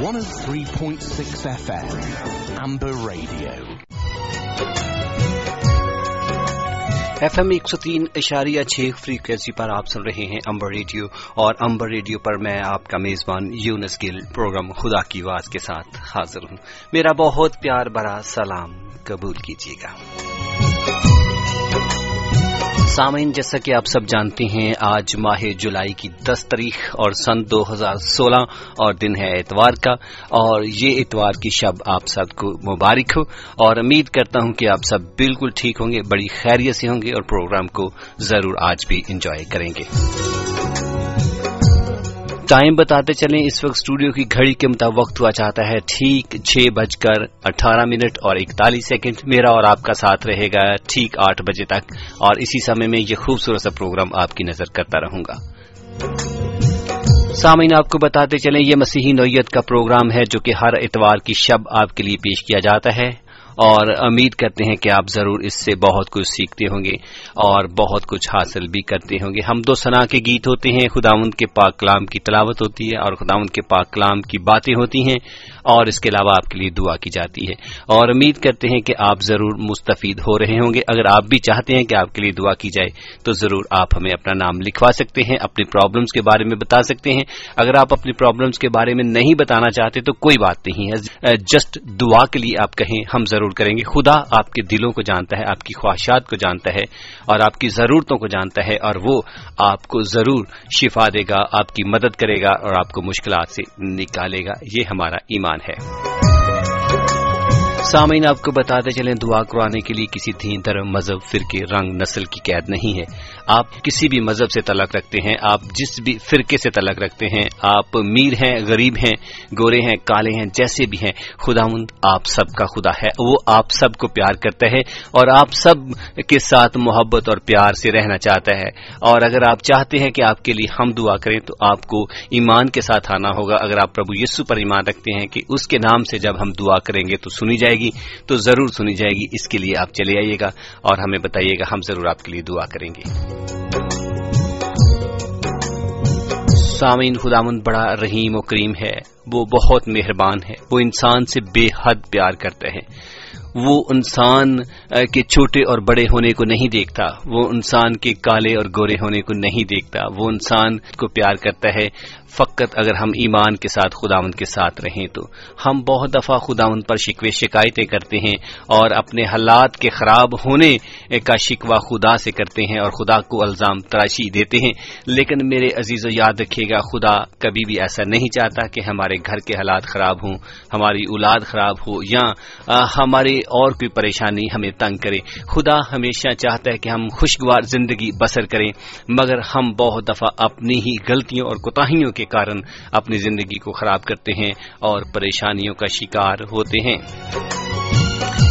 103.6 FM, Amber Radio. F M ایک سو تین اشاریہ چھ فریکوینسی پر آپ سن رہے ہیں امبر ریڈیو اور امبر ریڈیو پر میں آپ کا میزبان یونس گل پروگرام خدا کی واض کے ساتھ حاضر ہوں میرا بہت پیار برا سلام قبول کیجیے گا سامعین، جیسا کہ آپ سب جانتے ہیں، آج ماہ جولائی کی دس تاریخ اور سن دو ہزار سولہ اور دن ہے اتوار کا، اور یہ اتوار کی شب آپ سب کو مبارک ہو، اور امید کرتا ہوں کہ آپ سب بالکل ٹھیک ہوں گے، بڑی خیریت سے ہوں گے، اور پروگرام کو ضرور آج بھی انجوائے کریں گے۔ ٹائم بتاتے چلیں، اس وقت اسٹوڈیو کی گھڑی کے مطابق وقت ہوا چاہتا ہے۔ ٹھیک چھ بج کر اٹھارہ منٹ اور اکتالیس سیکنڈ۔ میرا اور آپ کا ساتھ رہے گا ٹھیک آٹھ بجے تک۔ اور اسی سمے میں یہ خوبصورت سا پروگرام آپ کی نظر کرتا رہوں گا۔ سامعین، آپ کو بتاتے چلیں، یہ مسیحی نوعیت کا پروگرام ہے جو کہ ہر اتوار کی شب آپ کے لیے پیش کیا جاتا ہے۔ اور امید کرتے ہیں کہ آپ ضرور اس سے بہت کچھ سیکھتے ہوں گے اور بہت کچھ حاصل بھی کرتے ہوں گے۔ ہم دو سنا کے گیت ہوتے ہیں، خداوند کے پاک کلام کی تلاوت ہوتی ہے اور خداوند کے پاک کلام کی باتیں ہوتی ہیں اور اس کے علاوہ آپ کے لیے دعا کی جاتی ہے۔ اور امید کرتے ہیں کہ آپ ضرور مستفید ہو رہے ہوں گے۔ اگر آپ بھی چاہتے ہیں کہ آپ کے لیے دعا کی جائے تو ضرور آپ ہمیں اپنا نام لکھوا سکتے ہیں، اپنی پرابلمس کے بارے میں بتا سکتے ہیں۔ اگر آپ اپنی پرابلمس کے بارے میں نہیں بتانا چاہتے تو کوئی بات نہیں ہے۔ جسٹ دعا کے لیے آپ کہیں، ہم ضرور ضرور کریں گے۔ خدا آپ کے دلوں کو جانتا ہے، آپ کی خواہشات کو جانتا ہے اور آپ کی ضرورتوں کو جانتا ہے اور وہ آپ کو ضرور شفا دے گا، آپ کی مدد کرے گا اور آپ کو مشکلات سے نکالے گا۔ یہ ہمارا ایمان ہے۔ سامعین، آپ کو بتاتے چلیں، دعا کروانے کے لیے کسی دین در مذہب، فرقے، رنگ، نسل کی قید نہیں ہے۔ آپ کسی بھی مذہب سے تعلق رکھتے ہیں، آپ جس بھی فرقے سے تعلق رکھتے ہیں، آپ میر ہیں، غریب ہیں، گورے ہیں، کالے ہیں، جیسے بھی ہیں خدا مند آپ سب کا خدا ہے، وہ آپ سب کو پیار کرتا ہے اور آپ سب کے ساتھ محبت اور پیار سے رہنا چاہتا ہے۔ اور اگر آپ چاہتے ہیں کہ آپ کے لیے ہم دعا کریں، تو آپ کو ایمان کے ساتھ آنا ہوگا۔ اگر آپ پربو یسو پر ایمان رکھتے ہیں کہ اس کے نام سے جب ہم دعا کریں گے، تو سنی جائے گی۔ گی، تو ضرور سنی جائے گی۔ اس کے لیے آپ چلے آئیے گا اور ہمیں بتائیے گا، ہم ضرور آپ کے لیے دعا کریں گے۔ سامعین، خداوند بڑا رحیم و کریم ہے۔ وہ بہت مہربان ہے۔ وہ انسان سے بے حد پیار کرتے ہیں وہ انسان کے چھوٹے اور بڑے ہونے کو نہیں دیکھتا۔ وہ انسان کے کالے اور گورے ہونے کو نہیں دیکھتا۔ وہ انسان کو پیار کرتا ہے۔ فقط اگر ہم ایمان کے ساتھ خداون کے ساتھ رہیں تو ہم بہت دفعہ خداون پر شکوے شکایتیں کرتے ہیں اور اپنے حالات کے خراب ہونے کا شکوہ خدا سے کرتے ہیں اور خدا کو الزام تراشی دیتے ہیں۔ لیکن میرے عزیز و یاد رکھے گا، خدا کبھی بھی ایسا نہیں چاہتا کہ ہمارے گھر کے حالات خراب ہوں، ہماری اولاد خراب ہو یا ہمارے اور کوئی پریشانی ہمیں تنگ کرے۔ خدا ہمیشہ چاہتا ہے کہ ہم خوشگوار زندگی بسر کریں، مگر ہم بہت دفعہ اپنی ہی غلطیوں اور کوتاہیوں کے کارن اپنی زندگی کو خراب کرتے ہیں اور پریشانیوں کا شکار ہوتے ہیں۔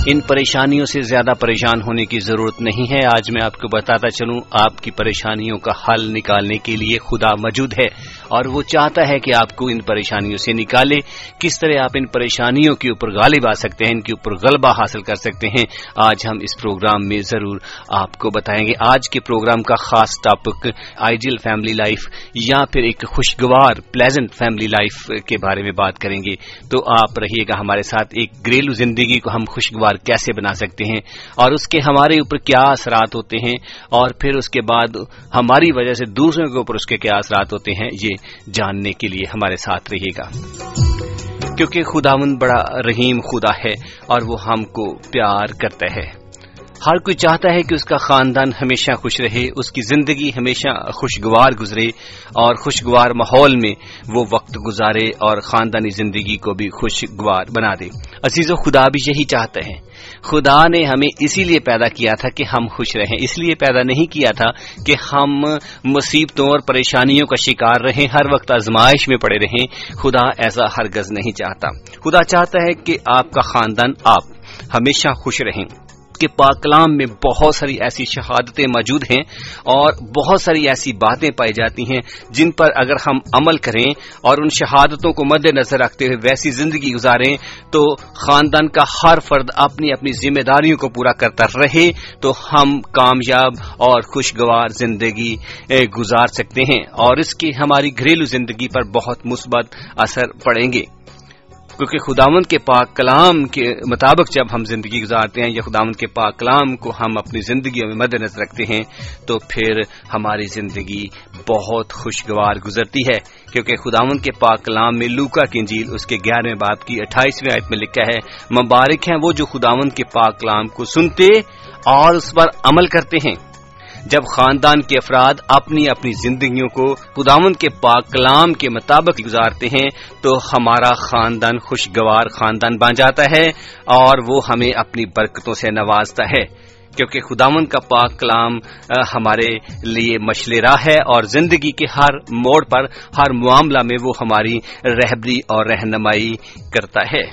ان پریشانیوں سے زیادہ پریشان ہونے کی ضرورت نہیں ہے۔ آج میں آپ کو بتاتا چلوں، آپ کی پریشانیوں کا حل نکالنے کے لیے خدا موجود ہے اور وہ چاہتا ہے کہ آپ کو ان پریشانیوں سے نکالے۔ کس طرح آپ ان پریشانیوں کے اوپر غالب آ سکتے ہیں، ان کے اوپر غلبہ حاصل کر سکتے ہیں، آج ہم اس پروگرام میں ضرور آپ کو بتائیں گے۔ آج کے پروگرام کا خاص ٹاپک آئیڈیل فیملی لائف یا پھر ایک خوشگوار پلیزنٹ فیملی لائف کے بارے میں بات کریں گے۔ تو آپ رہیے گا ہمارے ساتھ۔ ایک گریلو زندگی کو ہم خوشگوار کاروبار کیسے بنا سکتے ہیں اور اس کے ہمارے اوپر کیا اثرات ہوتے ہیں اور پھر اس کے بعد ہماری وجہ سے دوسروں کے اوپر اس کے کیا اثرات ہوتے ہیں، یہ جاننے کے لیے ہمارے ساتھ رہیے گا۔ کیونکہ خداون بڑا رحیم خدا ہے اور وہ ہم کو پیار کرتا ہے۔ ہر کوئی چاہتا ہے کہ اس کا خاندان ہمیشہ خوش رہے، اس کی زندگی ہمیشہ خوشگوار گزرے اور خوشگوار ماحول میں وہ وقت گزارے اور خاندانی زندگی کو بھی خوشگوار بنا دے۔ عزیز و خدا بھی یہی چاہتے ہیں خدا نے ہمیں اسی لیے پیدا کیا تھا کہ ہم خوش رہیں۔ اس لیے پیدا نہیں کیا تھا کہ ہم مصیبتوں اور پریشانیوں کا شکار رہیں، ہر وقت آزمائش میں پڑے رہیں۔ خدا ایسا ہرگز نہیں چاہتا۔ خدا چاہتا ہے کہ آپ کا خاندان آپ ہمیشہ خوش رہیں۔ کے پاک کلام میں بہت ساری ایسی شہادتیں موجود ہیں اور بہت ساری ایسی باتیں پائی جاتی ہیں جن پر اگر ہم عمل کریں اور ان شہادتوں کو مد نظر رکھتے ہوئے ویسی زندگی گزاریں تو خاندان کا ہر فرد اپنی اپنی ذمہ داریوں کو پورا کرتا رہے تو ہم کامیاب اور خوشگوار زندگی گزار سکتے ہیں اور اس کی ہماری گھریلو زندگی پر بہت مثبت اثر پڑیں گے۔ کیونکہ خداون کے پاک کلام کے مطابق جب ہم زندگی گزارتے ہیں یا خداون کے پاک کلام کو ہم اپنی زندگیوں میں مد نظر رکھتے ہیں، تو پھر ہماری زندگی بہت خوشگوار گزرتی ہے۔ کیونکہ خداون کے پاک کلام میں لوکا کی انجیل اس کے گیارہویں باپ کی اٹھائیسویں آیت میں لکھا ہے، مبارک ہیں وہ جو خداون کے پاک کلام کو سنتے اور اس پر عمل کرتے ہیں۔ جب خاندان کے افراد اپنی اپنی زندگیوں کو خداون کے پاک کلام کے مطابق گزارتے ہیں، تو ہمارا خاندان خوشگوار خاندان بن جاتا ہے اور وہ ہمیں اپنی برکتوں سے نوازتا ہے۔ کیونکہ خداون کا پاک کلام ہمارے لیے مشل راہ ہے اور زندگی کے ہر موڑ پر، ہر معاملہ میں وہ ہماری رہبری اور رہنمائی کرتا ہے۔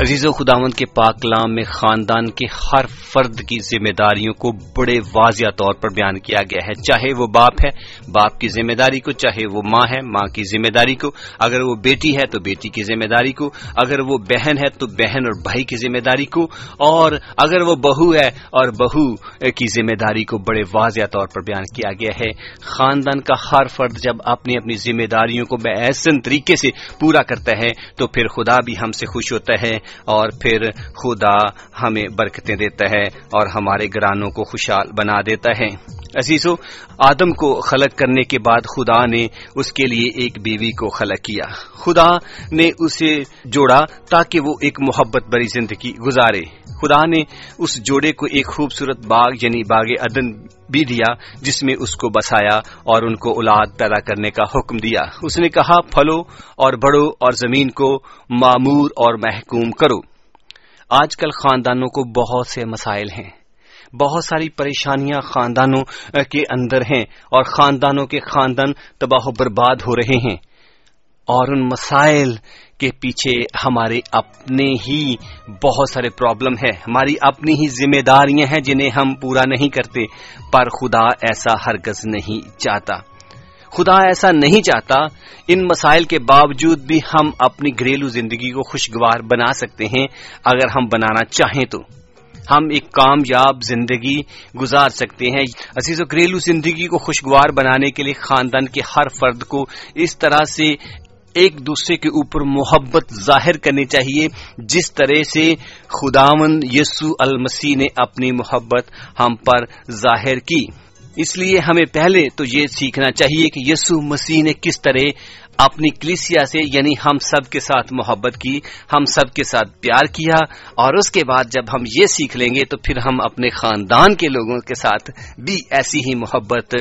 عزیز و خداون کے پاک کلام میں خاندان کے ہر فرد کی ذمہ داریوں کو بڑے واضح طور پر بیان کیا گیا ہے۔ چاہے وہ باپ ہے، باپ کی ذمہ داری کو، چاہے وہ ماں ہے، ماں کی ذمہ داری کو۔ اگر وہ بیٹی ہے تو بیٹی کی ذمہ داری کو۔ اگر وہ بہن ہے تو بہن اور بھائی کی ذمہ داری کو۔ اور اگر وہ بہو ہے اور بہو کی ذمہ داری کو بڑے واضح طور پر بیان کیا گیا ہے۔ خاندان کا ہر فرد جب اپنی اپنی ذمہ داریوں کو بے احسن طریقے سے پورا کرتا ہے، تو پھر خدا بھی ہم سے خوش ہوتا ہے۔ اور پھر خدا ہمیں برکتیں دیتا ہے اور ہمارے گرانوں کو خوشحال بنا دیتا ہے۔ عزیزو، آدم کو خلق کرنے کے بعد خدا نے اس کے لیے ایک بیوی کو خلق کیا۔ خدا نے اسے جوڑا تاکہ وہ ایک محبت بری زندگی گزارے۔ خدا نے اس جوڑے کو ایک خوبصورت باغ یعنی باغ عدن بھی دیا جس میں اس کو بسایا اور ان کو اولاد پیدا کرنے کا حکم دیا۔ اس نے کہا، پھلو اور بڑو اور زمین کو معمور اور محکوم کرو۔ آج کل خاندانوں کو بہت سے مسائل ہیں۔ بہت ساری پریشانیاں خاندانوں کے اندر ہیں اور خاندانوں کے خاندان تباہ و برباد ہو رہے ہیں۔ اور ان مسائل کے پیچھے ہمارے اپنے ہی بہت سارے پرابلم ہے ہماری اپنی ہی ذمہ داریاں ہیں جنہیں ہم پورا نہیں کرتے، پر خدا ایسا ہرگز نہیں چاہتا۔ خدا ایسا نہیں چاہتا، ان مسائل کے باوجود بھی ہم اپنی گھریلو زندگی کو خوشگوار بنا سکتے ہیں، اگر ہم بنانا چاہیں تو۔ ہم ایک کامیاب زندگی گزار سکتے ہیں۔ عزیز و گھریلو زندگی کو خوشگوار بنانے کے لیے خاندان کے ہر فرد کو اس طرح سے ایک دوسرے کے اوپر محبت ظاہر کرنی چاہیے۔ جس طرح سے خداون یسو المسیح نے اپنی محبت ہم پر ظاہر کی۔ اس لیے ہمیں پہلے تو یہ سیکھنا چاہیے کہ یسو مسیح نے کس طرح اپنی کلیسیا سے یعنی ہم سب کے ساتھ محبت کی، ہم سب کے ساتھ پیار کیا، اور اس کے بعد جب ہم یہ سیکھ لیں گے تو پھر ہم اپنے خاندان کے لوگوں کے ساتھ بھی ایسی ہی محبت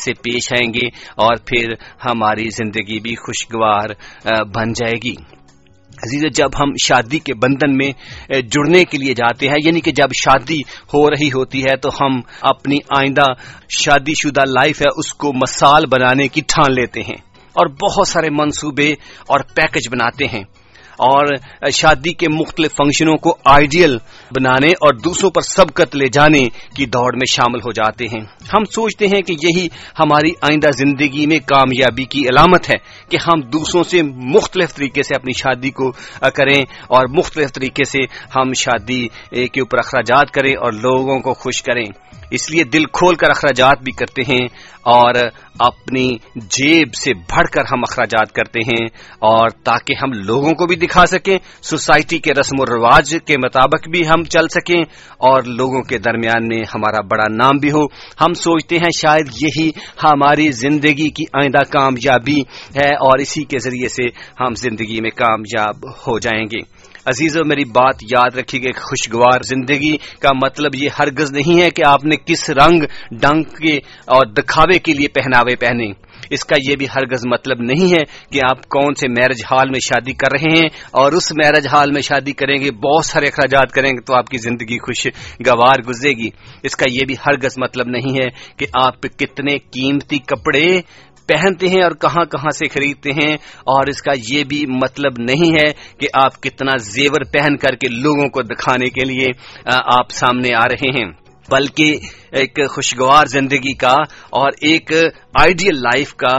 سے پیش آئیں گے اور پھر ہماری زندگی بھی خوشگوار بن جائے گی۔ عزیز، جب ہم شادی کے بندھن میں جڑنے کے لیے جاتے ہیں یعنی کہ جب شادی ہو رہی ہوتی ہے، تو ہم اپنی آئندہ شادی شدہ لائف ہے، اس کو مسال بنانے کی ٹھان لیتے ہیں اور بہت سارے منصوبے اور پیکج بناتے ہیں۔ اور شادی کے مختلف فنکشنوں کو آئیڈیل بنانے اور دوسروں پر سبقت لے جانے کی دوڑ میں شامل ہو جاتے ہیں۔ ہم سوچتے ہیں کہ یہی ہماری آئندہ زندگی میں کامیابی کی علامت ہے کہ ہم دوسروں سے مختلف طریقے سے اپنی شادی کو کریں اور مختلف طریقے سے ہم شادی کے اوپر اخراجات کریں اور لوگوں کو خوش کریں۔ اس لیے دل کھول کر اخراجات بھی کرتے ہیں اور اپنی جیب سے بڑھ کر ہم اخراجات کرتے ہیں اور تاکہ ہم لوگوں کو بھی دکھا سکیں، سوسائٹی کے رسم و رواج کے مطابق بھی ہم چل سکیں اور لوگوں کے درمیان میں ہمارا بڑا نام بھی ہو۔ ہم سوچتے ہیں شاید یہی ہماری زندگی کی آئندہ کامیابی ہے اور اسی کے ذریعے سے ہم زندگی میں کامیاب ہو جائیں گے۔ عزیزوں میری بات یاد رکھی گئی خوشگوار زندگی کا مطلب یہ ہرگز نہیں ہے کہ آپ نے کس رنگ ڈنگ کے اور دکھاوے کے لیے پہناوے پہنے۔ اس کا یہ بھی ہرگز مطلب نہیں ہے کہ آپ کون سے میرج ہال میں شادی کر رہے ہیں اور اس میرج ہال میں شادی کریں گے، بہت سارے اخراجات کریں گے تو آپ کی زندگی خوش گوار گزرے گی۔ اس کا یہ بھی ہرگز مطلب نہیں ہے کہ آپ کتنے قیمتی کپڑے پہنتے ہیں اور کہاں کہاں سے خریدتے ہیں اور اس کا یہ بھی مطلب نہیں ہے کہ آپ کتنا زیور پہن کر کے لوگوں کو دکھانے کے لیے آپ سامنے آ رہے ہیں۔ بلکہ ایک خوشگوار زندگی کا اور ایک آئیڈیل لائف کا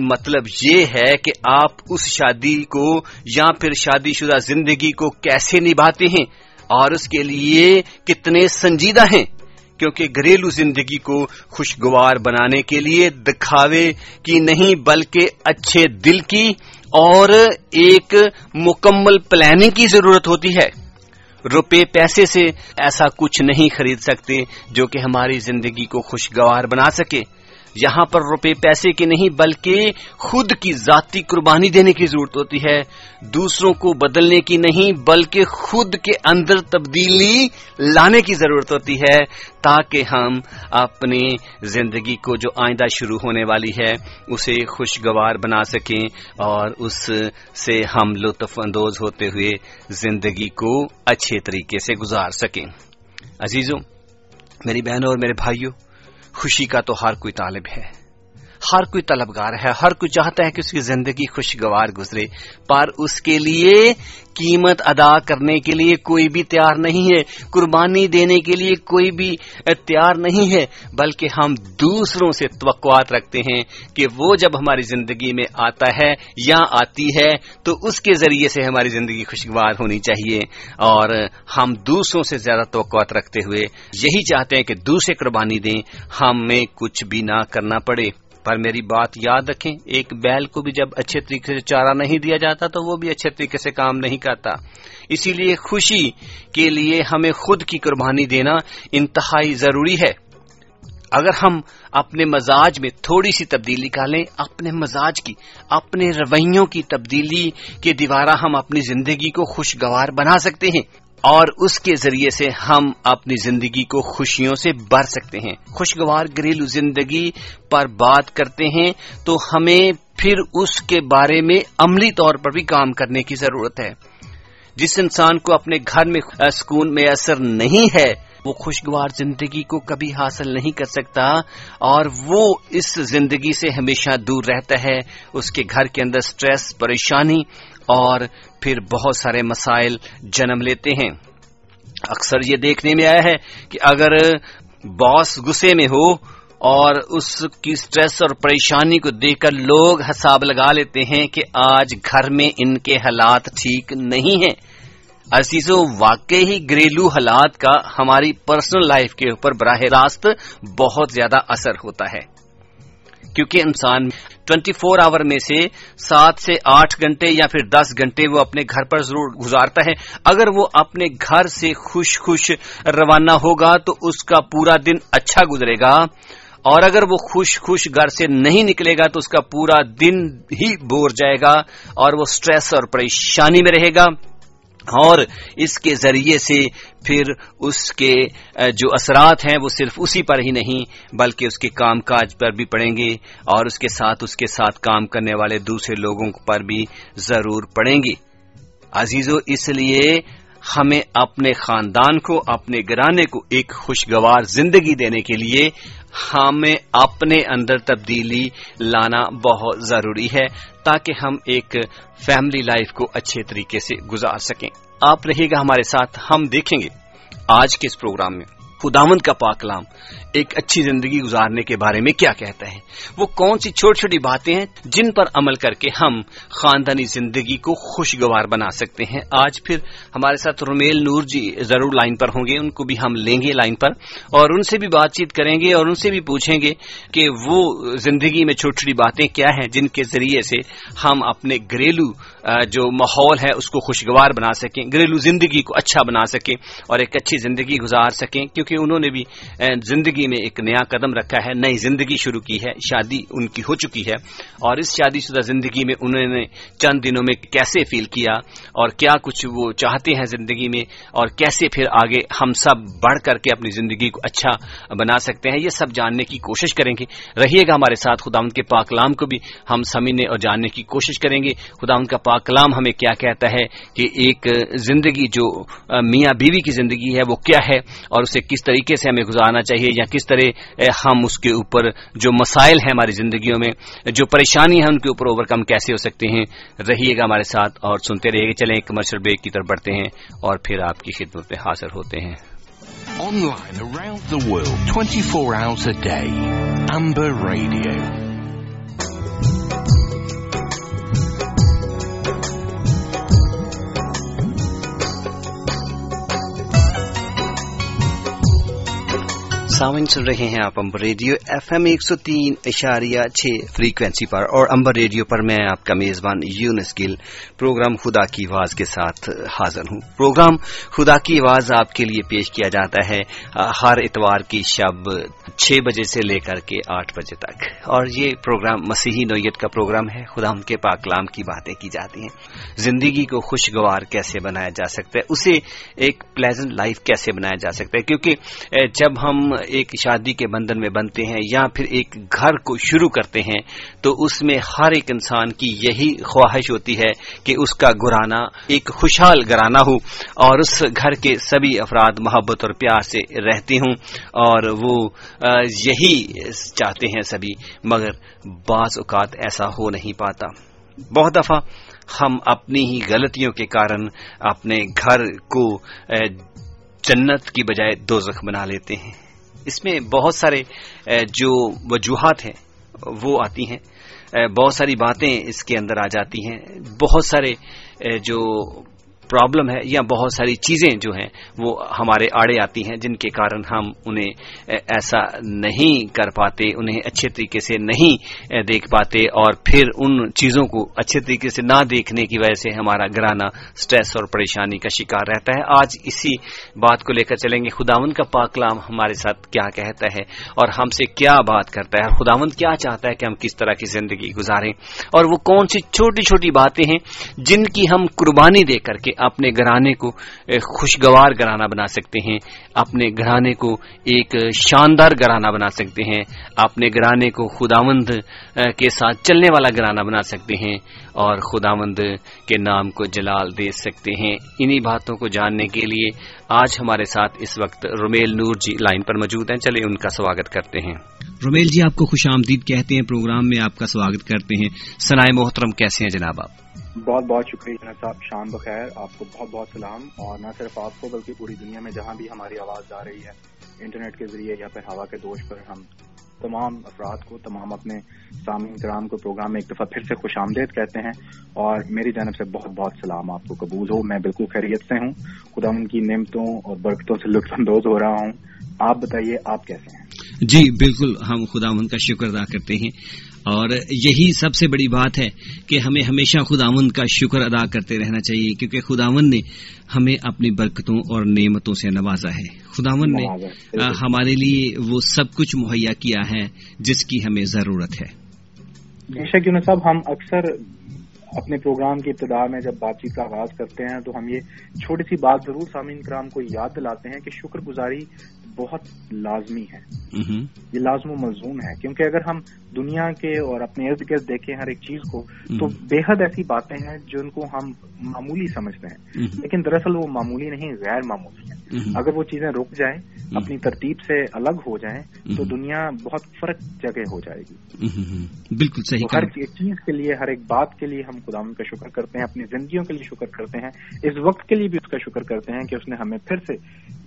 مطلب یہ ہے کہ آپ اس شادی کو یا پھر شادی شدہ زندگی کو کیسے نبھاتے ہیں اور اس کے لیے کتنے سنجیدہ ہیں۔ کیونکہ گھریلو زندگی کو خوشگوار بنانے کے لیے دکھاوے کی نہیں بلکہ اچھے دل کی اور ایک مکمل پلاننگ کی ضرورت ہوتی ہے۔ روپے پیسے سے ایسا کچھ نہیں خرید سکتے جو کہ ہماری زندگی کو خوشگوار بنا سکے۔ یہاں پر روپے پیسے کی نہیں بلکہ خود کی ذاتی قربانی دینے کی ضرورت ہوتی ہے۔ دوسروں کو بدلنے کی نہیں بلکہ خود کے اندر تبدیلی لانے کی ضرورت ہوتی ہے تاکہ ہم اپنی زندگی کو جو آئندہ شروع ہونے والی ہے اسے خوشگوار بنا سکیں اور اس سے ہم لطف اندوز ہوتے ہوئے زندگی کو اچھے طریقے سے گزار سکیں۔ عزیزوں، میری بہنوں اور میرے بھائیوں خوشی کا تو ہر کوئی طالب ہے۔ ہر کوئی طلبگار ہے، ہر کوئی چاہتا ہے کہ اس کی زندگی خوشگوار گزرے، پر اس کے لیے قیمت ادا کرنے کے لیے کوئی بھی تیار نہیں ہے، قربانی دینے کے لیے کوئی بھی تیار نہیں ہے، بلکہ ہم دوسروں سے توقعات رکھتے ہیں کہ وہ جب ہماری زندگی میں آتا ہے یا آتی ہے، تو اس کے ذریعے سے ہماری زندگی خوشگوار ہونی چاہیے۔ اور ہم دوسروں سے زیادہ توقعات رکھتے ہوئے یہی چاہتے ہیں کہ دوسرے قربانی دیں، ہمیں کچھ بھی نہ کرنا پڑے۔ پر میری بات یاد رکھیں، ایک بیل کو بھی جب اچھے طریقے سے چارہ نہیں دیا جاتا تو وہ بھی اچھے طریقے سے کام نہیں کرتا۔ اسی لیے خوشی کے لیے ہمیں خود کی قربانی دینا انتہائی ضروری ہے۔ اگر ہم اپنے مزاج میں تھوڑی سی تبدیلی کا لیں اپنے مزاج کی، اپنے رویوں کی تبدیلی کے دیوارہ ہم اپنی زندگی کو خوشگوار بنا سکتے ہیں۔ اور اس کے ذریعے سے ہم اپنی زندگی کو خوشیوں سے بھر سکتے ہیں۔ خوشگوار گھریلو زندگی پر بات کرتے ہیں تو ہمیں پھر اس کے بارے میں عملی طور پر بھی کام کرنے کی ضرورت ہے۔ جس انسان کو اپنے گھر میں سکون میں اثر نہیں ہے وہ خوشگوار زندگی کو کبھی حاصل نہیں کر سکتا اور وہ اس زندگی سے ہمیشہ دور رہتا ہے، اس کے گھر کے اندر سٹریس پریشانی اور پھر بہت سارے مسائل جنم لیتے ہیں۔ اکثر یہ دیکھنے میں آیا ہے کہ اگر باس غصے میں ہو اور اس کی سٹریس اور پریشانی کو دیکھ کر لوگ حساب لگا لیتے ہیں کہ آج گھر میں ان کے حالات ٹھیک نہیں ہیں۔ عزیزو، واقعی ہی گھریلو حالات کا ہماری پرسنل لائف کے اوپر براہ راست بہت زیادہ اثر ہوتا ہے۔ کیونکہ انسان ٹوینٹی فور آور میں سے سات سے آٹھ گھنٹے یا پھر دس گھنٹے وہ اپنے گھر پر ضرور گزارتا ہے۔ اگر وہ اپنے گھر سے خوش خوش روانہ ہوگا تو اس کا پورا دن اچھا گزرے گا۔ اور اگر وہ خوش خوش گھر سے نہیں نکلے گا تو اس کا پورا دن ہی بور جائے گا اور وہ سٹریس اور پریشانی میں رہے گا۔ اور اس کے ذریعے سے پھر اس کے جو اثرات ہیں وہ صرف اسی پر ہی نہیں، بلکہ اس کے کام کاج پر بھی پڑیں گے اور اس کے ساتھ، اس کے ساتھ کام کرنے والے دوسرے لوگوں پر بھی ضرور پڑیں گے۔ عزیزو، اس لیے ہمیں اپنے خاندان کو، اپنے گرانے کو ایک خوشگوار زندگی دینے کے لیے ہمیں اپنے اندر تبدیلی لانا بہت ضروری ہے تاکہ ہم ایک فیملی لائف کو اچھے طریقے سے گزار سکیں۔ آپ رہے گا ہمارے ساتھ، ہم دیکھیں گے آج کے اس پروگرام میں۔ خداوند کا پاکلام ایک اچھی زندگی گزارنے کے بارے میں کیا کہتا ہے؟ وہ کون سی چھوٹی چھوٹی باتیں ہیں جن پر عمل کر کے ہم خاندانی زندگی کو خوشگوار بنا سکتے ہیں؟ آج پھر ہمارے ساتھ رومیل نور جی ضرور لائن پر ہوں گے، ان کو بھی ہم لیں گے لائن پر، اور ان سے بھی بات چیت کریں گے اور ان سے بھی پوچھیں گے کہ وہ زندگی میں چھوٹی چھوٹی باتیں کیا ہیں جن کے ذریعے سے ہم اپنے گھریلو جو ماحول ہے، اس کو خوشگوار بنا سکیں، گھریلو زندگی کو اچھا بنا سکیں اور ایک اچھی زندگی گزار سکیں، کیونکہ انہوں نے بھی زندگی میں ایک نیا قدم رکھا ہے، نئی زندگی شروع کی ہے، شادی ان کی ہو چکی ہے، اور اس شادی شدہ زندگی میں انہوں نے چند دنوں میں کیسے فیل کیا، اور کیا کچھ وہ چاہتے ہیں زندگی میں، اور کیسے پھر آگے ہم سب بڑھ کر کے اپنی زندگی کو اچھا بنا سکتے ہیں، یہ سب جاننے کی کوشش کریں گے۔ رہیے گا ہمارے ساتھ خدا ان کے پاکلام کو بھی ہم سمجھنے اور جاننے کی کوشش کریں گے۔ خدا ان کا پاکلام ہمیں کیا کہتا ہے کہ ایک زندگی جو میاں بیوی کی زندگی ہے، وہ کیا ہے، اور اسے کس کس طریقے سے ہمیں گزارنا چاہیے یا کس طرح ہم اس کے اوپر جو مسائل ہیں ہماری زندگیوں میں، جو پریشانی ہیں ان کے اوپر اوور کم کیسے ہو سکتے ہیں، رہیے گا ہمارے ساتھ اور سنتے رہیے گا چلیں کمرشل بریک کی طرف بڑھتے ہیں اور پھر آپ کی خدمت میں حاضر ہوتے ہیں۔ Online around the world 24 hours a day Amber Radio. سامن سن رہے ہیں آپ امبر ریڈیو ایف ایم ایک سو تین اشاریہ چھ فریکوینسی پر اور امبر ریڈیو پر میں آپ کا میزبان یونس گل پروگرام خدا کی آواز کے ساتھ حاضر ہوں۔ پروگرام خدا کی آواز آپ کے لیے پیش کیا جاتا ہے ہر اتوار کی شب چھ بجے سے لے کر کے آٹھ بجے تک۔ اور یہ پروگرام مسیحی نوعیت کا پروگرام ہے۔ خدا ان کے پاکلام کی باتیں کی جاتی ہیں۔ زندگی کو خوشگوار کیسے بنایا جا سکتا ہے، اسے ایک پلیزنٹ لائف کیسے بنایا جا سکتا ہے؟ کیونکہ جب ہم ایک شادی کے بندھن میں بنتے ہیں یا پھر ایک گھر کو شروع کرتے ہیں، تو اس میں ہر ایک انسان کی یہی خواہش ہوتی ہے کہ اس کا گرانا ایک خوشحال گرانا ہو اور اس گھر کے سبھی افراد محبت اور پیار سے رہتے ہوں اور وہ یہی چاہتے ہیں سبھی، مگر بعض اوقات ایسا ہو نہیں پاتا۔ بہت دفعہ ہم اپنی ہی غلطیوں کے کارن اپنے گھر کو جنت کی بجائے دوزخ بنا لیتے ہیں۔ اس میں بہت سارے جو وجوہات ہیں، وہ آتی ہیں۔ بہت ساری باتیں اس کے اندر آ جاتی ہیں۔ بہت سارے جو پرابلم ہے یا بہت ساری چیزیں جو ہیں وہ ہمارے آڑے آتی ہیں جن کے کارن ہم انہیں ایسا نہیں کر پاتے، انہیں اچھے طریقے سے نہیں دیکھ پاتے اور پھر ان چیزوں کو اچھے طریقے سے نہ دیکھنے کی وجہ سے ہمارا گرانا سٹریس اور پریشانی کا شکار رہتا ہے۔ آج اسی بات کو لے کر چلیں گے۔ خداون کا پاکلام ہمارے ساتھ کیا کہتا ہے اور ہم سے کیا بات کرتا ہے خداون کیا چاہتا ہے کہ ہم کس طرح کی زندگی گزاریں اور وہ کون سی چھوٹی چھوٹی باتیں ہیں جن کی ہم قربانی دے کر کے اپنے گھرانے کو خوشگوار گھرانہ بنا سکتے ہیں۔ اپنے گھرانے کو ایک شاندار گھرانہ بنا سکتے ہیں۔ اپنے گھرانے کو خداوند کے ساتھ چلنے والا گھرانہ بنا سکتے ہیں۔ اور خداوند کے نام کو جلال دے سکتے ہیں۔ انہی باتوں کو جاننے کے لیے آج ہمارے ساتھ اس وقت رومیل نور جی لائن پر موجود ہیں۔ چلے ان کا سواگت کرتے ہیں۔ رومیل جی آپ کو خوش آمدید کہتے ہیں۔ پروگرام میں آپ کا سواگت کرتے ہیں۔ سنائے محترم، کیسے ہیں جناب آپ؟ بہت بہت شکریہ جناب صاحب شان بخیر، آپ کو بہت بہت سلام، اور نہ صرف آپ کو بلکہ پوری دنیا میں جہاں بھی ہماری آواز جا رہی ہے، انٹرنیٹ کے ذریعے یا پھر ہوا کے دوش پر ہم تمام افراد کو، تمام اپنے سامعین کرام کو پروگرام میں ایک دفعہ پھر سے خوش آمدید کہتے ہیں، اور میری جانب سے بہت بہت سلام، آپ کو قبول ہو، میں بالکل خیریت سے ہوں، خدا ان کی نعمتوں اور برکتوں سے لطف اندوز ہو رہا ہوں۔ آپ بتائیے، آپ کیسے ہیں؟ جی بالکل ہم خدا ان کا شکر ادا کرتے ہیں۔ اور یہی سب سے بڑی بات ہے کہ ہمیں ہمیشہ خداون کا شکر ادا کرتے رہنا چاہیے کیونکہ خداون نے ہمیں اپنی برکتوں اور نعمتوں سے نوازا ہے۔ خداون نے ہمارے لیے وہ سب کچھ مہیا کیا ہے جس کی ہمیں ضرورت ہے۔ بے شک صاحب ہم اکثر اپنے پروگرام کی ابتدا میں جب بات چیت کا آغاز کرتے ہیں تو ہم یہ چھوٹی سی بات ضرور سامعین کرام کو یاد دلاتے ہیں کہ شکر گزاری بہت لازمی ہے۔ یہ لازم و ملزوم ہے کیونکہ اگر ہم دنیا کے اور اپنے ارد گرد دیکھیں ہر ایک چیز کو تو بے حد ایسی باتیں ہیں جن کو ہم معمولی سمجھتے ہیں۔ لیکن دراصل وہ معمولی نہیں غیر معمولی ہیں۔ اگر وہ چیزیں رک جائیں اپنی ترتیب سے الگ ہو جائیں تو دنیا بہت فرق جگہ ہو جائے گی۔ بالکل صحیح ہر ایک چیز کے لیے ہر ایک بات کے لیے ہم خدا کا شکر کرتے ہیں اپنی زندگیوں کے لیے شکر کرتے ہیں۔ اس وقت کے لیے بھی اس کا شکر کرتے ہیں کہ اس نے ہمیں پھر سے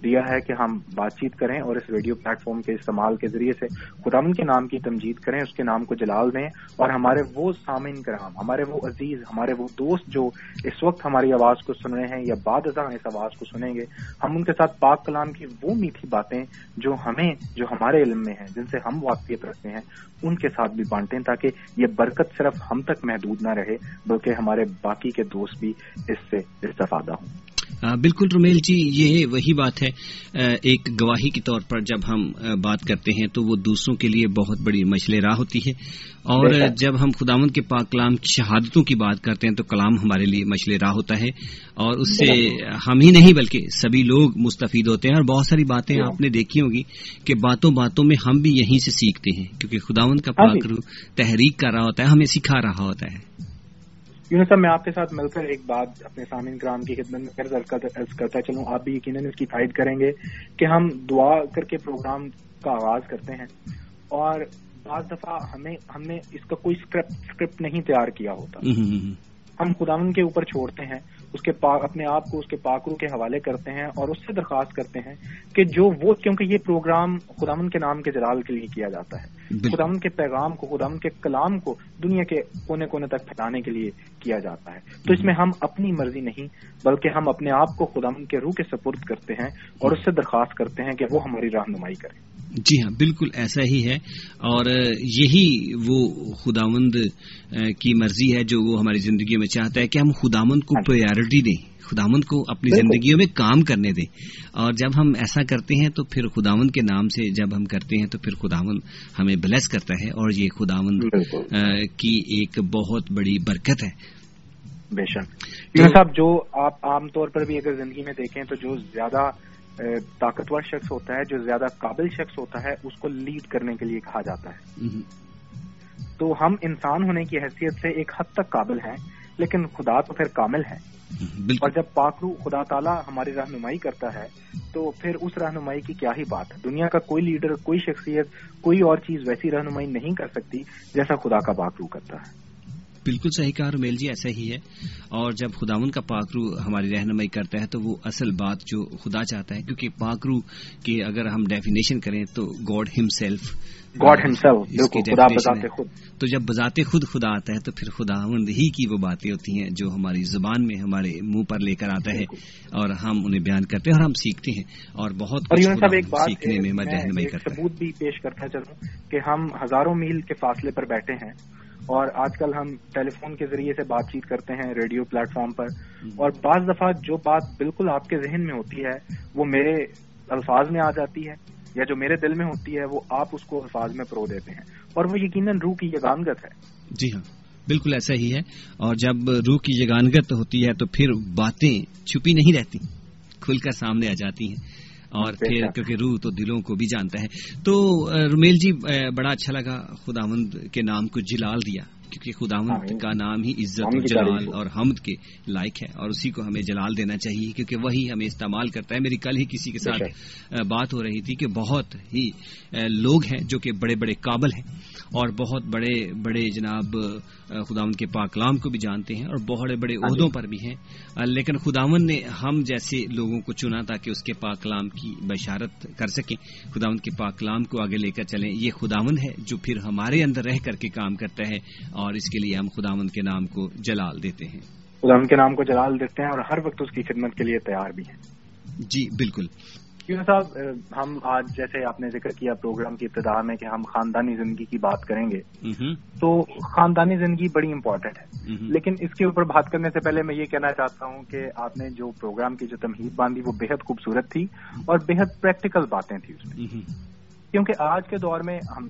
دیا ہے کہ ہم بات چیت کریں اور اس ریڈیو پلیٹ فارم کے استعمال کے ذریعے سے خداون کے نام کی تمجید کریں اس کے نام کو جلال دیں اور ہمارے وہ سامعین کرام، ہمارے وہ عزیز، ہمارے وہ دوست جو اس وقت ہماری آواز کو سن رہے ہیں یا بعد ازاں اس آواز کو سنیں گے، ہم ان کے ساتھ پاک کلام کی وہ میٹھی باتیں جو ہمیں، جو ہمارے علم میں ہیں، جن سے ہم واقفیت رکھتے ہیں، ان کے ساتھ بھی بانٹیں تاکہ یہ برکت صرف ہم تک محدود نہ رہے، بلکہ ہمارے باقی کے دوست بھی اس سے استفادہ ہوں۔ بالکل رومیل جی یہ وہی بات ہے ایک گواہی کے طور پر جب ہم بات کرتے ہیں تو وہ دوسروں کے لیے بہت بڑی مشل راہ ہوتی ہے۔ اور جب ہم خداون کے پاک کلام کی شہادتوں کی بات کرتے ہیں تو کلام ہمارے لیے مشل راہ ہوتا ہے۔ اور اس سے ہم ہی نہیں بلکہ سبھی لوگ مستفید ہوتے ہیں۔ اور بہت ساری باتیں آپ نے دیکھی ہوگی کہ باتوں باتوں میں ہم بھی یہیں سے سیکھتے ہیں۔ کیونکہ خداون کا ہاں جی۔ پاک تحریک کر رہا ہوتا ہے ہمیں سکھا رہا ہوتا ہے۔ یونس صاحب میں آپ کے ساتھ مل کر ایک بات اپنے سامعین کرام کی خدمت میں پھر کرتا چلوں۔ آپ بھی یقیناً اس کی تائید کریں گے کہ ہم دعا کر کے پروگرام کا آغاز کرتے ہیں اور بعض دفعہ ہمیں ہم نے اس کا کوئی اسکرپٹ نہیں تیار کیا ہوتا۔ ہم خداون کے اوپر چھوڑتے ہیں اس کے اپنے آپ کو اس کے پاکرو کے حوالے کرتے ہیں اور اس سے درخواست کرتے ہیں کہ جو وہ کیونکہ یہ پروگرام خداون کے نام کے جلال کے لیے کیا جاتا ہے۔ خداون کے پیغام کو خداون کے کلام کو دنیا کے کونے کونے تک پھیلانے کے لیے کیا جاتا ہے۔ تو اس میں ہم اپنی مرضی نہیں بلکہ ہم اپنے آپ کو خداون کے روح کے سپرد کرتے ہیں اور اس سے درخواست کرتے ہیں کہ وہ ہماری رہنمائی کرے۔ جی ہاں بالکل ایسا ہی ہے۔ اور یہی وہ خداوند کی مرضی ہے جو وہ ہماری زندگیوں میں چاہتا ہے کہ ہم خداوند کو پریارٹی ہاں۔ دیں خداوند کو اپنی زندگیوں میں کام کرنے دیں۔ اور جب ہم ایسا کرتے ہیں تو پھر خداوند کے نام سے جب ہم کرتے ہیں تو پھر خداوند ہمیں بلیس کرتا ہے۔ اور یہ خداوند کی ایک بہت بڑی برکت ہے۔ بے شک صاحب جو آپ عام طور پر بھی اگر زندگی میں دیکھیں تو جو زیادہ طاقتور شخص ہوتا ہے جو زیادہ قابل شخص ہوتا ہے اس کو لیڈ کرنے کے لیے کہا جاتا ہے. تو ہم انسان ہونے کی حیثیت سے ایک حد تک قابل ہیں لیکن خدا تو پھر کامل ہے۔ اور جب پاکرو خدا تعالیٰ ہماری رہنمائی کرتا ہے تو پھر اس رہنمائی کی کیا ہی بات ہے؟ دنیا کا کوئی لیڈر کوئی شخصیت کوئی اور چیز ویسی رہنمائی نہیں کر سکتی جیسا خدا کا پاکرو کرتا ہے۔ بالکل صحیح کہا رومیل جی ایسا ہی ہے۔ اور جب خداون کا پاکرو ہماری رہنمائی کرتا ہے تو وہ اصل بات جو خدا چاہتا ہے کیونکہ پاکرو کی اگر ہم ڈیفینیشن کریں تو گاڈ ہم سیلف گاڈ تو جب بذات خود خدا آتا ہے تو پھر خداوند ہی کی وہ باتیں ہوتی ہیں جو ہماری زبان میں ہمارے منہ پر لے کر آتا ہے۔ اور ہم انہیں بیان کرتے ہیں اور ہم سیکھتے ہیں۔ اور بہت سیکھنے میں رہنمائی کرتے ثبوت بھی پیش کرتا چلوں کہ ہم ہزاروں میل کے فاصلے پر بیٹھے ہیں۔ اور آج کل ہم ٹیلی فون کے ذریعے سے بات چیت کرتے ہیں ریڈیو پلیٹ فارم پر۔ اور بعض دفعہ جو بات بالکل آپ کے ذہن میں ہوتی ہے وہ میرے الفاظ میں آ جاتی ہے یا جو میرے دل میں ہوتی ہے وہ آپ اس کو الفاظ میں پرو دیتے ہیں۔ اور وہ یقیناً روح کی یگانگت ہے۔ جی ہاں بالکل ایسا ہی ہے۔ اور جب روح کی یگانگت ہوتی ہے تو پھر باتیں چھپی نہیں رہتی کھل کر سامنے آ جاتی ہیں۔ اور پھر کیونکہ روح تو دلوں کو بھی جانتا ہے۔ تو رومیل جی بڑا اچھا لگا خداوند کے نام کو جلال دیا۔ کیونکہ خداوند کا نام ہی عزت جلال اور حمد کے لائق ہے اور اسی کو ہمیں جلال دینا چاہیے کیونکہ وہی ہمیں استعمال کرتا ہے۔ میری کل ہی کسی کے ساتھ بات ہو رہی تھی کہ بہت ہی لوگ ہیں جو کہ بڑے بڑے قابل ہیں اور بہت بڑے بڑے جناب خداون کے پاکلام کو بھی جانتے ہیں اور بہت بڑے ہاں جی۔ عہدوں پر بھی ہیں۔ لیکن خداون نے ہم جیسے لوگوں کو چنا تاکہ اس کے پاکلام کی بشارت کر سکیں۔ خداون کے پاکلام کو آگے لے کر چلیں۔ یہ خداون ہے جو پھر ہمارے اندر رہ کر کے کام کرتا ہے اور اس کے لیے ہم خداون کے نام کو جلال دیتے ہیں۔ خداون کے نام کو جلال دیتے ہیں اور ہر وقت اس کی خدمت کے لیے تیار بھی ہیں۔ جی بالکل۔ کیوں صاحب ہم آج جیسے آپ نے ذکر کیا پروگرام کی ابتدا میں کہ ہم خاندانی زندگی کی بات کریں گے تو خاندانی زندگی بڑی امپورٹنٹ ہے۔ لیکن اس کے اوپر بات کرنے سے پہلے میں یہ کہنا چاہتا ہوں کہ آپ نے جو پروگرام کی جو تمہید باندھی وہ بےحد خوبصورت تھی اور بےحد پریکٹیکل باتیں تھیں اس میں۔ کیونکہ آج کے دور میں ہم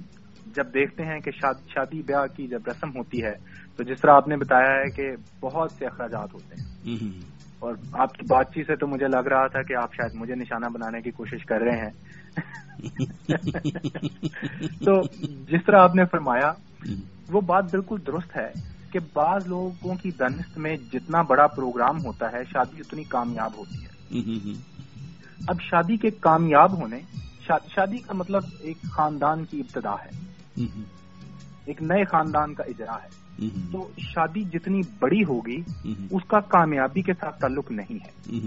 جب دیکھتے ہیں کہ شادی بیاہ کی جب رسم ہوتی ہے تو جس طرح آپ نے بتایا ہے کہ بہت سے اخراجات ہوتے ہیں۔ اور آپ کی بات چیت سے تو مجھے لگ رہا تھا کہ آپ شاید مجھے نشانہ بنانے کی کوشش کر رہے ہیں۔ تو جس طرح آپ نے فرمایا وہ بات بالکل درست ہے کہ بعض لوگوں کی دنست میں جتنا بڑا پروگرام ہوتا ہے شادی اتنی کامیاب ہوتی ہے۔ اب شادی کے کامیاب ہونے شادی کا مطلب ایک خاندان کی ابتدا ہے۔ ایک نئے خاندان کا اجرا ہے۔ تو شادی جتنی بڑی ہوگی اس کا کامیابی کے ساتھ تعلق نہیں ہے۔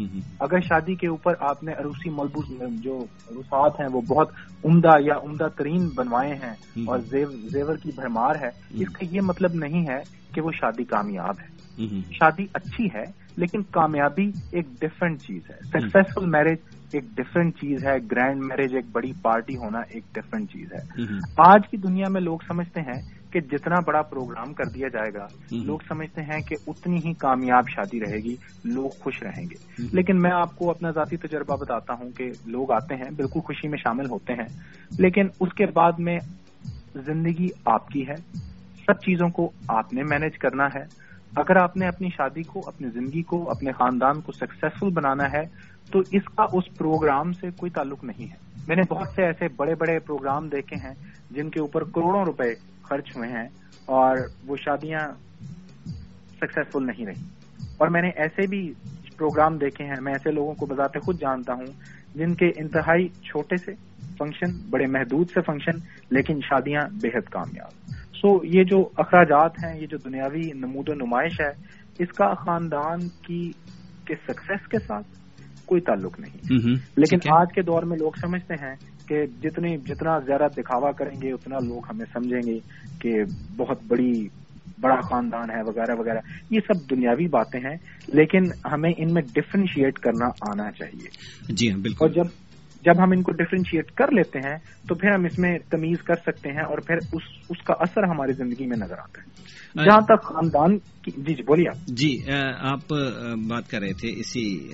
اگر شادی کے اوپر آپ نے عروسی ملبوس جو رسات ہیں وہ بہت عمدہ یا عمدہ ترین بنوائے ہیں اور زیور کی بھرمار ہے اس کا یہ مطلب نہیں ہے کہ وہ شادی کامیاب ہے۔ شادی اچھی ہے لیکن کامیابی ایک ڈفرینٹ چیز ہے۔ سکسیسفل میرج ایک ڈفرینٹ چیز ہے۔ گرینڈ میرج ایک بڑی پارٹی ہونا ایک ڈفرینٹ چیز ہے۔ آج کی دنیا میں لوگ سمجھتے ہیں کہ جتنا بڑا پروگرام کر دیا جائے گا لوگ سمجھتے ہیں کہ اتنی ہی کامیاب شادی رہے گی لوگ خوش رہیں گے۔ لیکن میں آپ کو اپنا ذاتی تجربہ بتاتا ہوں کہ لوگ آتے ہیں بالکل خوشی میں شامل ہوتے ہیں۔ لیکن اس کے بعد میں زندگی آپ کی ہے سب چیزوں کو آپ نے مینج کرنا ہے۔ اگر آپ نے اپنی شادی کو، اپنی زندگی کو، اپنے خاندان کو سکسیسفل بنانا ہے، تو اس کا اس پروگرام سے کوئی تعلق نہیں ہے۔ میں نے بہت سے ایسے بڑے بڑے پروگرام دیکھے ہیں جن کے اوپر کروڑوں روپے خرچ ہوئے ہیں اور وہ شادیاں سکسیسفل نہیں رہی۔ اور میں نے ایسے بھی پروگرام دیکھے ہیں، میں ایسے لوگوں کو بذات خود جانتا ہوں جن کے انتہائی چھوٹے سے فنکشن بڑے محدود سے فنکشن لیکن شادیاں بے حد کامیاب۔ سو یہ جو اخراجات ہیں یہ جو دنیاوی نمود و نمائش ہے اس کا خاندان کی کے سکسیس کے ساتھ کوئی تعلق نہیں۔ لیکن آج کے دور میں لوگ سمجھتے ہیں کہ جتنی جتنا زیادہ دکھاوا کریں گے اتنا لوگ ہمیں سمجھیں گے کہ بہت بڑی بڑا خاندان ہے وغیرہ وغیرہ۔ یہ سب دنیاوی باتیں ہیں لیکن ہمیں ان میں ڈفرینشیٹ کرنا آنا چاہیے۔ جی ہاں بالکل۔ اور جب جب ہم ان کو ڈفرینشیٹ کر لیتے ہیں، تو پھر ہم اس میں تمیز کر سکتے ہیں اور پھر اس اس کا اثر ہماری زندگی میں نظر آتا ہے۔ جہاں تک خاندان کی جی جی بولیے آپ۔ جی آپ بات کر رہے تھے۔ اسی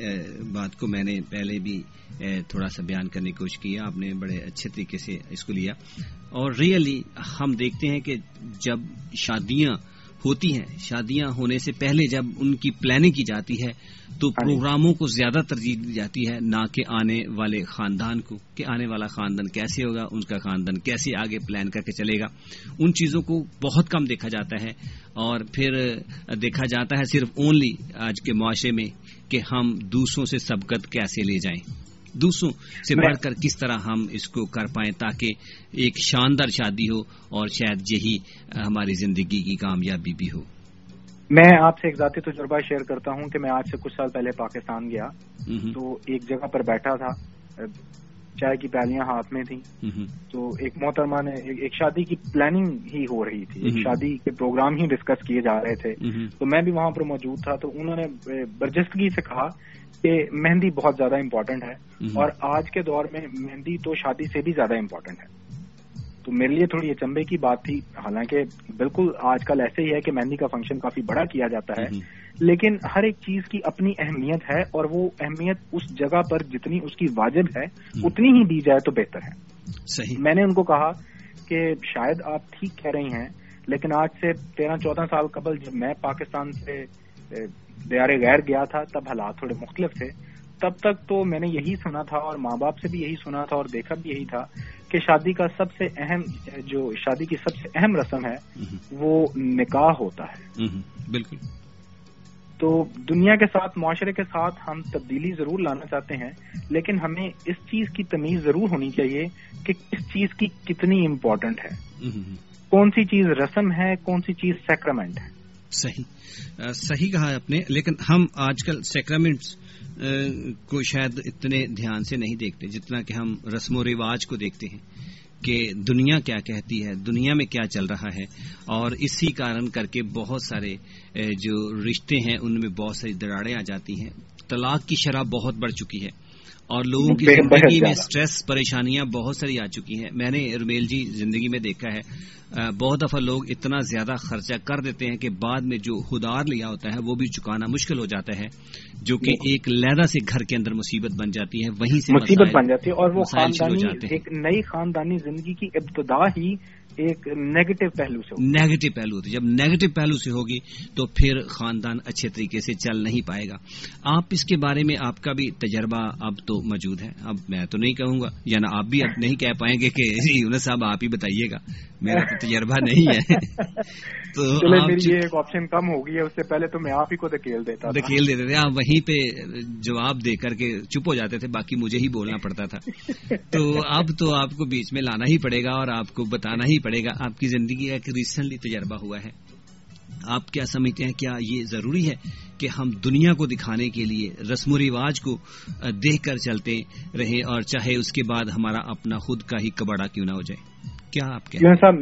بات کو میں نے پہلے بھی تھوڑا سا بیان کرنے کی کوشش کی۔ آپ نے بڑے اچھے طریقے سے اس کو لیا۔ اور ریئلی ہم دیکھتے ہیں کہ جب شادیاں ہوتی ہیں۔ شادیاں ہونے سے پہلے جب ان کی پلاننگ کی جاتی ہے تو ہاں جی۔ پروگراموں کو زیادہ ترجیح دی جاتی ہے نہ کہ آنے والے خاندان کو کہ آنے والا خاندان کیسے ہوگا ان کا خاندان کیسے آگے پلان کر کے چلے گا۔ ان چیزوں کو بہت کم دیکھا جاتا ہے۔ اور پھر دیکھا جاتا ہے صرف اونلی آج کے معاشرے میں کہ ہم دوسروں سے سبقت کیسے لے جائیں۔ دوسروں سے بڑھ کر کس طرح ہم اس کو کر پائیں تاکہ ایک شاندار شادی ہو اور شاید یہی ہماری زندگی کی کامیابی بھی ہو۔ میں آپ سے ایک ذاتی تجربہ شیئر کرتا ہوں کہ میں آج سے کچھ سال پہلے پاکستان گیا تو ایک جگہ پر بیٹھا تھا۔ چائے کی پیالیاں ہاتھ میں تھیں۔ تو ایک محترمہ نے ایک شادی کی پلاننگ ہی ہو رہی تھی۔ ایک شادی کے پروگرام ہی ڈسکس کیے جا رہے تھے۔ تو میں بھی وہاں پر موجود تھا۔ تو انہوں نے برجستگی سے کہا کہ مہندی بہت زیادہ امپورٹنٹ ہے۔ اور آج کے دور میں مہندی تو شادی سے بھی زیادہ امپورٹنٹ ہے۔ تو میرے لیے تھوڑی اچمبے کی بات تھی۔ حالانکہ بالکل آج کل ایسے ہی ہے کہ مہندی کا فنکشن کافی بڑا کیا جاتا ہے۔ لیکن ہر ایک چیز کی اپنی اہمیت ہے اور وہ اہمیت اس جگہ پر جتنی اس کی واجب ہے اتنی ہی دی جائے تو بہتر ہے۔ صحیح۔ میں نے ان کو کہا کہ شاید آپ ٹھیک کہہ رہی ہیں لیکن آج سے تیرہ چودہ سال قبل جب میں پاکستان سے دیار غیر گیا تھا تب حالات تھوڑے مختلف تھے۔ تب تک تو میں نے یہی سنا تھا اور ماں باپ سے بھی یہی سنا تھا اور دیکھا بھی یہی تھا کہ شادی کا سب سے اہم جو شادی کی سب سے اہم رسم ہے وہ نکاح ہوتا ہے۔ بالکل۔ تو دنیا کے ساتھ معاشرے کے ساتھ ہم تبدیلی ضرور لانا چاہتے ہیں لیکن ہمیں اس چیز کی تمیز ضرور ہونی چاہیے کہ کس چیز کی کتنی امپورٹنٹ ہے۔ کون سی چیز رسم ہے کون سی چیز سیکرمنٹ ہے۔ صحیح۔ صحیح کہا آپ نے لیکن ہم آج کل سیکرمنٹس کو شاید اتنے دھیان سے نہیں دیکھتے جتنا کہ ہم رسم و رواج کو دیکھتے ہیں۔ کہ دنیا کیا کہتی ہے دنیا میں کیا چل رہا ہے اور اسی کارن کر کے بہت سارے جو رشتے ہیں ان میں بہت ساری دراڑیں آ جاتی ہیں۔ طلاق کی شرح بہت بڑھ چکی ہے اور لوگوں کی زندگی میں اسٹریس پریشانیاں بہت ساری آ چکی ہیں۔ میں نے ارمیل جی زندگی میں دیکھا ہے بہت دفعہ لوگ اتنا زیادہ خرچہ کر دیتے ہیں کہ بعد میں جو خدار لیا ہوتا ہے وہ بھی چکانا مشکل ہو جاتا ہے جو کہ ایک لہدا سے گھر کے اندر مصیبت بن جاتی ہے وہیں سے مصیبت بن جاتی ہے اور وہ خاندانی ایک نئی خاندانی زندگی کی ابتدا ہی ایک نیگیٹو پہلو سے نیگیٹو پہلو ہوتی جب نیگیٹو پہلو سے ہوگی تو پھر خاندان اچھے طریقے سے چل نہیں پائے گا۔ آپ اس کے بارے میں آپ کا بھی تجربہ اب تو موجود ہے۔ اب میں تو نہیں کہوں گا یا نا آپ بھی اب نہیں کہہ پائیں گے کہ یونس صاحب آپ ہی بتائیے گا۔ میرا تو تجربہ نہیں ہے۔ تو میری ایک آپشن کم ہو گئی ہے اس سے پہلے تو میں آپ ہی کو دھکیل دیتا دھکیل دیتے تھے۔ آپ وہیں پہ جواب دے کر کے چپ ہو جاتے تھے باقی مجھے ہی بولنا پڑتا تھا۔ تو اب تو آپ کو بیچ میں لانا ہی پڑے گا اور آپ کو بتانا ہی پڑے گا۔ آپ کی زندگی کا ایک ریسنٹلی تجربہ ہوا ہے۔ آپ کیا سمجھتے ہیں کیا یہ ضروری ہے کہ ہم دنیا کو دکھانے کے لیے رسم و رواج کو دیکھ کر چلتے رہیں اور چاہے اس کے بعد ہمارا اپنا خود کا ہی کباڑا کیوں نہ ہو جائے؟ کیا آپ صاحب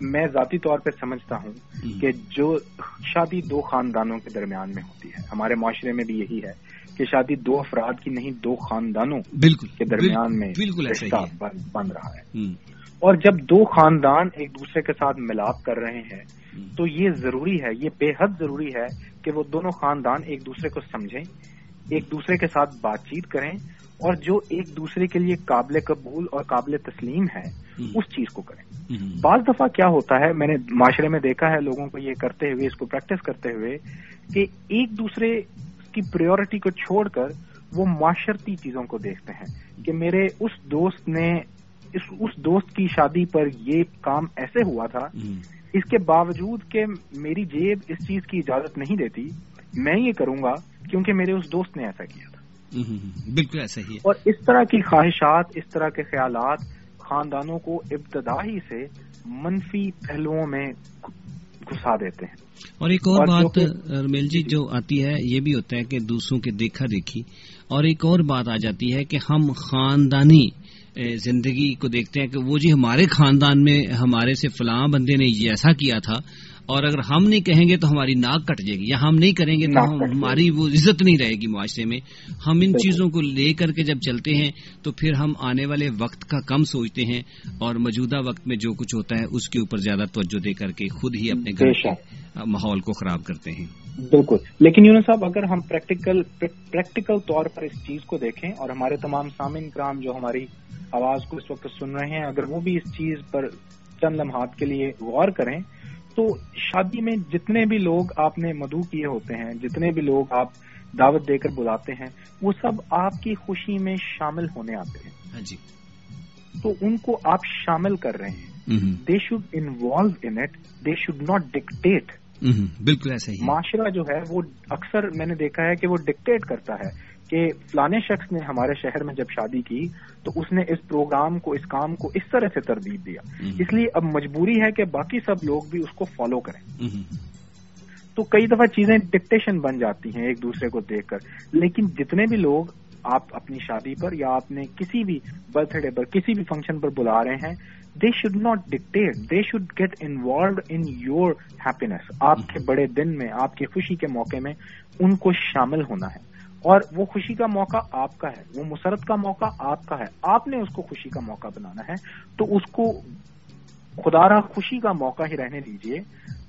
میں ذاتی طور پہ سمجھتا ہوں کہ جو شادی دو خاندانوں کے درمیان میں ہوتی ہے ہمارے معاشرے میں بھی یہی ہے کہ شادی دو افراد کی نہیں دو خاندانوں بالکل کے درمیان میں بالکل بن رہا ہے۔ اور جب دو خاندان ایک دوسرے کے ساتھ ملاپ کر رہے ہیں تو یہ ضروری ہے یہ بے حد ضروری ہے کہ وہ دونوں خاندان ایک دوسرے کو سمجھیں ایک دوسرے کے ساتھ بات چیت کریں اور جو ایک دوسرے کے لیے قابل قبول اور قابل تسلیم ہے اس چیز کو کریں۔ بعض دفعہ کیا ہوتا ہے میں نے معاشرے میں دیکھا ہے لوگوں کو یہ کرتے ہوئے اس کو پریکٹس کرتے ہوئے کہ ایک دوسرے کی پریورٹی کو چھوڑ کر وہ معاشرتی چیزوں کو دیکھتے ہیں کہ میرے اس دوست نے اس اس دوست کی شادی پر یہ کام ایسے ہوا تھا اس کے باوجود کہ میری جیب اس چیز کی اجازت نہیں دیتی میں یہ کروں گا کیونکہ میرے اس دوست نے ایسا کیا تھا۔ بالکل ایسا ہی اور اس طرح کی خواہشات اس طرح کے خیالات خاندانوں کو ابتدائی سے منفی پہلوؤں میں گھسا دیتے ہیں۔ اور ایک اور بات رمیل جی جو آتی ہے یہ بھی ہوتا ہے کہ دوسروں کے دیکھا دیکھی۔ اور ایک اور بات آ جاتی ہے کہ ہم خاندانی زندگی کو دیکھتے ہیں کہ وہ جی ہمارے خاندان میں ہمارے سے فلاں بندے نے یہ ایسا کیا تھا اور اگر ہم نہیں کہیں گے تو ہماری ناک کٹ جائے گی یا ہم نہیں کریں گے تو ہماری وہ عزت نہیں رہے گی معاشرے میں۔ ہم ان چیزوں کو لے کر کے جب چلتے ہیں تو پھر ہم آنے والے وقت کا کم سوچتے ہیں اور موجودہ وقت میں جو کچھ ہوتا ہے اس کے اوپر زیادہ توجہ دے کر کے خود ہی اپنے گھر ماحول کو خراب کرتے ہیں۔ بالکل۔ لیکن یونس صاحب اگر ہم پریکٹیکل پریکٹیکل طور پر اس چیز کو دیکھیں اور ہمارے تمام سامعین کرام جو ہماری آواز کو اس وقت سن رہے ہیں اگر وہ بھی اس چیز پر چند لمحات کے لیے غور کریں تو شادی میں جتنے بھی لوگ آپ نے مدعو کیے ہوتے ہیں جتنے بھی لوگ آپ دعوت دے کر بلاتے ہیں وہ سب آپ کی خوشی میں شامل ہونے آتے ہیں۔ ہاں جی۔ تو ان کو آپ شامل کر رہے ہیں۔ They should involve in it they should not dictate بالکل ایسا ہی۔ معاشرہ جو ہے وہ اکثر میں نے دیکھا ہے کہ وہ ڈکٹیٹ کرتا ہے۔ کہ فلانے شخص نے ہمارے شہر میں جب شادی کی تو اس نے اس پروگرام کو اس کام کو اس طرح سے تربیت دیا۔ اس لیے اب مجبوری ہے کہ باقی سب لوگ بھی اس کو فالو کریں۔ تو کئی دفعہ چیزیں ڈکٹیشن بن جاتی ہیں ایک دوسرے کو دیکھ کر۔ لیکن جتنے بھی لوگ آپ اپنی شادی پر یا آپ نے کسی بھی برتھ ڈے پر کسی بھی فنکشن پر بلا رہے ہیں they should not dictate they should get involved in your happiness آپ کے بڑے دن میں آپ کی خوشی کے موقع میں ان کو شامل ہونا ہے۔ اور وہ خوشی کا موقع آپ کا ہے، وہ مسرت کا موقع آپ کا ہے۔ آپ نے اس کو خوشی کا موقع بنانا ہے، تو اس کو خدا را خوشی کا موقع ہی رہنے دیجیے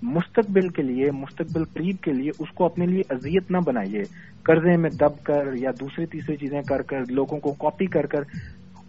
مستقبل کے لیے، مستقبل قریب کے لیے اس کو اپنے لیے اذیت نہ بنائیے۔ قرضے میں دب کر یا دوسری تیسری چیزیں کر کر، لوگوں کو کاپی کر کر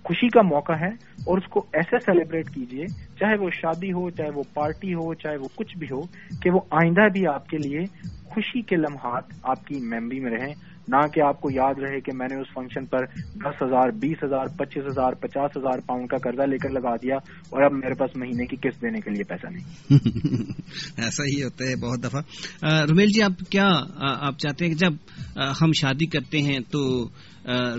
خوشی کا موقع ہے اور اس کو ایسے سیلیبریٹ کیجیے چاہے وہ شادی ہو، چاہے وہ پارٹی ہو، چاہے وہ کچھ بھی ہو، کہ وہ آئندہ بھی آپ کے لیے خوشی کے لمحات آپ کی میموری میں رہیں۔ نہ کہ آپ کو یاد رہے کہ میں نے اس فنکشن پر دس ہزار بیس ہزار پچیس ہزار پچاس ہزار پاؤنڈ کا قرضہ لے کر لگا دیا اور اب میرے پاس مہینے کی قسط دینے کے لیے پیسہ نہیں۔ ایسا ہی ہوتا ہے بہت دفعہ۔ رومیل جی آپ کیا آپ چاہتے ہیں کہ جب ہم شادی کرتے ہیں تو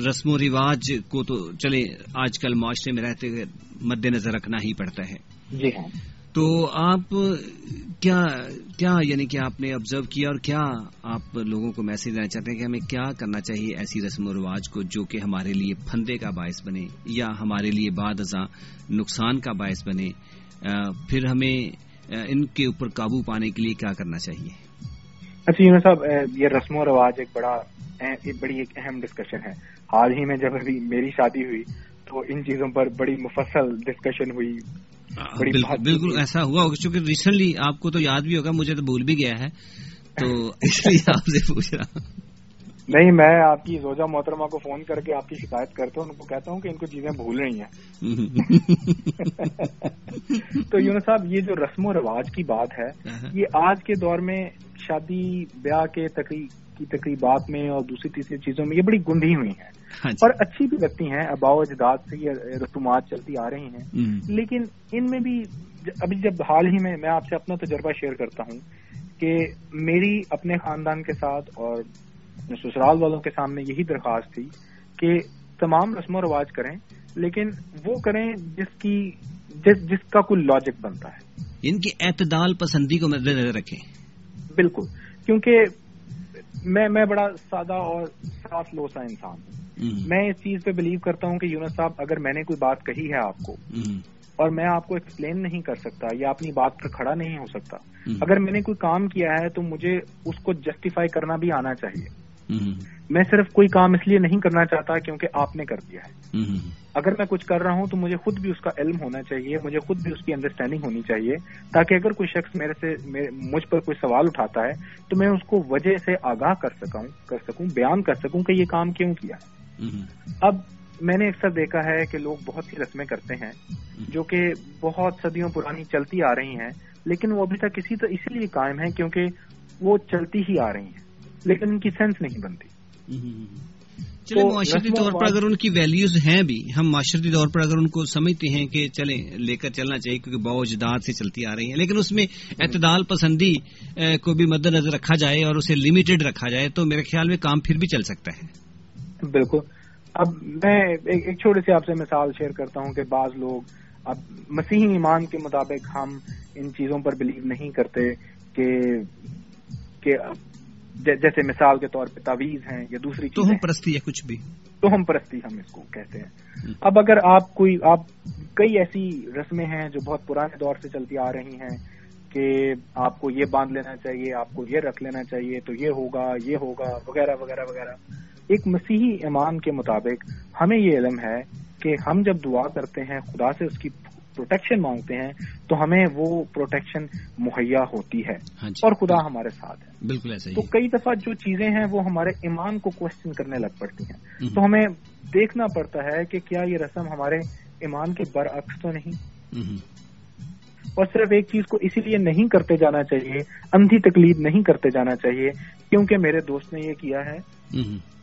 رسم و رواج کو تو چلے آج کل معاشرے میں رہتے ہوئے مد نظر رکھنا ہی پڑتا ہے۔ جی ہاں۔ تو آپ کیا کیا یعنی کہ آپ نے آبزرو کیا اور کیا آپ لوگوں کو میسج دینا چاہتے ہیں کہ ہمیں کیا کرنا چاہیے ایسی رسم و رواج کو جو کہ ہمارے لیے پھندے کا باعث بنے یا ہمارے لیے بعد ازاں نقصان کا باعث بنے؟ پھر ہمیں ان کے اوپر قابو پانے کے لیے کیا کرنا چاہیے؟ اچھا یونس صاحب یہ رسم و رواج ایک بڑا بڑی ایک اہم ڈسکشن ہے۔ حال ہی میں جب ابھی میری شادی ہوئی تو ان چیزوں پر بڑی مفصل ڈسکشن ہوئی۔ بالکل ایسا ہوا ہوگا چونکہ ریسنٹلی آپ کو تو یاد بھی ہوگا مجھے تو بھول بھی گیا ہے تو اس لیے آپ سے پوچھ رہا ہوں۔ نہیں میں آپ کی زوجہ محترمہ کو فون کر کے آپ کی شکایت کرتا ہوں ان کو کہتا ہوں کہ ان کو چیزیں بھول رہی ہیں۔ تو یون صاحب یہ جو رسم و رواج کی بات ہے یہ آج کے دور میں شادی بیاہ کے کی تقریبات میں اور دوسری تیسری چیزوں میں یہ بڑی گندھی ہوئی ہیں۔ ہاں جی۔ اور اچھی بھی لگتی ہیں اباؤ اجداد سے یہ رسومات چلتی آ رہی ہیں۔ لیکن ان میں بھی ابھی جب حال ہی میں میں آپ سے اپنا تجربہ شیئر کرتا ہوں کہ میری اپنے خاندان کے ساتھ اور سسرال والوں کے سامنے یہی درخواست تھی کہ تمام رسم و رواج کریں لیکن وہ کریں جس کی جس جس کا کوئی لاجک بنتا ہے۔ ان کی اعتدال پسندی کو مد نظر رکھیں۔ بالکل کیونکہ میں میں بڑا سادہ اور صاف لوسا انسان ہوں۔ میں اس چیز پہ بلیو کرتا ہوں کہ یونس صاحب اگر میں نے کوئی بات کہی ہے آپ کو اور میں آپ کو ایکسپلین نہیں کر سکتا یا اپنی بات پر کھڑا نہیں ہو سکتا اگر میں نے کوئی کام کیا ہے تو مجھے اس کو جسٹیفائی کرنا بھی آنا چاہیے۔ میں صرف کوئی کام اس لیے نہیں کرنا چاہتا کیونکہ آپ نے کر دیا ہے۔ اگر میں کچھ کر رہا ہوں تو مجھے خود بھی اس کا علم ہونا چاہیے مجھے خود بھی اس کی انڈرسٹینڈنگ ہونی چاہیے تاکہ اگر کوئی شخص میرے سے مجھ پر کوئی سوال اٹھاتا ہے تو میں اس کو وجہ سے آگاہ کر سکوں کر سکوں بیان کر سکوں کہ یہ کام کیوں کیا۔ اب میں نے اکثر دیکھا ہے کہ لوگ بہت سی رسمیں کرتے ہیں جو کہ بہت صدیوں پرانی چلتی آ رہی ہیں لیکن وہ ابھی تک اسی اسی لیے قائم ہے کیونکہ وہ چلتی ہی آ رہی ہیں لیکن ان کی سینس نہیں بنتی۔ چلے معاشرتی طور پر اگر ان کی ویلیوز ہیں بھی ہم معاشرتی طور پر اگر ان کو سمجھتے ہیں کہ چلیں لے کر چلنا چاہیے کیونکہ باؤ اجداد سے چلتی آ رہی ہیں لیکن اس میں اعتدال پسندی کو بھی مد نظر رکھا جائے اور اسے لمیٹڈ رکھا جائے تو میرے خیال میں کام پھر بھی چل سکتا ہے۔ بالکل۔ اب میں ایک چھوٹی سی آپ سے مثال شیئر کرتا ہوں کہ بعض لوگ اب مسیحی ایمان کے مطابق ہم ان چیزوں پر بلیو نہیں کرتے کہ کہ جیسے مثال کے طور پہ تعویذ ہیں یا دوسری تو ہم پرستی ہے کچھ بھی۔ توہم پرستی ہم اس کو کہتے ہیں۔ اب اگر آپ کوئی آپ کئی ایسی رسمیں ہیں جو بہت پرانے دور سے چلتی آ رہی ہیں کہ آپ کو یہ باندھ لینا چاہیے آپ کو یہ رکھ لینا چاہیے تو یہ ہوگا یہ ہوگا وغیرہ وغیرہ وغیرہ۔ ایک مسیحی ایمان کے مطابق ہمیں یہ علم ہے کہ ہم جب دعا کرتے ہیں خدا سے اس کی پروٹیکشن مانگتے ہیں تو ہمیں وہ پروٹیکشن مہیا ہوتی ہے۔ ہاں جی۔ اور خدا ہمارے ساتھ ہے۔ بالکل ایسا تو کئی دفعہ جو چیزیں ہیں وہ ہمارے ایمان کو کوشچن کرنے لگ پڑتی ہیں۔ تو ہمیں دیکھنا پڑتا ہے کہ کیا یہ رسم ہمارے ایمان کے برعکس تو نہیں؟ اور صرف ایک چیز کو اسی لیے نہیں کرتے جانا چاہیے اندھی تکلیف نہیں کرتے جانا چاہیے کیونکہ میرے دوست نے یہ کیا ہے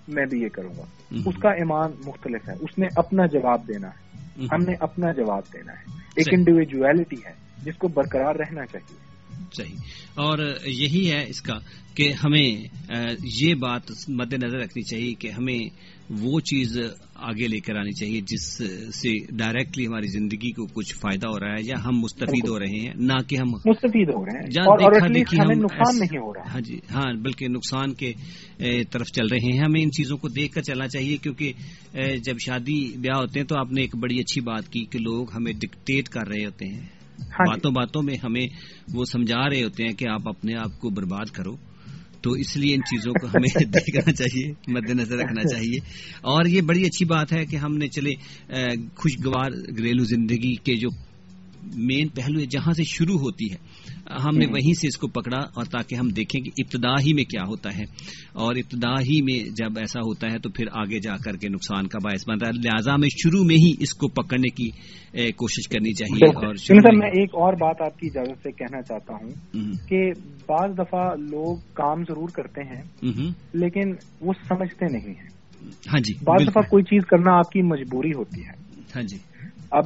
میں بھی یہ کروں گا۔ اس کا ایمان مختلف ہے اس نے اپنا جواب دینا ہے۔ ہم نے اپنا جواب دینا ہے۔ ایک انڈیویجویلٹی ہے جس کو برقرار رہنا چاہیے۔ صحیح۔ اور یہی ہے اس کا کہ ہمیں یہ بات مد نظر رکھنی چاہیے کہ ہمیں وہ چیز آگے لے کر آنی چاہیے جس سے ڈائریکٹلی ہماری زندگی کو کچھ فائدہ ہو رہا ہے یا ہم مستفید ہو رہے ہیں نہ کہ ہم مستفید ہو رہے ہیں۔ ہمیں نقصان نہیں ہو رہا۔ ہاں جی ہاں بلکہ نقصان کے طرف چل رہے ہیں۔ ہمیں ان چیزوں کو دیکھ کر چلنا چاہیے کیونکہ جب شادی بیاہ ہوتے ہیں تو آپ نے ایک بڑی اچھی بات کی کہ لوگ ہمیں ڈکٹیٹ کر رہے ہوتے ہیں۔ ہاں جی۔ باتوں باتوں میں ہمیں وہ سمجھا رہے ہوتے ہیں کہ آپ اپنے آپ کو برباد کرو۔ تو اس لیے ان چیزوں کو ہمیں دیکھنا چاہیے، مد نظر رکھنا چاہیے۔ اور یہ بڑی اچھی بات ہے کہ ہم نے چلے خوشگوار گھریلو زندگی کے جو مین پہلو ہے جہاں سے شروع ہوتی ہے۔ ہم نے وہیں سے اس کو پکڑا اور تاکہ ہم دیکھیں کہ ابتدا ہی میں کیا ہوتا ہے۔ اور ابتدا ہی میں جب ایسا ہوتا ہے تو پھر آگے جا کر کے نقصان کا باعث بنتا ہے۔ لہٰذا میں شروع میں ہی اس کو پکڑنے کی کوشش کرنی چاہیے اور میں ایک اور بات آپ کی اجازت سے کہنا چاہتا ہوں کہ بعض دفعہ لوگ کام ضرور کرتے ہیں لیکن وہ سمجھتے نہیں ہیں۔ ہاں جی بعض دفعہ کوئی چیز کرنا آپ کی مجبوری ہوتی ہے۔ ہاں جی۔ اب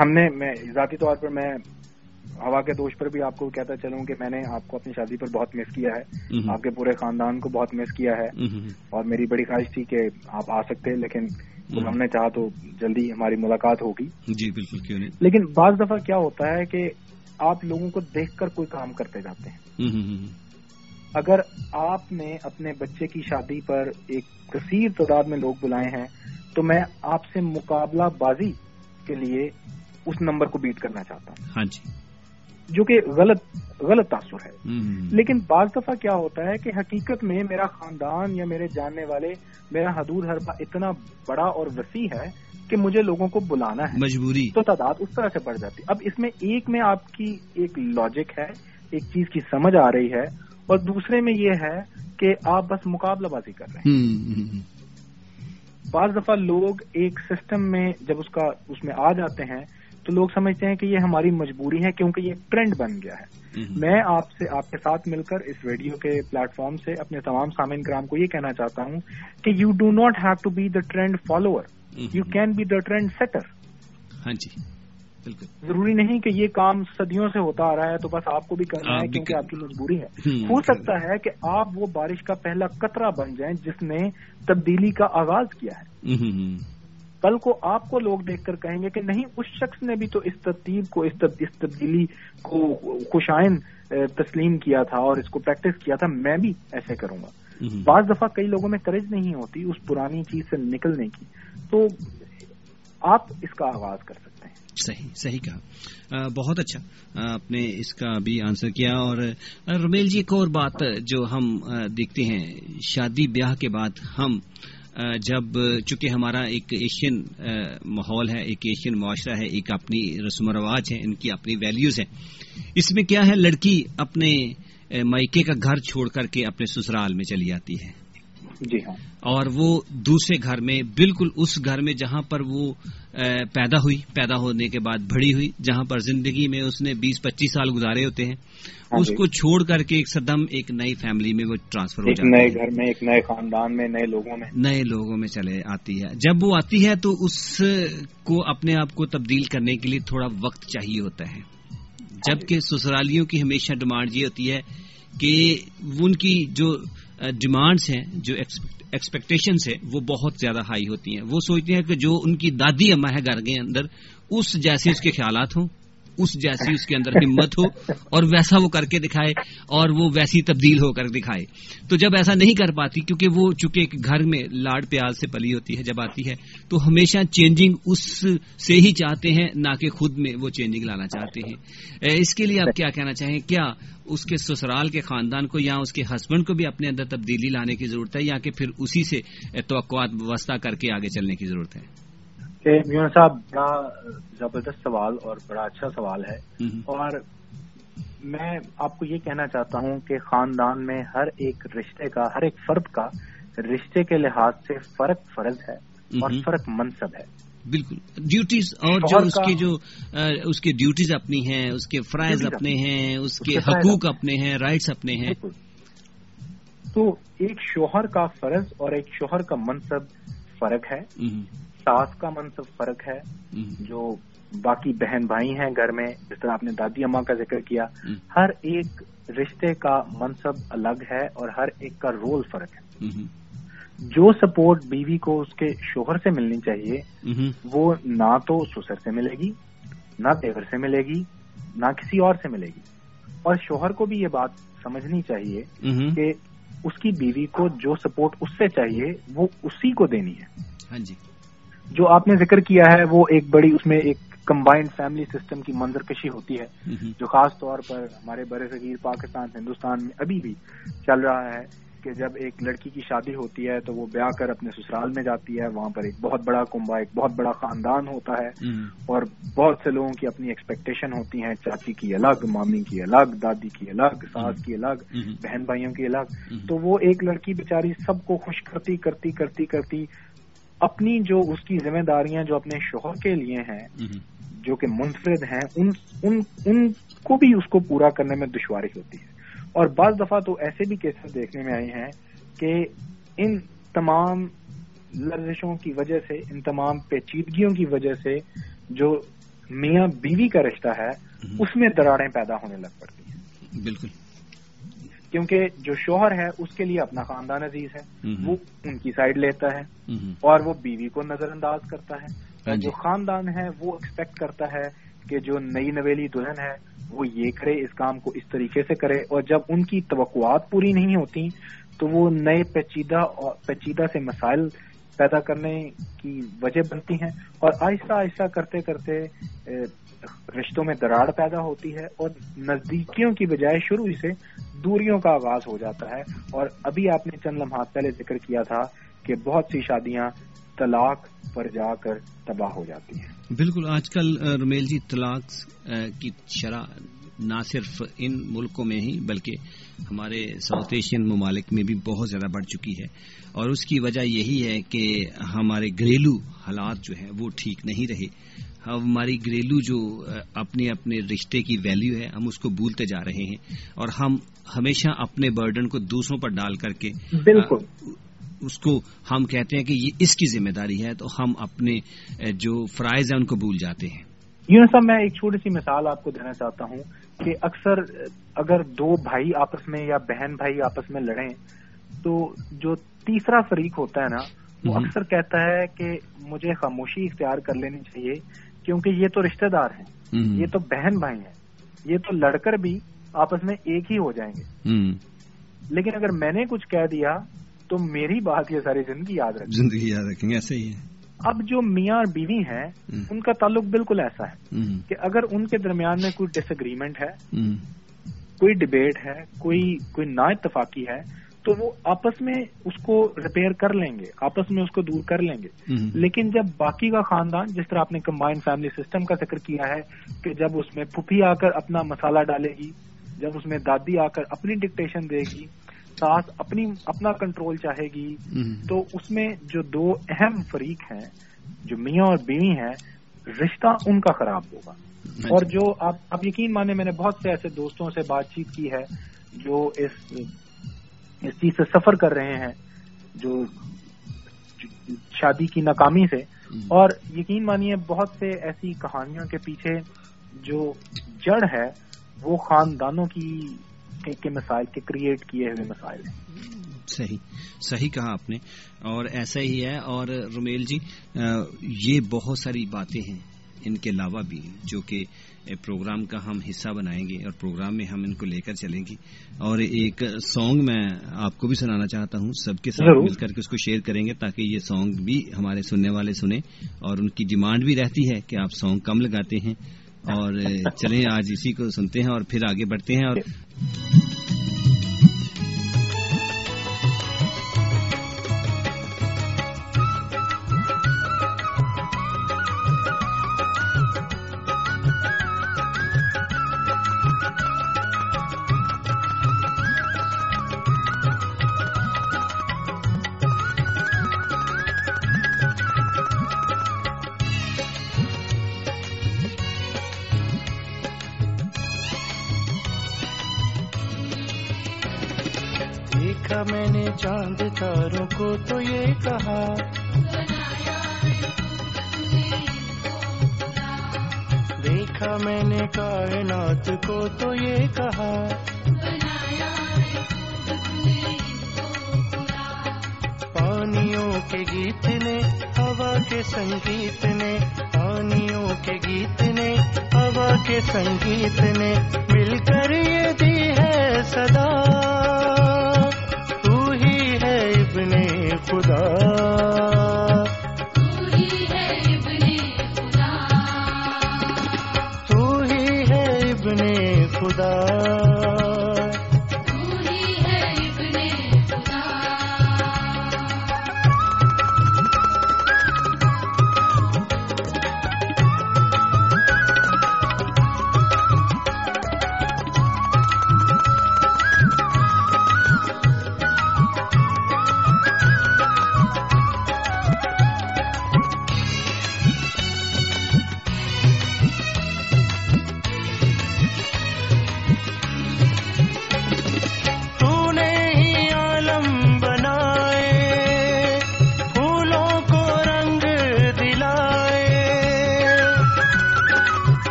ہم نے میں ذاتی طور پر میں ہوا کے دوش پر بھی آپ کو کہتا چلوں کہ میں نے آپ کو اپنی شادی پر بہت مس کیا ہے۔ آپ کے پورے خاندان کو بہت مس کیا ہے۔ اور میری بڑی خواہش تھی کہ آپ آ سکتے لیکن ہم نے چاہا تو جلدی ہماری ملاقات ہوگی۔ جی بالکل کیوں نہیں؟ لیکن بعض دفعہ کیا ہوتا ہے کہ آپ لوگوں کو دیکھ کر کوئی کام کرتے جاتے ہیں۔ اگر آپ نے اپنے بچے کی شادی پر ایک کثیر تعداد میں لوگ بلائے ہیں تو میں آپ سے مقابلہ بازی کے لیے اس نمبر کو بیٹ کرنا چاہتا ہوں۔ ہاں جی۔ جو کہ غلط غلط تاثر ہے۔ لیکن بعض دفعہ کیا ہوتا ہے کہ حقیقت میں میرا خاندان یا میرے جاننے والے میرا حدود حربہ اتنا بڑا اور وسیع ہے کہ مجھے لوگوں کو بلانا ہے۔ مجبوری۔ تو تعداد اس طرح سے بڑھ جاتی۔ اب اس میں ایک میں آپ کی ایک لاجک ہے ایک چیز کی سمجھ آ رہی ہے۔ اور دوسرے میں یہ ہے کہ آپ بس مقابلہ بازی کر رہے ہیں۔ بعض دفعہ لوگ ایک سسٹم میں جب اس کا اس میں آ جاتے ہیں تو لوگ سمجھتے ہیں کہ یہ ہماری مجبوری ہے کیونکہ یہ ٹرینڈ بن گیا ہے۔ میں آپ سے آپ کے ساتھ مل کر اس ریڈیو کے پلیٹ فارم سے اپنے تمام سامعین کرام کو یہ کہنا چاہتا ہوں کہ you do not have to be the trend follower you can be the trend setter ہاں جی۔ بالکل۔ ضروری نہیں کہ یہ کام صدیوں سے ہوتا آ رہا ہے تو بس آپ کو بھی کرنا ہے کیونکہ آپ کی مجبوری ہے۔ ہو سکتا ہے کہ آپ وہ بارش کا پہلا قطرہ بن جائیں جس نے تبدیلی کا آغاز کیا ہے۔ کل کو آپ کو لوگ دیکھ کر کہیں گے کہ نہیں اس شخص نے بھی تو اس ترتیب کو اس تبدیلی کو خوشائن تسلیم کیا تھا اور اس کو پریکٹس کیا تھا میں بھی ایسے کروں گا۔ بعض دفعہ کئی لوگوں میں کریج نہیں ہوتی اس پرانی چیز سے نکلنے کی۔ تو آپ اس کا آغاز کر سکتے ہیں۔ صحیح صحیح کہا۔ بہت اچھا۔ آپ نے اس کا بھی آنسر کیا اور رمیل جی ایک اور بات جو ہم دیکھتے ہیں شادی بیاہ کے بعد ہم جب چونکہ ہمارا ایک ایشین ماحول ہے، ایک ایشین معاشرہ ہے، ایک اپنی رسم و رواج ہے، ان کی اپنی ویلیوز ہیں۔ اس میں کیا ہے، لڑکی اپنے مائکے کا گھر چھوڑ کر کے اپنے سسرال میں چلی جاتی ہے۔ جی۔ ہاں اور وہ دوسرے گھر میں بالکل اس گھر میں جہاں پر وہ پیدا ہوئی پیدا ہونے کے بعد بڑی ہوئی جہاں پر زندگی میں اس نے بیس پچیس سال گزارے ہوتے ہیں۔ ہاں اس جی۔ کو چھوڑ کر کے ایک سدم ایک نئی فیملی میں وہ ٹرانسفر ہو جاتی نئے گھر میں ایک نئے خاندان میں نئے لوگوں میں۔ نئے لوگوں میں چلے آتی ہے۔ جب وہ آتی ہے تو اس کو اپنے آپ کو تبدیل کرنے کے لیے تھوڑا وقت چاہیے ہوتا ہے۔ جبکہ سسرالیوں کی ہمیشہ ڈیمانڈ یہ ہوتی ہے کہ ان کی جو ڈیمانڈس ہیں، جو ایکسپیکٹیشنس ہیں، وہ بہت زیادہ ہائی ہوتی ہیں۔ وہ سوچتے ہیں کہ جو ان کی دادی اماں ہے گھر کے اندر، اس جیسے اس کے خیالات ہوں۔ اس جیسی اس کے اندر ہمت ہو اور ویسا وہ کر کے دکھائے اور وہ ویسی تبدیل ہو کر دکھائے۔ تو جب ایسا نہیں کر پاتی کیونکہ وہ چونکہ گھر میں لاڈ پیاز سے پلی ہوتی ہے جب آتی ہے، تو ہمیشہ چینجنگ اس سے ہی چاہتے ہیں، نہ کہ خود میں وہ چینجنگ لانا چاہتے ہیں۔ اس کے لیے آپ کیا کہنا چاہیں؟ کیا اس کے سسرال کے خاندان کو یا اس کے ہسبینڈ کو بھی اپنے اندر تبدیلی لانے کی ضرورت ہے یا کہ پھر اسی سے توقعات وسطہ کر کے آگے چلنے کی ضرورت ہے؟ صاحب بڑا زبردست سوال اور بڑا اچھا سوال ہے۔ اور میں آپ کو یہ کہنا چاہتا ہوں کہ خاندان میں ہر ایک رشتے کا ہر ایک فرد کا رشتے کے لحاظ سے فرق فرض ہے اور فرق منصب ہے۔ بالکل۔ ڈیوٹیز اور جو اس کی جو اس کی ڈیوٹیز اپنی ہیں اس کے فرائض اپنے ہیں اس کے حقوق اپنے ہیں رائٹس اپنے ہیں۔ تو ایک شوہر کا فرض اور ایک شوہر کا منصب فرق ہے۔ ساس کا منصب فرق ہے جو باقی بہن بھائی ہیں گھر میں جس طرح آپ نے دادی اماں کا ذکر کیا ہر ایک رشتے کا منصب الگ ہے اور ہر ایک کا رول فرق ہے۔ جو سپورٹ بیوی کو اس کے شوہر سے ملنی چاہیے وہ نہ تو سسر سے ملے گی نہ دیور سے ملے گی نہ کسی اور سے ملے گی۔ اور شوہر کو بھی یہ بات سمجھنی چاہیے کہ اس کی بیوی کو جو سپورٹ اس سے چاہیے وہ اسی کو دینی ہے۔ ہاں جی۔ جو آپ نے ذکر کیا ہے وہ ایک بڑی اس میں ایک کمبائنڈ فیملی سسٹم کی منظر کشی ہوتی ہے جو خاص طور پر ہمارے بر صغیر پاکستان ہندوستان میں ابھی بھی چل رہا ہے کہ جب ایک لڑکی کی شادی ہوتی ہے تو وہ بیاہ کر اپنے سسرال میں جاتی ہے۔ وہاں پر ایک بہت بڑا کنبا ایک بہت بڑا خاندان ہوتا ہے اور بہت سے لوگوں کی اپنی ایکسپیکٹیشن ہوتی ہیں چاچی کی الگ مامی کی الگ دادی کی الگ ساس کی الگ بہن بھائیوں کی الگ۔ تو وہ ایک لڑکی بیچاری سب کو خوش کرتی کرتی کرتی کرتی اپنی جو اس کی ذمہ داریاں جو اپنے شوہر کے لیے ہیں جو کہ منفرد ہیں ان ان, ان کو بھی اس کو پورا کرنے میں دشواری ہوتی ہے۔ اور بعض دفعہ تو ایسے بھی کیسز دیکھنے میں آئے ہیں کہ ان تمام لرزشوں کی وجہ سے ان تمام پیچیدگیوں کی وجہ سے جو میاں بیوی کا رشتہ ہے اس میں دراڑیں پیدا ہونے لگ پڑتی ہیں۔ بالکل۔ کیونکہ جو شوہر ہے اس کے لیے اپنا خاندان عزیز ہے۔ وہ ان کی سائڈ لیتا ہے۔ اور وہ بیوی کو نظر انداز کرتا ہے۔ ہاں جو جی۔ خاندان ہے وہ ایکسپیکٹ کرتا ہے کہ جو نئی نویلی دلہن ہے وہ یہ کرے اس کام کو اس طریقے سے کرے۔ اور جب ان کی توقعات پوری نہیں ہوتی تو وہ نئے پیچیدہ پیچیدہ سے مسائل پیدا کرنے کی وجہ بنتی ہیں اور آہستہ آہستہ کرتے کرتے رشتوں میں دراڑ پیدا ہوتی ہے اور نزدیکیوں کی بجائے شروع سے دوریوں کا آغاز ہو جاتا ہے۔ اور ابھی آپ نے چند لمحات پہلے ذکر کیا تھا کہ بہت سی شادیاں طلاق پر جا کر تباہ ہو جاتی ہیں۔ بالکل، آج کل، رمیل جی طلاق کی شرح نہ صرف ان ملکوں میں ہی بلکہ ہمارے ساؤتھ ایشین ممالک میں بھی بہت زیادہ بڑھ چکی ہے۔ اور اس کی وجہ یہی ہے کہ ہمارے گھریلو حالات جو ہیں وہ ٹھیک نہیں رہے۔ ہماری گھریلو جو اپنے اپنے رشتے کی ویلیو ہے ہم اس کو بھولتے جا رہے ہیں۔ اور ہم ہمیشہ اپنے برڈن کو دوسروں پر ڈال کر کے بالکل۔ اس کو ہم کہتے ہیں کہ یہ اس کی ذمہ داری ہے تو ہم اپنے جو فرائض ہیں ان کو بھول جاتے ہیں۔ یوں صاحب میں ایک چھوٹی سی مثال آپ کو دینا چاہتا ہوں۔ کہ اکثر اگر دو بھائی آپس میں یا بہن بھائی آپس میں لڑیں تو جو تیسرا فریق ہوتا ہے نا وہ اکثر کہتا ہے کہ مجھے خاموشی اختیار کر لینی چاہیے کیونکہ یہ تو رشتہ دار ہیں۔ یہ تو بہن بھائی ہیں۔ یہ تو لڑ کر بھی آپس میں ایک ہی ہو جائیں گے۔ لیکن اگر میں نے کچھ کہہ دیا تو میری بات یہ ساری زندگی یاد رکھیں زندگی یاد رکھیں گے ایسے ہی ہے۔ اب جو میاں اور بیوی ہیں ان کا تعلق بالکل ایسا ہے کہ اگر ان کے درمیان میں کوئی ڈس اگریمنٹ ہے کوئی ڈبیٹ ہے کوئی کوئی نا اتفاقی ہے تو وہ آپس میں اس کو ریپیئر کر لیں گے آپس میں اس کو دور کر لیں گے۔ لیکن جب باقی کا خاندان جس طرح آپ نے کمبائنڈ فیملی سسٹم کا ذکر کیا ہے کہ جب اس میں پھپھی آ کر اپنا مسالہ ڈالے گی جب اس میں دادی آ کر اپنی ڈکٹیشن دے گی ساس اپنی اپنا کنٹرول چاہے گی تو اس میں جو دو اہم فریق ہیں جو میاں اور بیوی ہیں رشتہ ان کا خراب ہوگا۔ اور۔ جو آپ اب یقین مانے میں نے بہت سے ایسے دوستوں سے بات چیت کی ہے جو اس اس چیز سے سفر کر رہے ہیں جو شادی کی ناکامی سے۔ اور یقین مانیے بہت سے ایسی کہانیوں کے پیچھے جو جڑ ہے وہ خاندانوں کی کے مسائل کے کریٹ کیے ہوئے مسائل۔ ہیں صحیح صحیح کہا آپ نے اور ایسا ہی ہے۔ اور رومیل جی یہ بہت ساری باتیں ہیں ان کے علاوہ بھی جو کہ پروگرام کا ہم حصہ بنائیں گے اور پروگرام میں ہم ان کو لے کر چلیں گے۔ اور ایک سانگ میں آپ کو بھی سنانا چاہتا ہوں۔ سب کے ساتھ مل کر کے اس کو شیئر کریں گے تاکہ یہ سانگ بھی ہمارے سننے والے سنیں اور ان کی ڈیمانڈ بھی رہتی ہے کہ آپ سانگ کم لگاتے ہیں۔ اور چلیں آج اسی کو سنتے ہیں اور پھر آگے بڑھتے ہیں اور えっ?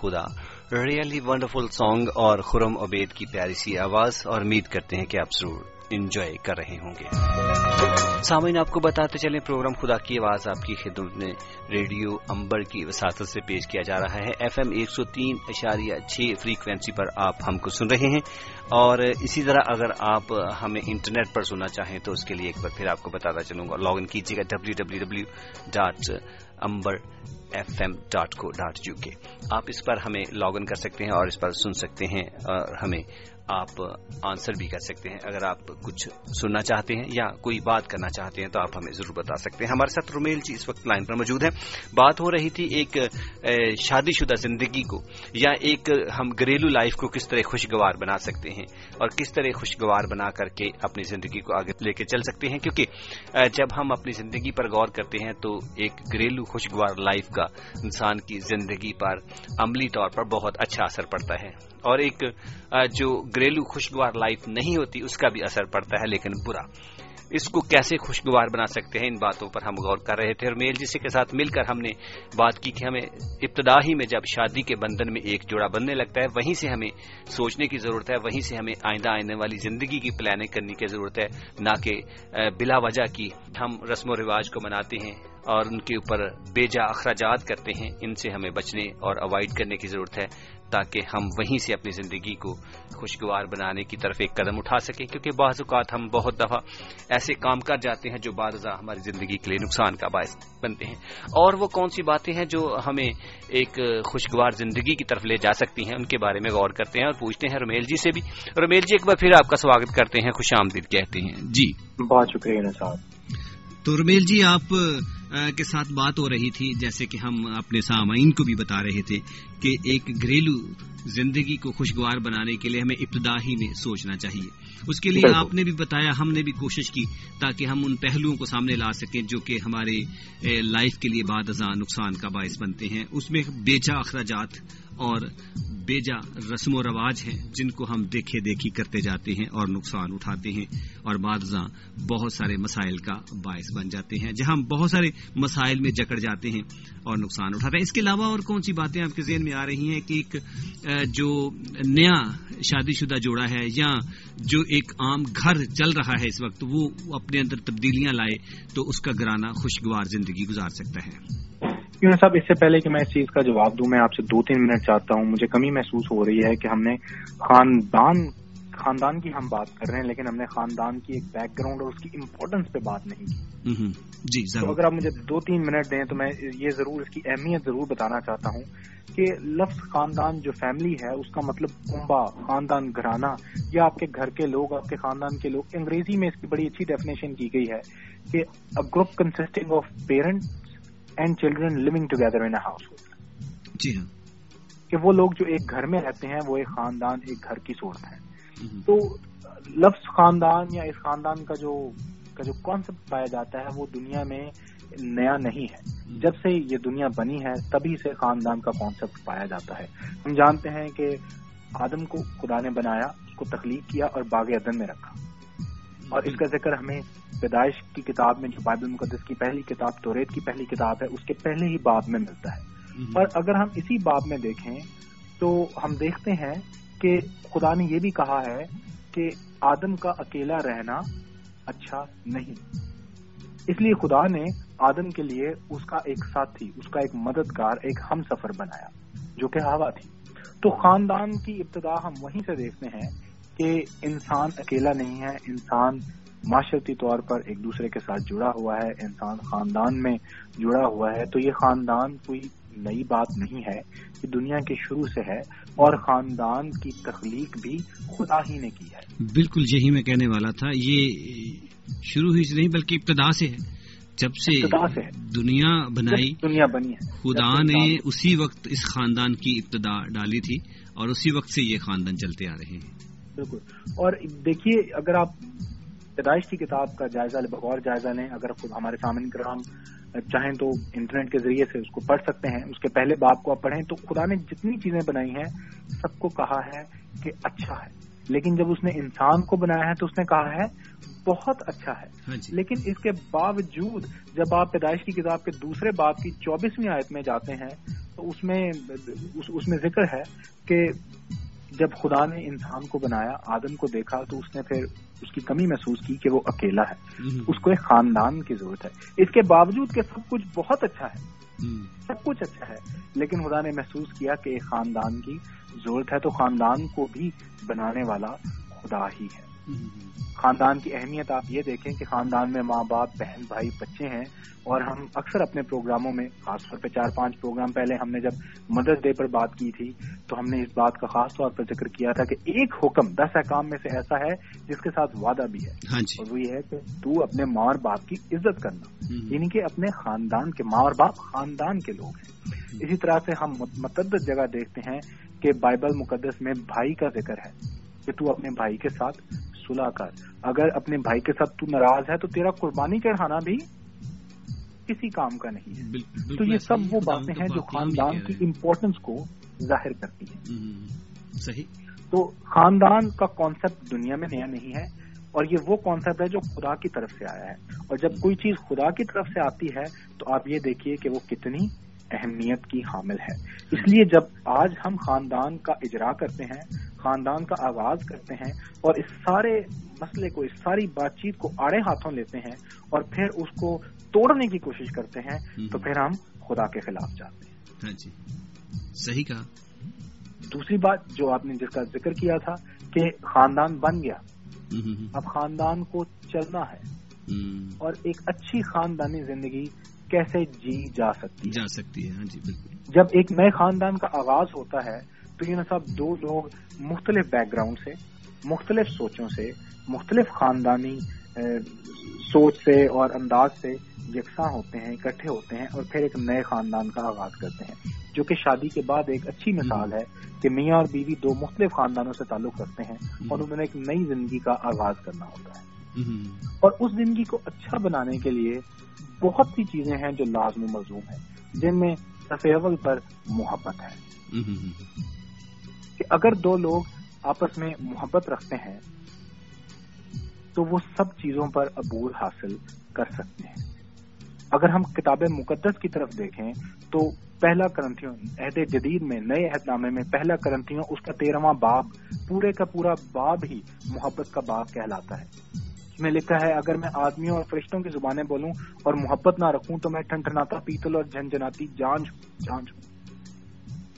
خدا۔ ریئلی ونڈرفل سانگ اور خرم عبید کی پیاری سی آواز اور امید کرتے ہیں کہ آپ ضرور انجوائے کر رہے ہوں گے۔ سامعین، آپ کو بتاتے چلیں، پروگرام خدا کی آواز آپ کی خدمت میں ریڈیو امبر کی وساطت سے پیش کیا جا رہا ہے۔ ایف ایم ایک سو تین اشاریہ چھ فریکوینسی پر آپ ہم کو سن رہے ہیں۔ اور اسی طرح اگر آپ ہمیں انٹرنیٹ پر سننا چاہیں تو اس کے لیے ایک بار پھر آپ کو بتاتا چلوں گا۔ لاگ ان کیجیے گا W W W dot Amber F M dot co dot U K. آپ اس پر ہمیں لاگ ان کر سکتے ہیں اور اس پر سن سکتے ہیں اور ہمیں آپ آنسر بھی کر سکتے ہیں۔ اگر آپ کچھ سننا چاہتے ہیں یا کوئی بات کرنا چاہتے ہیں تو آپ ہمیں ضرور بتا سکتے ہیں۔ ہمارے ساتھ رومیل جی اس وقت لائن پر موجود ہیں۔ بات ہو رہی تھی ایک شادی شدہ زندگی کو یا ایک ہم گھریلو لائف کو کس طرح خوشگوار بنا سکتے ہیں اور کس طرح خوشگوار بنا کر کے اپنی زندگی کو آگے لے کے چل سکتے ہیں۔ کیونکہ جب ہم اپنی زندگی پر غور کرتے ہیں تو ایک گھریلو خوشگوار لائف کا انسان کی زندگی پر عملی طور پر بہت اچھا اثر پڑتا ہے۔ اور ایک جو گھریلو خوشگوار لائف نہیں ہوتی، اس کا بھی اثر پڑتا ہے، لیکن برا۔ اس کو کیسے خوشگوار بنا سکتے ہیں؟ ان باتوں پر ہم غور کر رہے تھے اور میل جسے کے ساتھ مل کر ہم نے بات کی کہ ہمیں ابتدا ہی میں جب شادی کے بندھن میں ایک جوڑا بننے لگتا ہے، وہیں سے ہمیں سوچنے کی ضرورت ہے، وہیں سے ہمیں آئندہ آنے والی زندگی کی پلاننگ کرنے کی ضرورت ہے، نہ کہ بلا وجہ کی ہم رسم و رواج کو مناتے ہیں اور ان کے اوپر بے جا اخراجات کرتے ہیں، ان سے ہمیں بچنے اور اوائڈ کرنے کی ضرورت ہے۔ تاکہ ہم وہیں سے اپنی زندگی کو خوشگوار بنانے کی طرف ایک قدم اٹھا سکیں کیونکہ بعض اوقات ہم بہت دفعہ ایسے کام کر جاتے ہیں جو بعض ہماری زندگی کے لیے نقصان کا باعث بنتے ہیں۔ اور وہ کون سی باتیں ہیں جو ہمیں ایک خوشگوار زندگی کی طرف لے جا سکتی ہیں ان کے بارے میں غور کرتے ہیں اور پوچھتے ہیں رمیل جی سے بھی۔ رمیل جی ایک بار پھر آپ کا سواگت کرتے ہیں خوش آمدید کہتے ہیں۔ جی۔ بہت شکریہ صاحب تو رمیل جی آپ کے ساتھ بات ہو رہی تھی جیسے کہ ہم اپنے سامعین کو بھی بتا رہے تھے کہ ایک گھریلو زندگی کو خوشگوار بنانے کے لیے ہمیں ابتدا ہی میں سوچنا چاہیے۔ اس کے لیے آپ نے بھی بتایا ہم نے بھی کوشش کی تاکہ ہم ان پہلوؤں کو سامنے لا سکیں جو کہ ہمارے لائف کے لیے بعد ازاں نقصان کا باعث بنتے ہیں۔ اس میں بیچا اخراجات اور بیجا رسم و رواج ہیں جن کو ہم دیکھے دیکھی کرتے جاتے ہیں اور نقصان اٹھاتے ہیں اور بعض بہت سارے مسائل کا باعث بن جاتے ہیں، جہاں ہم بہت سارے مسائل میں جکڑ جاتے ہیں اور نقصان اٹھاتے ہیں۔ اس کے علاوہ اور کون سی باتیں آپ کے ذہن میں آ رہی ہیں کہ ایک جو نیا شادی شدہ جوڑا ہے یا جو ایک عام گھر چل رہا ہے اس وقت، وہ اپنے اندر تبدیلیاں لائے تو اس کا گرانا خوشگوار زندگی گزار سکتا ہے۔ کیوں صاحب اس سے پہلے کہ میں اس چیز کا جواب دوں میں آپ سے دو تین منٹ چاہتا ہوں مجھے کمی محسوس ہو رہی ہے کہ ہم نے خاندان خاندان کی ہم بات کر رہے ہیں لیکن ہم نے خاندان کی ایک بیک گراؤنڈ اور اس کی امپورٹنس پہ بات نہیں کی۔ جی تو اگر آپ مجھے دو تین منٹ دیں تو میں یہ ضرور اس کی اہمیت ضرور بتانا چاہتا ہوں کہ لفظ خاندان جو فیملی ہے اس کا مطلب کنبا خاندان گھرانہ یا آپ کے گھر کے لوگ آپ کے خاندان کے لوگ انگریزی میں اس کی بڑی اچھی ڈیفینیشن کی گئی ہے کہ group consisting of parent and children living together in household جی ہاں۔ کہ وہ لوگ جو ایک گھر میں رہتے ہیں وہ ایک خاندان ایک گھر کی صورت ہے۔ تو لفظ خاندان یا اس خاندان کا جو کا جو کانسیپٹ پایا جاتا ہے وہ دنیا میں نیا نہیں ہے۔ جب سے یہ دنیا بنی ہے تبھی سے خاندان کا کانسیپٹ پایا جاتا ہے۔ ہم جانتے ہیں کہ آدم کو خدا نے بنایا اس کو تخلیق کیا اور باغ عدن میں رکھا۔ اور اس کا ذکر ہمیں پیدائش کی کتاب میں جو بائبل مقدس کی پہلی کتاب توریت کی پہلی کتاب ہے اس کے پہلے ہی باب میں ملتا ہے۔ اور اگر ہم اسی باب میں دیکھیں تو ہم دیکھتے ہیں کہ خدا نے یہ بھی کہا ہے کہ آدم کا اکیلا رہنا اچھا نہیں۔ اس لیے خدا نے آدم کے لیے اس کا ایک ساتھی اس کا ایک مددگار ایک ہم سفر بنایا جو کہ ہوا تھی۔ تو خاندان کی ابتدا ہم وہیں سے دیکھتے ہیں کہ انسان اکیلا نہیں ہے انسان معاشرتی طور پر ایک دوسرے کے ساتھ جڑا ہوا ہے انسان خاندان میں جڑا ہوا ہے تو یہ خاندان کوئی نئی بات نہیں ہے یہ دنیا کے شروع سے ہے اور خاندان کی تخلیق بھی خدا ہی نے کی ہے۔ بالکل یہی میں کہنے والا تھا یہ شروع ہی سے نہیں بلکہ ابتدا سے ہے۔ جب سے دنیا بنائی دنیا بنی ہے۔ خدا نے اسی وقت اس خاندان کی ابتدا ڈالی تھی اور اسی وقت سے یہ خاندان چلتے آ رہے ہیں۔ بالکل۔ اور دیکھیے اگر آپ پیدائش کی کتاب کا جائزہ بغور جائزہ لیں اگر خود ہمارے سامنے کرام چاہیں تو انٹرنیٹ کے ذریعے سے اس کو پڑھ سکتے ہیں۔ اس کے پہلے باپ کو آپ پڑھیں تو خدا نے جتنی چیزیں بنائی ہیں سب کو کہا ہے کہ اچھا ہے۔ لیکن جب اس نے انسان کو بنایا ہے تو اس نے کہا ہے بہت اچھا ہے۔ ہاں جی۔ لیکن اس کے باوجود جب آپ پیدائش کی کتاب کے دوسرے باپ کی چوبیسویں آیت میں جاتے ہیں تو اس میں اس میں ذکر ہے کہ جب خدا نے انسان کو بنایا آدم کو دیکھا تو اس نے پھر اس کی کمی محسوس کی کہ وہ اکیلا ہے۔ اس کو ایک خاندان کی ضرورت ہے۔ اس کے باوجود کہ سب کچھ بہت اچھا ہے۔ سب کچھ اچھا ہے لیکن خدا نے محسوس کیا کہ ایک خاندان کی ضرورت ہے تو خاندان کو بھی بنانے والا خدا ہی ہے۔ خاندان کی اہمیت آپ یہ دیکھیں کہ خاندان میں ماں باپ بہن بھائی بچے ہیں اور ہم اکثر اپنے پروگراموں میں خاص طور پہ چار پانچ پروگرام پہلے ہم نے جب مدرس ڈے پر بات کی تھی تو ہم نے اس بات کا خاص طور پر ذکر کیا تھا کہ ایک حکم دس احکام میں سے ایسا ہے جس کے ساتھ وعدہ بھی ہے۔ ہاں جی۔ اور وہ یہ ہے کہ تو اپنے ماں اور باپ کی عزت کرنا۔ یعنی کہ اپنے خاندان کے ماں اور باپ خاندان کے لوگ ہیں۔ اسی طرح سے ہم متعدد جگہ دیکھتے ہیں کہ بائبل مقدس میں بھائی کا ذکر ہے کہ تو اپنے بھائی کے ساتھ صلح کر اگر اپنے بھائی کے ساتھ تو ناراض ہے تو تیرا قربانی چڑھانا بھی کسی کام کا نہیں ہے۔ تو یہ سب وہ باتیں ہیں جو خاندان کی امپورٹنس کو ظاہر کرتی ہیں۔ صحیح۔ تو خاندان کا کانسیپٹ دنیا میں نیا نہیں ہے اور یہ وہ کانسیپٹ ہے جو خدا کی طرف سے آیا ہے۔ اور جب کوئی چیز خدا کی طرف سے آتی ہے تو آپ یہ دیکھیے کہ وہ کتنی اہمیت کی حامل ہے۔ اس لیے جب آج ہم خاندان کا اجرا کرتے ہیں خاندان کا آغاز کرتے ہیں اور اس سارے مسئلے کو اس ساری بات چیت کو آڑے ہاتھوں لیتے ہیں اور پھر اس کو توڑنے کی کوشش کرتے ہیں تو پھر ہم خدا کے خلاف جاتے ہیں۔ ہاں جی۔ صحیح کہا۔ دوسری بات جو آپ نے جس کا ذکر کیا تھا کہ خاندان بن گیا۔ اب خاندان کو چلنا ہے۔ اور ایک اچھی خاندانی زندگی کیسے جی جا سکتی جا سکتی ہے ہاں جی بالکل۔ جب ایک نئے خاندان کا آغاز ہوتا ہے تو یہ صاحب دو لوگ مختلف بیک گراؤنڈ سے مختلف سوچوں سے مختلف خاندانی سوچ سے اور انداز سے یکساں ہوتے ہیں اکٹھے ہوتے ہیں اور پھر ایک نئے خاندان کا آغاز کرتے ہیں۔ جو کہ شادی کے بعد ایک اچھی مثال ہے کہ میاں اور بیوی دو مختلف خاندانوں سے تعلق رکھتے ہیں اور انہوں نے ایک نئی زندگی کا آغاز کرنا ہوتا ہے۔ اور اس زندگی کو اچھا بنانے کے لیے بہت سی چیزیں ہیں جو لازمی ملزوم ہیں، جن میں اول پر محبت ہے۔ کہ اگر دو لوگ آپس میں محبت رکھتے ہیں، تو وہ سب چیزوں پر عبور حاصل کر سکتے ہیں۔ اگر ہم کتاب مقدس کی طرف دیکھیں، تو پہلا کرنتھیوں، عہد جدید میں، نئے عہد نامے میں پہلا کرنتھیوں، اس کا تیرواں باب پورے کا پورا باب ہی محبت کا باب کہلاتا ہے۔ میں لکھا ہے، اگر میں آدمیوں اور فرشتوں کی زبانیں بولوں اور محبت نہ رکھوں تو میں ٹھنٹناتا پیتل اور جھنجھناتی جانچ جانچ ہوں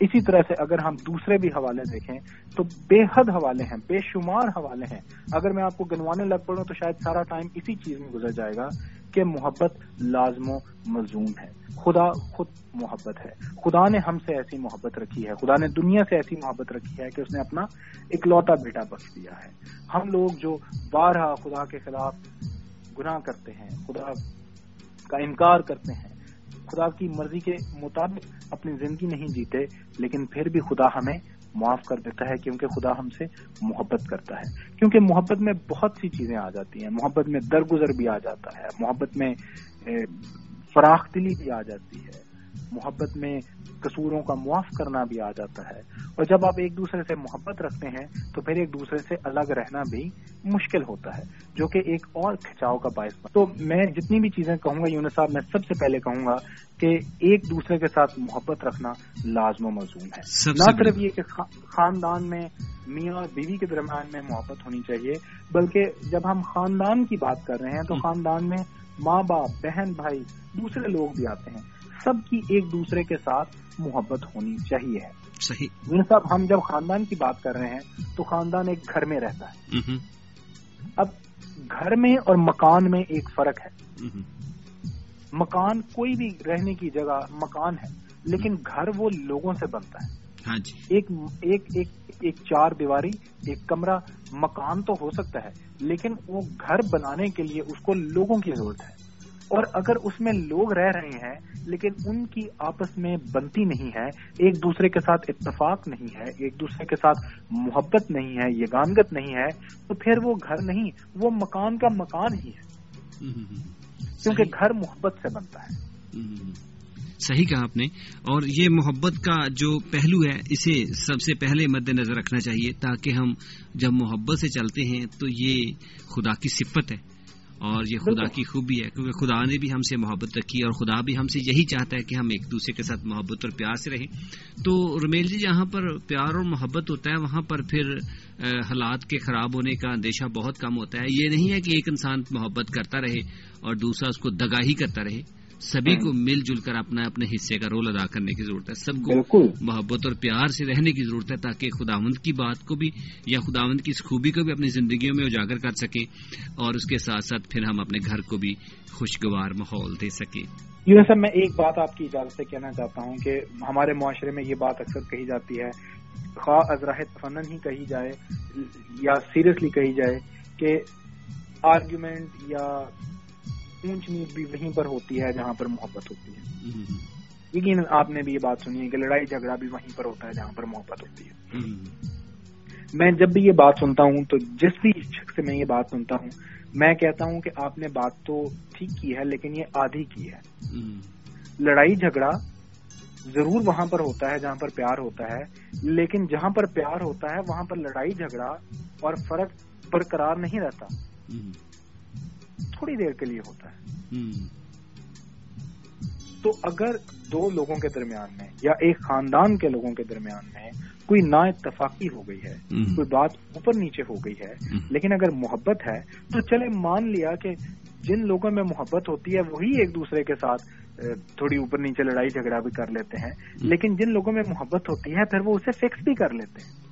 اسی طرح سے اگر ہم دوسرے بھی حوالے دیکھیں، تو بے حد حوالے ہیں، بے شمار حوالے ہیں۔ اگر میں آپ کو گنوانے لگ پڑوں تو شاید سارا ٹائم اسی چیز میں گزر جائے گا کہ محبت لازم و ملزوم ہے۔ خدا خود محبت ہے۔ خدا نے ہم سے ایسی محبت رکھی ہے۔ خدا نے دنیا سے ایسی محبت رکھی ہے کہ اس نے اپنا اکلوتا بیٹا بخش دیا ہے۔ ہم لوگ جو بارہ خدا کے خلاف گناہ کرتے ہیں، خدا کا انکار کرتے ہیں خدا کی مرضی کے مطابق اپنی زندگی نہیں جیتے، لیکن پھر بھی خدا ہمیں معاف کر دیتا ہے، کیونکہ خدا ہم سے محبت کرتا ہے۔ کیونکہ محبت میں بہت سی چیزیں آ جاتی ہیں۔ محبت میں درگزر بھی آ جاتا ہے۔ محبت میں فراخ دلی بھی آ جاتی ہے۔ محبت میں قصوروں کا معاف کرنا بھی آ جاتا ہے۔ اور جب آپ ایک دوسرے سے محبت رکھتے ہیں تو پھر ایک دوسرے سے الگ رہنا بھی مشکل ہوتا ہے جو کہ ایک اور کھچاؤ کا باعث تو میں جتنی بھی چیزیں کہوں گا یونس صاحب میں سب سے پہلے کہوں گا کہ ایک دوسرے کے ساتھ محبت رکھنا لازم و مضمون ہے۔ نہ صرف یہ کہ خاندان میں میاں اور بیوی کے درمیان میں محبت ہونی چاہیے بلکہ جب ہم خاندان کی بات کر رہے ہیں تو خاندان میں ماں باپ بہن بھائی دوسرے لوگ بھی آتے ہیں۔ سب کی ایک دوسرے کے ساتھ محبت ہونی چاہیے صحیح۔ صاحب ہم جب خاندان کی بات کر رہے ہیں تو خاندان ایک گھر میں رہتا ہے۔ اب گھر میں اور مکان میں ایک فرق ہے۔ مکان کوئی بھی رہنے کی جگہ مکان ہے لیکن گھر وہ لوگوں سے بنتا ہے۔ ہاں جی۔ ایک ایک ایک ایک چار دیواری ایک کمرہ مکان تو ہو سکتا ہے لیکن وہ گھر بنانے کے لیے اس کو لوگوں کی ضرورت ہے۔ اور اگر اس میں لوگ رہ رہے ہیں لیکن ان کی آپس میں بنتی نہیں ہے ایک دوسرے کے ساتھ اتفاق نہیں ہے ایک دوسرے کے ساتھ محبت نہیں ہے یہ گانگت نہیں ہے تو پھر وہ گھر نہیں وہ مکان کا مکان ہی ہے۔ کیونکہ گھر محبت سے بنتا ہے۔ صحیح کہا آپ نے۔ اور یہ محبت کا جو پہلو ہے اسے سب سے پہلے مد نظر رکھنا چاہیے تاکہ ہم جب محبت سے چلتے ہیں تو یہ خدا کی صفت ہے۔ اور یہ خدا کی خوبی ہے کیونکہ خدا نے بھی ہم سے محبت رکھی اور خدا بھی ہم سے یہی چاہتا ہے کہ ہم ایک دوسرے کے ساتھ محبت اور پیار سے رہیں۔ تو رمیل جی جہاں پر پیار اور محبت ہوتا ہے وہاں پر پھر حالات کے خراب ہونے کا اندیشہ بہت کم ہوتا ہے۔ یہ نہیں ہے کہ ایک انسان محبت کرتا رہے اور دوسرا اس کو دگاہی کرتا رہے۔ سبھی کو مل جل کر اپنا اپنے حصے کا رول ادا کرنے کی ضرورت ہے۔ سب کو محبت اور پیار سے رہنے کی ضرورت ہے تاکہ خداوند کی بات کو بھی یا خداوند کی اس خوبی کو بھی اپنی زندگیوں میں اجاگر کر سکیں اور اس کے ساتھ ساتھ پھر ہم اپنے گھر کو بھی خوشگوار ماحول دے سکیں یوں سب میں ایک بات آپ کی اجازت سے کہنا چاہتا ہوں کہ ہمارے معاشرے میں یہ بات اکثر کہی جاتی ہے خواہ ازراہ فنن ہی کہی جائے یا سیریسلی کہی جائے کہ آرگیومنٹ یا اونچ نیچ بھی وہیں پر ہوتی ہے جہاں پر محبت ہوتی ہے۔ یقین آپ نے بھی یہ بات سنی ہے کہ لڑائی جھگڑا بھی وہیں پر ہوتا ہے جہاں پر محبت ہوتی ہے۔ میں جب بھی یہ بات سنتا ہوں تو جس بھی شخص سے میں یہ بات سنتا ہوں میں کہتا ہوں کہ آپ نے بات تو ٹھیک کی ہے لیکن یہ آدھی کی ہے۔ لڑائی جھگڑا ضرور وہاں پر ہوتا ہے جہاں پر پیار ہوتا ہے لیکن جہاں پر پیار ہوتا ہے وہاں پر لڑائی جھگڑا اور فرق برقرار نہیں رہتا۔ تھوڑی دیر کے لیے ہوتا ہے۔ تو اگر دو لوگوں کے درمیان میں یا ایک خاندان کے لوگوں کے درمیان میں کوئی نا اتفاقی ہو گئی ہے کوئی بات اوپر نیچے ہو گئی ہے لیکن اگر محبت ہے تو چلے مان لیا کہ جن لوگوں میں محبت ہوتی ہے وہی ایک دوسرے کے ساتھ تھوڑی اوپر نیچے لڑائی جھگڑا بھی کر لیتے ہیں۔ لیکن جن لوگوں میں محبت ہوتی ہے پھر وہ اسے فکس بھی کر لیتے ہیں۔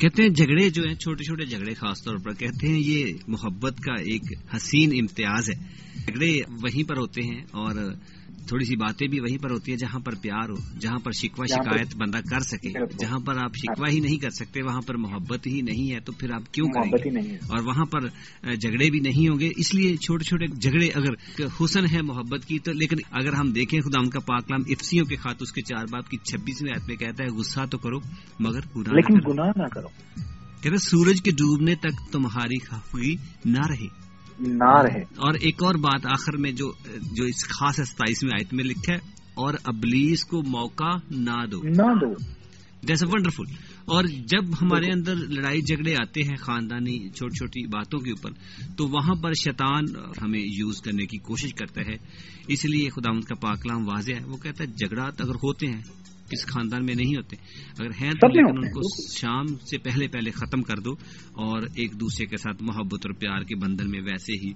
کہتے ہیں جھگڑے جو ہیں، چھوٹے چھوٹے جھگڑے خاص طور پر کہتے ہیں، یہ محبت کا ایک حسین امتیاز ہے۔ جھگڑے وہیں پر ہوتے ہیں اور تھوڑی سی باتیں بھی وہیں پر ہوتی ہیں جہاں پر پیار ہو جہاں پر شکوا شکایت بندہ کر سکے جہاں پر آپ شکوا ہی نہیں کر سکتے وہاں پر محبت ہی نہیں ہے تو پھر آپ کیوں کریں گے؟ اور وہاں پر جھگڑے بھی نہیں ہوں گے اس لیے چھوٹے چھوٹے جھگڑے اگر حسن ہے محبت کی تو لیکن اگر ہم دیکھیں خدا ان کا پاکلام افسیوں کے خات اس کے چار باپ کی چھبیسویں میں کہتا ہے غصہ تو کرو مگر گناہ نہ کرو۔ کہتے سورج کے ڈوبنے تک تمہاری خفگی نہ رہے۔ نہ رہے اور ایک اور بات آخر میں جو جو اس خاص ستائیس میں آیت میں لکھا ہے اور ابلیس کو موقع نہ دو۔ نہ دو۔ جیسا ونڈرفل اور جب ہمارے اندر لڑائی جھگڑے آتے ہیں خاندانی چھوٹی چھوٹی باتوں کے اوپر تو وہاں پر شیطان ہمیں یوز کرنے کی کوشش کرتا ہے۔ اس لیے خدا کا پاکلام واضح ہے۔ وہ کہتا ہے جھگڑا اگر ہوتے ہیں کس خاندان میں نہیں ہوتے۔ اگر ہیں تو لیکن ان کو شام سے پہلے پہلے ختم کر دو اور ایک دوسرے کے ساتھ محبت اور پیار کے بندن میں ویسے ہی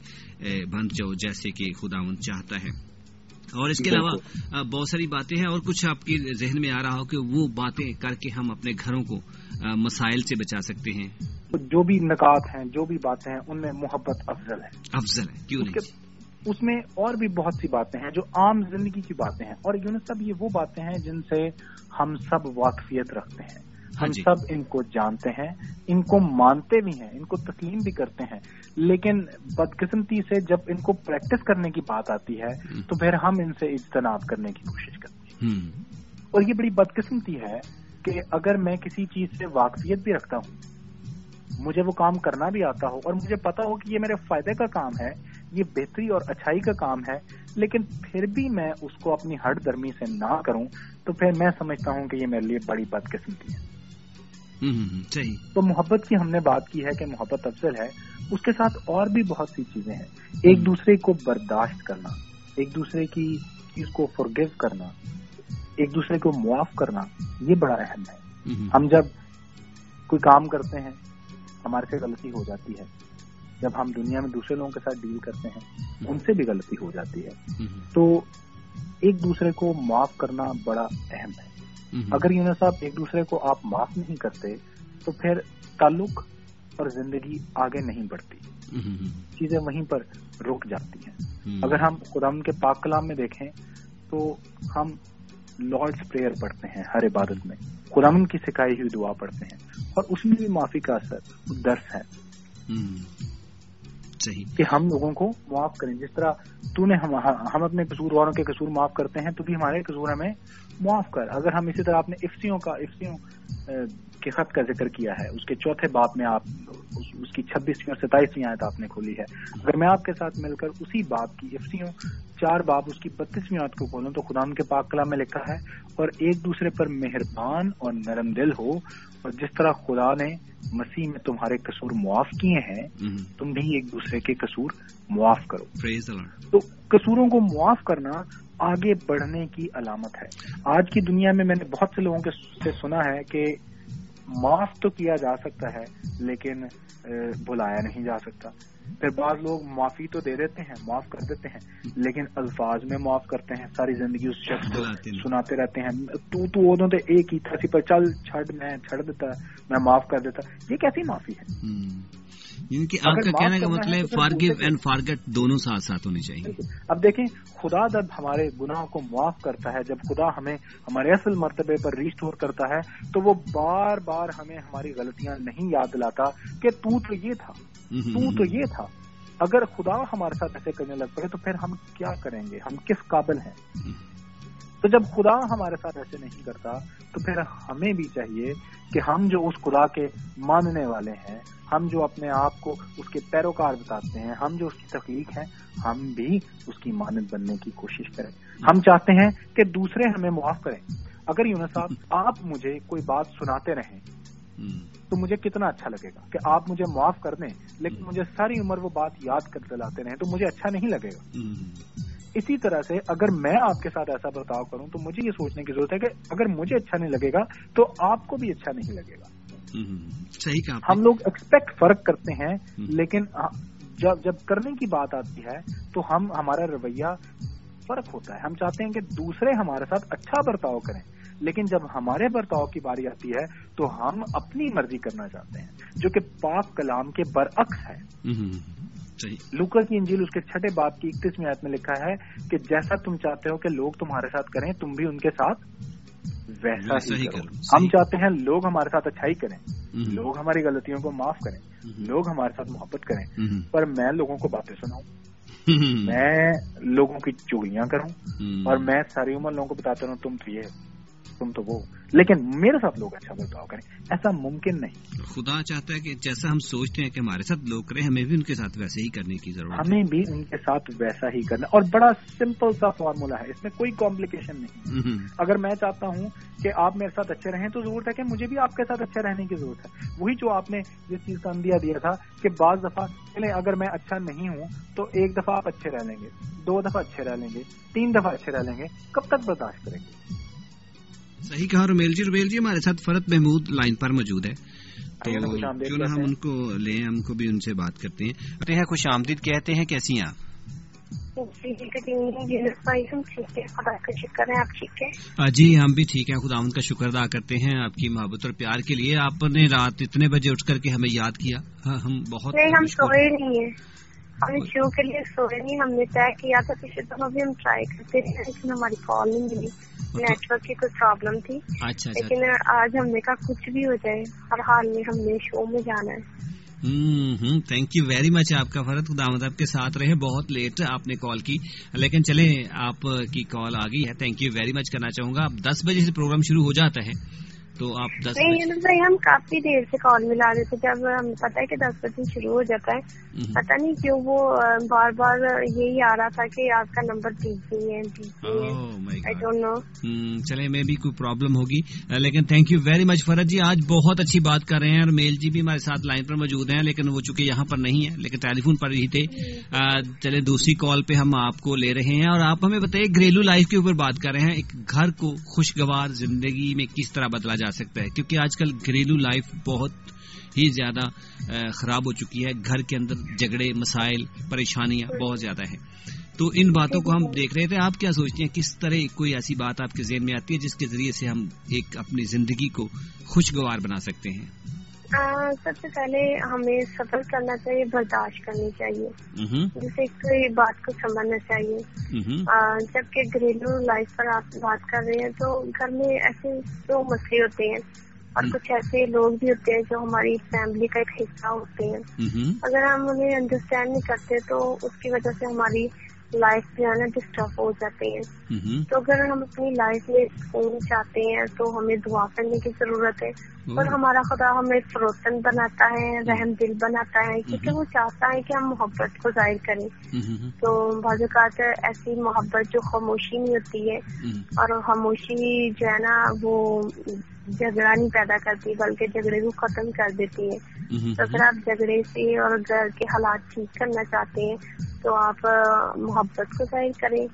بند جاؤ جیسے کہ خدا چاہتا ہے۔ اور اس کے علاوہ بہت ساری باتیں ہیں اور کچھ آپ کی ذہن میں آ رہا ہو کہ وہ باتیں کر کے ہم اپنے گھروں کو مسائل سے بچا سکتے ہیں۔ جو بھی نکات ہیں جو بھی باتیں ہیں ان میں محبت افضل ہے۔ افضل ہے۔ کیوں نہیں؟ اس میں اور بھی بہت سی باتیں ہیں جو عام زندگی کی باتیں ہیں اور یونس صاحب یہ وہ باتیں ہیں جن سے ہم سب واقفیت رکھتے ہیں۔ ہم جی۔ سب ان کو جانتے ہیں ان کو مانتے بھی ہیں ان کو تسلیم بھی کرتے ہیں۔ لیکن بدقسمتی سے جب ان کو پریکٹس کرنے کی بات آتی ہے تو پھر ہم ان سے اجتناب کرنے کی کوشش کرتے ہیں۔ اور یہ بڑی بدقسمتی ہے کہ اگر میں کسی چیز سے واقفیت بھی رکھتا ہوں مجھے وہ کام کرنا بھی آتا ہو اور مجھے پتا ہو کہ یہ میرے فائدے کا کام ہے یہ بہتری اور اچھائی کا کام ہے لیکن پھر بھی میں اس کو اپنی ہٹ درمی سے نہ کروں تو پھر میں سمجھتا ہوں کہ یہ میرے لیے بڑی بد قسمتی ہے صحیح۔ تو محبت کی ہم نے بات کی ہے کہ محبت افضل ہے اس کے ساتھ اور بھی بہت سی چیزیں ہیں۔ ایک دوسرے کو برداشت کرنا ایک دوسرے کی چیز کو فرگیو کرنا ایک دوسرے کو معاف کرنا یہ بڑا اہم ہے۔ ہم جب کوئی کام کرتے ہیں ہمارے سے غلطی ہو جاتی ہے جب ہم دنیا میں دوسرے لوگوں کے ساتھ ڈیل کرتے ہیں ان سے بھی غلطی ہو جاتی ہے۔ تو ایک دوسرے کو معاف کرنا بڑا اہم ہے۔ اگر یونس صاحب ایک دوسرے کو آپ معاف نہیں کرتے تو پھر تعلق اور زندگی آگے نہیں بڑھتی۔ چیزیں وہیں پر رک جاتی ہیں۔ اگر ہم خدا کے پاک کلام میں دیکھیں تو ہم لارڈس پریئر پڑھتے ہیں ہر عبادت میں۔ خدا کی سکھائی ہوئی دعا پڑھتے ہیں۔ اور اس میں بھی معافی کا اثر درس ہے۔ کہ ہم لوگوں کو معاف کریں۔ جس طرح تو نے ہم اپنے قصور والوں کے قصور معاف کرتے ہیں، تو بھی ہمارے قصور ہمیں معاف کر۔ اگر ہم اسی طرح اپنے افسیوں کا افسیوں کے خط کا ذکر کیا ہے، اس کے چوتھے باپ میں آپ اس کی چھبیسویں اور ستائیسویں آیت آپ نے کھولی ہے۔ اگر میں آپ کے ساتھ مل کر اسی باپ کی افسیوں، چار باپ اس کی بتیسویں آیت کو کھولوں، تو خدا ان کے پاک کلام میں لکھا ہے، اور ایک دوسرے پر مہربان اور نرم دل ہو اور جس طرح خدا نے مسیح میں تمہارے قصور معاف کیے ہیں تم بھی ایک دوسرے کے قصور معاف کرو۔ تو قصوروں کو معاف کرنا آگے بڑھنے کی علامت ہے۔ آج کی دنیا میں میں نے بہت سے لوگوں کے سے سنا ہے کہ معاف تو کیا جا سکتا ہے لیکن بلایا نہیں جا سکتا۔ پھر بعض لوگ معافی تو دے دیتے ہیں معاف کر دیتے ہیں لیکن الفاظ میں معاف کرتے ہیں۔ ساری زندگی اس شخص کو سناتے رہتے ہیں۔ تو تو ادو تو ایک ہی تھا سی پر چل چھڑ میں چھڑ دیتا میں معاف کر دیتا۔ یہ کیسی معافی ہے؟ یعنی کہ آپ کا کہنے کا مطلب فارگیو اینڈ فارگیٹ دونوں ساتھ ساتھ ہونے چاہیے۔ اب دیکھیں خدا جب ہمارے گناہوں کو معاف کرتا ہے جب خدا ہمیں ہمارے اصل مرتبے پر ریسٹور کرتا ہے تو وہ بار بار ہمیں ہماری غلطیاں نہیں یاد دلاتا کہ تو تو یہ تھا تو تو یہ تھا۔ اگر خدا ہمارے ساتھ ایسے کرنے لگ پڑے تو پھر ہم کیا کریں گے؟ ہم کس قابل ہیں؟ تو جب خدا ہمارے ساتھ ایسے نہیں کرتا تو پھر ہمیں بھی چاہیے کہ ہم جو اس خدا کے ماننے والے ہیں ہم جو اپنے آپ کو اس کے پیروکار بتاتے ہیں ہم جو اس کی تخلیق ہیں ہم بھی اس کی مانت بننے کی کوشش کریں۔ ہم چاہتے ہیں کہ دوسرے ہمیں معاف کریں۔ اگر یونس صاحب آپ مجھے کوئی بات سناتے رہیں تو مجھے کتنا اچھا لگے گا کہ آپ مجھے معاف کر دیں لیکن مجھے ساری عمر وہ بات یاد کر دلاتے رہیں تو مجھے اچھا نہیں لگے گا۔ اسی طرح سے اگر میں آپ کے ساتھ ایسا برتاؤ کروں تو مجھے یہ سوچنے کی ضرورت ہے کہ اگر مجھے اچھا نہیں لگے گا تو آپ کو بھی اچھا نہیں لگے گا۔ صحیح کہا ہم لوگ ایکسپیکٹ فرق کرتے ہیں لیکن جب جب کرنے کی بات آتی ہے تو ہم ہمارا رویہ فرق ہوتا ہے۔ ہم چاہتے ہیں کہ دوسرے ہمارے ساتھ اچھا برتاؤ کریں لیکن جب ہمارے برتاؤ کی باری آتی ہے تو ہم اپنی مرضی کرنا چاہتے ہیں جو کہ پاک کلام کے برعکس ہے۔ لوکر کی انجیل اس کے چھٹے باپ کی اکتیسویں آیت میں لکھا ہے کہ جیسا تم چاہتے ہو کہ لوگ تمہارے ساتھ کریں تم بھی ان کے ساتھ ویسا ہی کرو۔ ہم چاہتے ہیں لوگ ہمارے ساتھ اچھائی کریں۔ لوگ ہماری غلطیوں کو معاف کریں۔ لوگ ہمارے ساتھ محبت کریں۔ پر میں لوگوں کو باتیں سناؤں۔ میں لوگوں کی چولیاں کروں۔ اور میں ساری عمر لوگوں کو بتاتا رہوں تم تو یہ تم تو وہ لیکن میرے ساتھ لوگ اچھا برتاؤ کریں۔ ایسا ممکن نہیں۔ خدا چاہتا ہے کہ جیسا ہم سوچتے ہیں کہ ہمارے ساتھ لوگ کریں ہمیں بھی ان کے ساتھ ویسے ہی کرنے کی ضرورت ہمیں بھی ان کے ساتھ ویسا ہی کرنا۔ اور بڑا سمپل سا فارمولا ہے اس میں کوئی کمپلیکیشن نہیں۔ اگر میں چاہتا ہوں کہ آپ میرے ساتھ اچھے رہیں تو ضرورت ہے کہ مجھے بھی آپ کے ساتھ اچھے رہنے کی ضرورت ہے۔ وہی جو آپ نے جس چیز کا اندیا دیا تھا کہ بعض دفعہ چلے اگر میں اچھا نہیں ہوں تو ایک دفعہ آپ اچھے رہ لیں گے دو دفعہ اچھے رہ لیں گے تین دفعہ اچھے رہ لیں گے کب تک برداشت کریں گے؟ صحیح کہا رومیل جی رومیل جی ہمارے ساتھ فرت محمود لائن پر موجود ہے۔ تو کیوں نہ ہم ان کو لیں ہم کو بھی ان سے بات کرتے ہیں۔ خوش آمدید کہتے ہیں کیسی ہیں آپ؟ جی ہم بھی ٹھیک ہیں۔ خدا ان کا شکر ادا کرتے ہیں آپ کی محبت اور پیار کے لیے۔ آپ نے رات اتنے بجے اٹھ کر کے ہمیں یاد کیا۔ ہاں ہم بہت ہم سوئے نہیں ہیں۔ ہم شو کے لیے سوئے نہیں ہم نے طے کیا تھا پچھلے دفعہ بھی ہم ٹرائی کرتے رہے لیکن ہماری کال نہیں ملی۔ نیٹ ورک کی کچھ پرابلم تھی۔ اچھا، اچھا۔ لیکن آج ہم نے کہا کچھ بھی ہو جائے ہر حال میں ہم نے شو میں جانا ہے۔ تھینک یو ویری مچ آپ کا فرد۔ خدا آپ کے ساتھ رہے۔ بہت لیٹ آپ نے کال کی۔ لیکن چلے آپ کی کال آ گئی ہے۔ تھینک یو ویری مچ کرنا چاہوں گا۔ دس بجے سے پروگرام شروع ہو جاتا ہے۔ تو آپ دس نہیں ہم کافی دیر سے کال ملا رہے تھے۔ جب ہم پتا ہے کہ دس بجے شروع ہو جاتا ہے۔ پتا نہیں کیوں وہ بار بار یہی آ رہا تھا کہ آپ کا نمبر چلے میں بھی کوئی پرابلم ہوگی۔ لیکن تھینک یو ویری مچ فرد جی۔ آج بہت اچھی بات کر رہے ہیں اور میل جی بھی ہمارے ساتھ لائن پر موجود ہیں لیکن وہ چونکہ یہاں پر نہیں ہے لیکن ٹیلی فون پر ہی تھے۔ چلے دوسری کال پہ ہم آپ کو لے رہے ہیں۔ اور آپ ہمیں بتائیے گھریلو لائف کے اوپر بات کر رہے ہیں۔ ایک گھر کو خوشگوار زندگی میں کس طرح بدلا جا سکتا ہے۔ کیونکہ آج کل گھریلو لائف بہت ہی زیادہ خراب ہو چکی ہے۔ گھر کے اندر جھگڑے، مسائل، پریشانیاں بہت زیادہ ہیں۔ تو ان باتوں کو ہم دیکھ رہے تھے۔ آپ کیا سوچتے ہیں؟ کس طرح کوئی ایسی بات آپ کے ذہن میں آتی ہے جس کے ذریعے سے ہم ایک اپنی زندگی کو خوشگوار بنا سکتے ہیں؟ سب سے پہلے ہمیں سفر کرنا چاہیے برداشت کرنی چاہیے۔ جسے کوئی بات کو سمجھنا چاہیے۔ جبکہ گھریلو لائف پر آپ بات کر رہے ہیں تو گھر میں ایسے دو مسئلے ہوتے ہیں۔ اور کچھ ایسے لوگ بھی ہوتے ہیں جو ہماری فیملی کا ایک حصہ ہوتے ہیں۔ اگر ہم انہیں انڈرسٹینڈ نہیں کرتے تو اس کی وجہ سے ہماری لائف جو ہے نا ڈسٹرب ہو جاتے ہیں. تو اگر ہم اپنی لائف میں سکون چاہتے ہیں تو ہمیں دعا کرنے کی ضرورت ہے. اور ہمارا خدا ہمیں فروتن بناتا ہے رحم دل بناتا ہے کیونکہ وہ چاہتا ہے کہ ہم محبت کو ظاہر کریں. تو بعض اوقات ایسی محبت جو خاموشی میں ہوتی ہے اور خاموشی جو ہے نا وہ جھگڑا نہیں پیدا کرتی بلکہ جھگڑے کو ختم کر دیتی ہے۔ تو اگر آپ جھگڑے سے اور گھر کے حالات ٹھیک کرنا چاہتے ہیں تو آپ محبت کو ظاہر کریں۔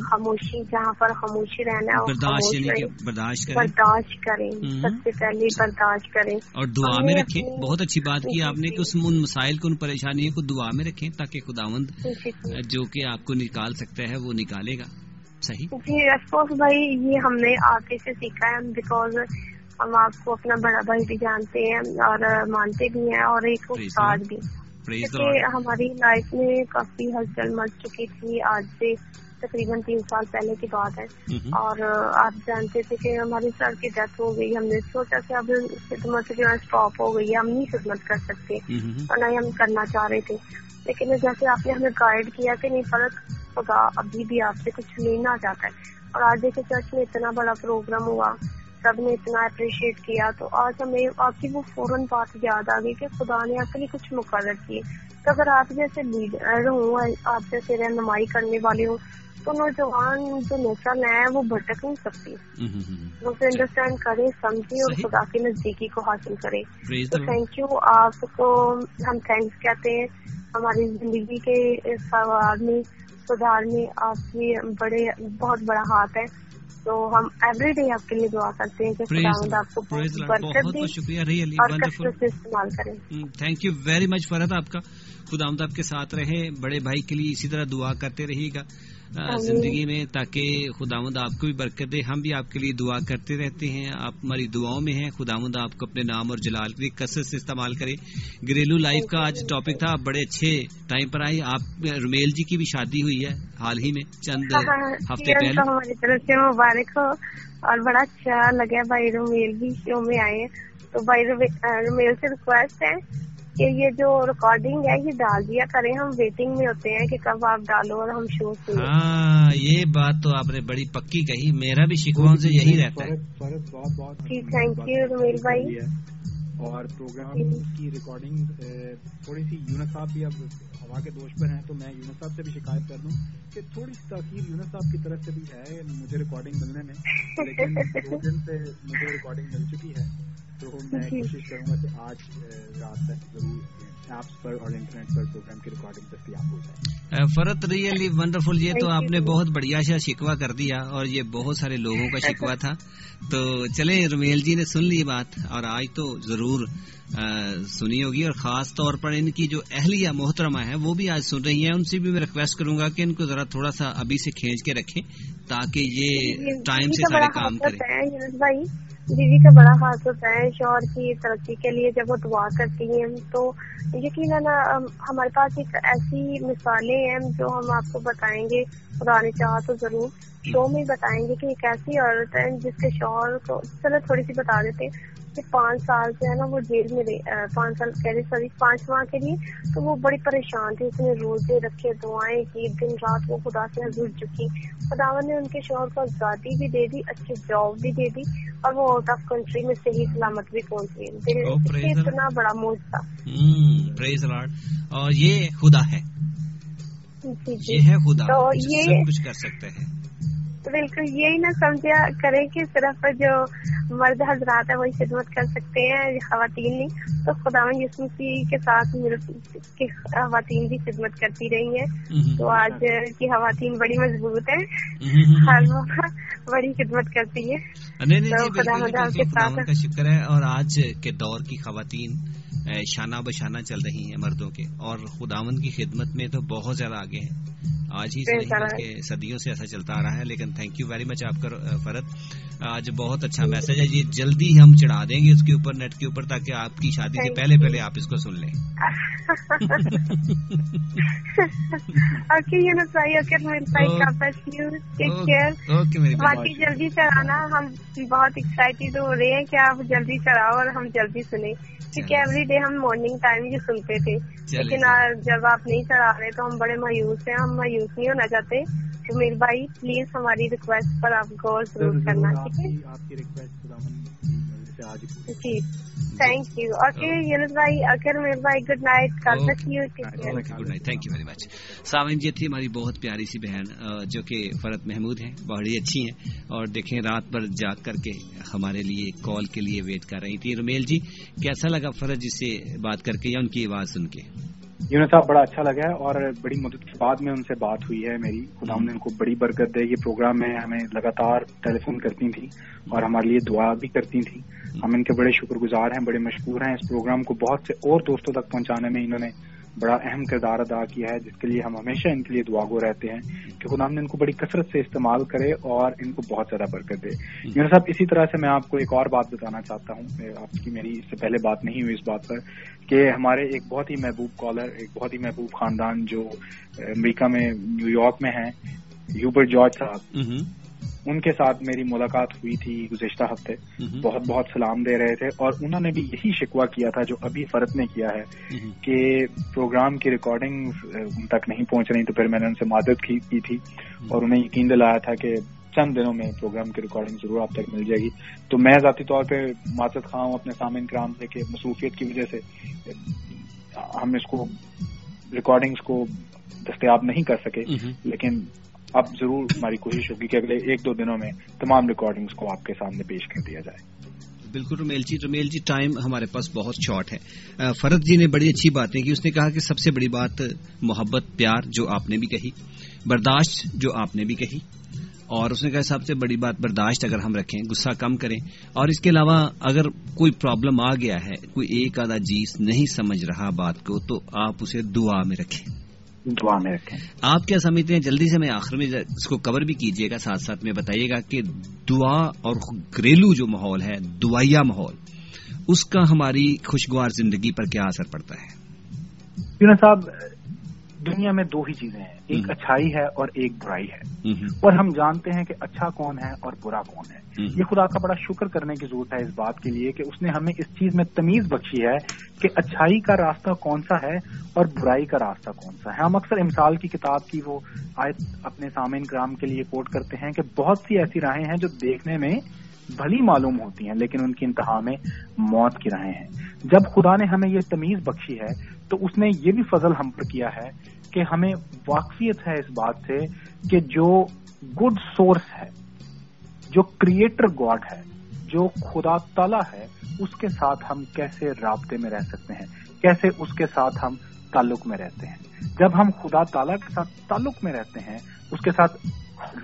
خاموشی جہاں پر خاموشی رہنا یعنی برداشت کریں۔ برداشت کریں۔ سب سے پہلے برداشت کریں۔ اور دعا میں رکھیں۔ بہت اچھی بات کی آپ نے کہ اس ان مسائل کو ان پریشانیوں کو دعا میں رکھیں تاکہ خداوند جی، جی، جی۔ جو کہ آپ کو نکال سکتا ہے وہ نکالے گا۔ صحیح؟ جی افکوس بھائی یہ ہم نے آپ سے سیکھا ہے۔ بیکاز ہم آپ کو اپنا بڑا بھائی بھی جانتے ہیں اور مانتے بھی ہیں اور ایک استاد بھی۔ ہماری لائف میں کافی ہلچل مچ چکی تھی۔ آج سے تقریباً تین سال پہلے کی بات ہے۔ اور آپ جانتے تھے کہ ہماری سر کی ڈیتھ ہو گئی۔ ہم نے سوچا کہ اب خدمت جو ہے اسٹاپ ہو گئی ہے۔ ہم نہیں خدمت کر سکتے اور نہ ہی ہم کرنا چاہ رہے تھے۔ لیکن جیسے آپ نے ہمیں گائیڈ کیا کہ نہیں فرق خدا ابھی بھی آپ سے کچھ لینا چاہتا ہے۔ اور آج دیکھے چرچ میں اتنا بڑا پروگرام ہوا۔ سب نے اتنا اپریشیٹ کیا تو آج ہمیں آپ کی وہ فوراً بات یاد آ گئی کہ خدا نے آپ کے لیے کچھ مقرر کیے۔ تو اگر آپ جیسے لیڈر ہوں آپ جیسے رہنمائی کرنے والے ہوں تو نوجوان جو نسل ہے وہ بھٹک نہیں سکتی وہ اسے انڈرسٹینڈ کرے سمجھے اور خدا کی نزدیکی کو حاصل کرے۔ تو تھینک یو آپ کو ہم تھینکس کہتے ہیں۔ ہماری زندگی کے سوال میں سدھار میں آپ کی بڑے بہت بڑا ہاتھ ہے۔ تو ہم ایوری ڈے آپ کے لیے دعا کرتے ہیں کہ آپ کو بہت شکریہ. استعمال کریں۔ Thank you very much Farhat آپ کا. خدا آپ کے ساتھ رہے. بڑے بھائی کے لیے اسی طرح دعا کرتے رہیے گا. زندگی میں تاکہ خداوند آپ کو بھی برکت دے۔ ہم بھی آپ کے لیے دعا کرتے رہتے ہیں۔ آپ ہماری دعاؤں میں ہیں۔ خداوند آپ کو اپنے نام اور جلال کی کثرت سے استعمال کرے۔ گھریلو لائف کا آج ٹاپک تھا۔ بڑے اچھے ٹائم پر آئے۔ آپ رمیل جی کی بھی شادی ہوئی ہے حال ہی میں۔ چند ہاں، ہاں، ہفتے پہلے۔ ہماری طرف سے مبارک ہو۔ اور بڑا اچھا لگا بھائی رومیل بھی شو میں آئے تو بھائی رومیل سے ریکویسٹ ہے۔ کہ یہ جو ریکارڈنگ ہے یہ ڈال دیا کریں ہم ویٹنگ میں ہوتے ہیں کہ کب آپ ڈالو اور ہم شو ہاں یہ بات تو آپ نے بڑی پکی کہی۔ میرا بھی شکوان سے یہی رہتا ہے۔ جی تھینک یو رمیل بھائی۔ اور پروگرام کی ریکارڈنگ تھوڑی سی یونس صاحب بھی اب ہوا کے دوش پر ہیں تو میں یونس صاحب سے بھی شکایت کر دوں کہ تھوڑی سی تاخیر یونس صاحب کی طرف سے بھی ہے مجھے ریکارڈنگ ملنے میں لیکن دو دن سے مجھے ریکارڈنگ مل چکی ہے۔ تو میں۔ کوشش کروں گا کہ آج رات تک ضرور ایپس پر اور انٹرنیٹ پر پروگرام کی ریکارڈنگ دستیاب ہو جائے۔ فرت ریئلی ونڈرفل یہ تو آپ نے بہت بڑھیا سا شکوا کر دیا اور یہ بہت سارے لوگوں کا شکوا تھا۔ تو چلے رمیل جی نے سن لی بات اور آج تو ضرور سنی ہوگی اور خاص طور پر ان کی جو اہلیہ محترمہ ہے وہ بھی آج سن رہی ہیں۔ ان سے بھی میں ریکویسٹ کروں گا کہ ان کو ذرا تھوڑا سا ابھی سے کھینچ کے رکھیں تاکہ یہ ٹائم سے سارے کام کریں۔ بیوی کا بڑا خاص ہوتا ہے شوہر کی ترقی کے لیے جب وہ دعا کرتی ہیں تو یقیناً ہمارے پاس ایک ایسی مثالیں ہیں جو ہم آپ کو بتائیں گے پرانے چاہ تو ضرور شو میں بتائیں گے کہ ایک ایسی عورت ہے جس کے شوہر کو چلو تھوڑی سی بتا دیتے کہ پانچ سال سے ہے نا وہ جیل میں پانچ سال کہہ رہے سوری پانچ ماہ کے لیے تو وہ بڑی پریشان تھی اس نے روزے رکھے دعائیں کی دن رات وہ خدا سے جڑ چکی۔ خداون نے ان کے شوہر کو آزادی بھی دے دی اچھی جاب بھی دے دی اور وہ آؤٹ آف کنٹری میں صحیح سلامت بھی پہنچ گئی اتنا بڑا موج تھا۔ اور یہ خدا ہے۔ جی جی۔ یہ ہے خدا تو یہ کچھ کر سکتے ہیں۔ بالکل یہی نہ سمجھا کریں کہ صرف جو مرد حضرات ہیں وہی خدمت کر سکتے ہیں خواتین نہیں۔ تو خدا یسوسی کے ساتھ خواتین بھی خدمت کرتی رہی ہیں۔ تو آج کی خواتین بڑی مضبوط ہیں۔ ہر بڑی خدمت کرتی ہے کا شکر ہے۔ اور آج کے دور کی خواتین شانہ بشانہ چل رہی ہیں مردوں کے۔ اور خداون کی خدمت میں تو بہت زیادہ آگے ہیں۔ آج ہی صدیوں سے ایسا چلتا آ رہا ہے لیکن تھینک یو ویری مچ آپ کا فرد۔ آج بہت اچھا میسج ہے۔ یہ جلدی ہم چڑھا دیں گے اس کے اوپر نیٹ کے اوپر تاکہ آپ کی شادی سے پہلے پہلے آپ اس کو سن لیں۔ باقی جلدی چڑھانا ہم بہت ایکسائٹیڈ ہو رہے ہیں کہ آپ جلدی چڑھاؤ اور ہم جلدی سنیں کیونکہ ایوری ڈے ہم مارننگ ٹائم ہی سنتے تھے لیکن جب آپ نہیں چڑھا رہے تو ہم بڑے مایوس ہیں ہم مایوس نہیں ہونا چاہتے تو میرے بھائی پلیز ہماری ریکویسٹ پر آپ غور ضرور کرنا ٹھیک ہے؟ جی تھینک یو اوکے یونس بھائی بھائی good night good night thank you very much سامن جی تھی ہماری بہت پیاری سی بہن جو کہ فرت محمود ہیں بڑی اچھی ہیں۔ اور دیکھیں رات بھر جاگ کر کے ہمارے لیے کال کے لیے ویٹ کر رہی تھی رمیل جی کیسا لگا فرت جی سے بات کر کے یا ان کی آواز سن کے؟ یونس صاحب بڑا اچھا لگا ہے اور بڑی مدد کے بعد میں ان سے بات ہوئی ہے میری۔ خدا نے ان کو بڑی برکت دے۔ یہ پروگرام میں ہمیں لگاتار ٹیلی فون کرتی تھیں اور ہمارے لیے دعا بھی کرتی تھیں۔ ہم ان کے بڑے شکر گزار ہیں، بڑے مشہور ہیں۔ اس پروگرام کو بہت سے اور دوستوں تک پہنچانے میں انہوں نے بڑا اہم کردار ادا کیا ہے، جس کے لیے ہم ہمیشہ ان کے لیے دعا گو رہتے ہیں کہ خدا نے ان کو بڑی کثرت سے استعمال کرے اور ان کو بہت زیادہ برکت دے۔ یونس صاحب اسی طرح سے میں آپ کو ایک اور بات بتانا چاہتا ہوں۔ آپ کی میری اس سے پہلے بات نہیں ہوئی اس بات پر کہ ہمارے ایک بہت ہی محبوب کالر ایک بہت ہی محبوب خاندان جو امریکہ میں، نیو یارک میں ہیں یوبر جارج صاحب۔ ان کے ساتھ میری ملاقات ہوئی تھی گزشتہ ہفتے۔ بہت بہت سلام دے رہے تھے۔ اور انہوں نے بھی یہی شکوا کیا تھا جو ابھی فرد نے کیا ہے کہ پروگرام کی ریکارڈنگ ان تک نہیں پہنچ رہی تو پھر میں نے ان سے مدد کی تھی۔ اور انہیں یقین دلایا تھا کہ چند دنوں میں پروگرام کی ریکارڈنگ ضرور آپ تک مل جائے گی۔ تو میں ذاتی طور پہ معذرت خواہ ہوں اپنے سامعین کرام سے کہ مصروفیت کی وجہ سے ہم اس کو ریکارڈنگز کو دستیاب نہیں کر سکے۔ لیکن اب ضرور ہماری کوشش ہوگی کہ اگلے ایک دو دنوں میں تمام ریکارڈنگز کو آپ کے سامنے پیش کر دیا جائے۔ بالکل رومیل جی رومیل جی ٹائم ہمارے پاس بہت شارٹ ہے۔ فرد جی نے بڑی اچھی باتیں کی اس نے کہا کہ سب سے بڑی بات محبت، پیار جو آپ نے بھی کہی، برداشت جو آپ نے بھی کہی، اور اس نے کہا سب سے بڑی بات برداشت اگر ہم رکھیں، غصہ کم کریں۔ اور اس کے علاوہ اگر کوئی پرابلم آ گیا ہے، کوئی ایک آدھا جیس نہیں سمجھ رہا بات کو، تو آپ اسے دعا میں رکھیں۔ دعا میں رکھیں آپ کیا سمجھتے ہیں؟ جلدی سے میں آخر میں اس کو کور بھی کیجیے گا ساتھ ساتھ میں بتائیے گا کہ دعا اور گھریلو جو ماحول ہے دعائیا ماحول اس کا ہماری خوشگوار زندگی پر کیا اثر پڑتا ہے؟ صاحب دنیا میں دو ہی چیزیں ہیں ایک اچھائی ہے اور ایک برائی ہے۔ اور ہم جانتے ہیں کہ اچھا کون ہے اور برا کون ہے۔ یہ خدا کا بڑا شکر کرنے کی ضرورت ہے اس بات کے لیے کہ اس نے ہمیں اس چیز میں تمیز بخشی ہے کہ اچھائی کا راستہ کون سا ہے اور برائی کا راستہ کون سا ہے۔ ہم اکثر امسال کی کتاب کی وہ آیت اپنے سامعین کرام کے لیے کوٹ کرتے ہیں کہ بہت سی ایسی راہیں ہیں جو دیکھنے میں بھلی معلوم ہوتی ہیں لیکن ان کی انتہا میں موت کی راہیں ہیں۔ جب خدا نے ہمیں یہ تمیز بخشی ہے تو اس نے یہ بھی فضل ہم پر کیا ہے کہ ہمیں واقفیت ہے اس بات سے کہ جو گڈ سورس ہے، جو کریٹر گاڈ ہے، جو خدا تعالی ہے، اس کے ساتھ ہم کیسے رابطے میں رہ سکتے ہیں؟ کیسے اس کے ساتھ ہم تعلق میں رہتے ہیں؟ جب ہم خدا تعالیٰ کے ساتھ تعلق میں رہتے ہیں، اس کے ساتھ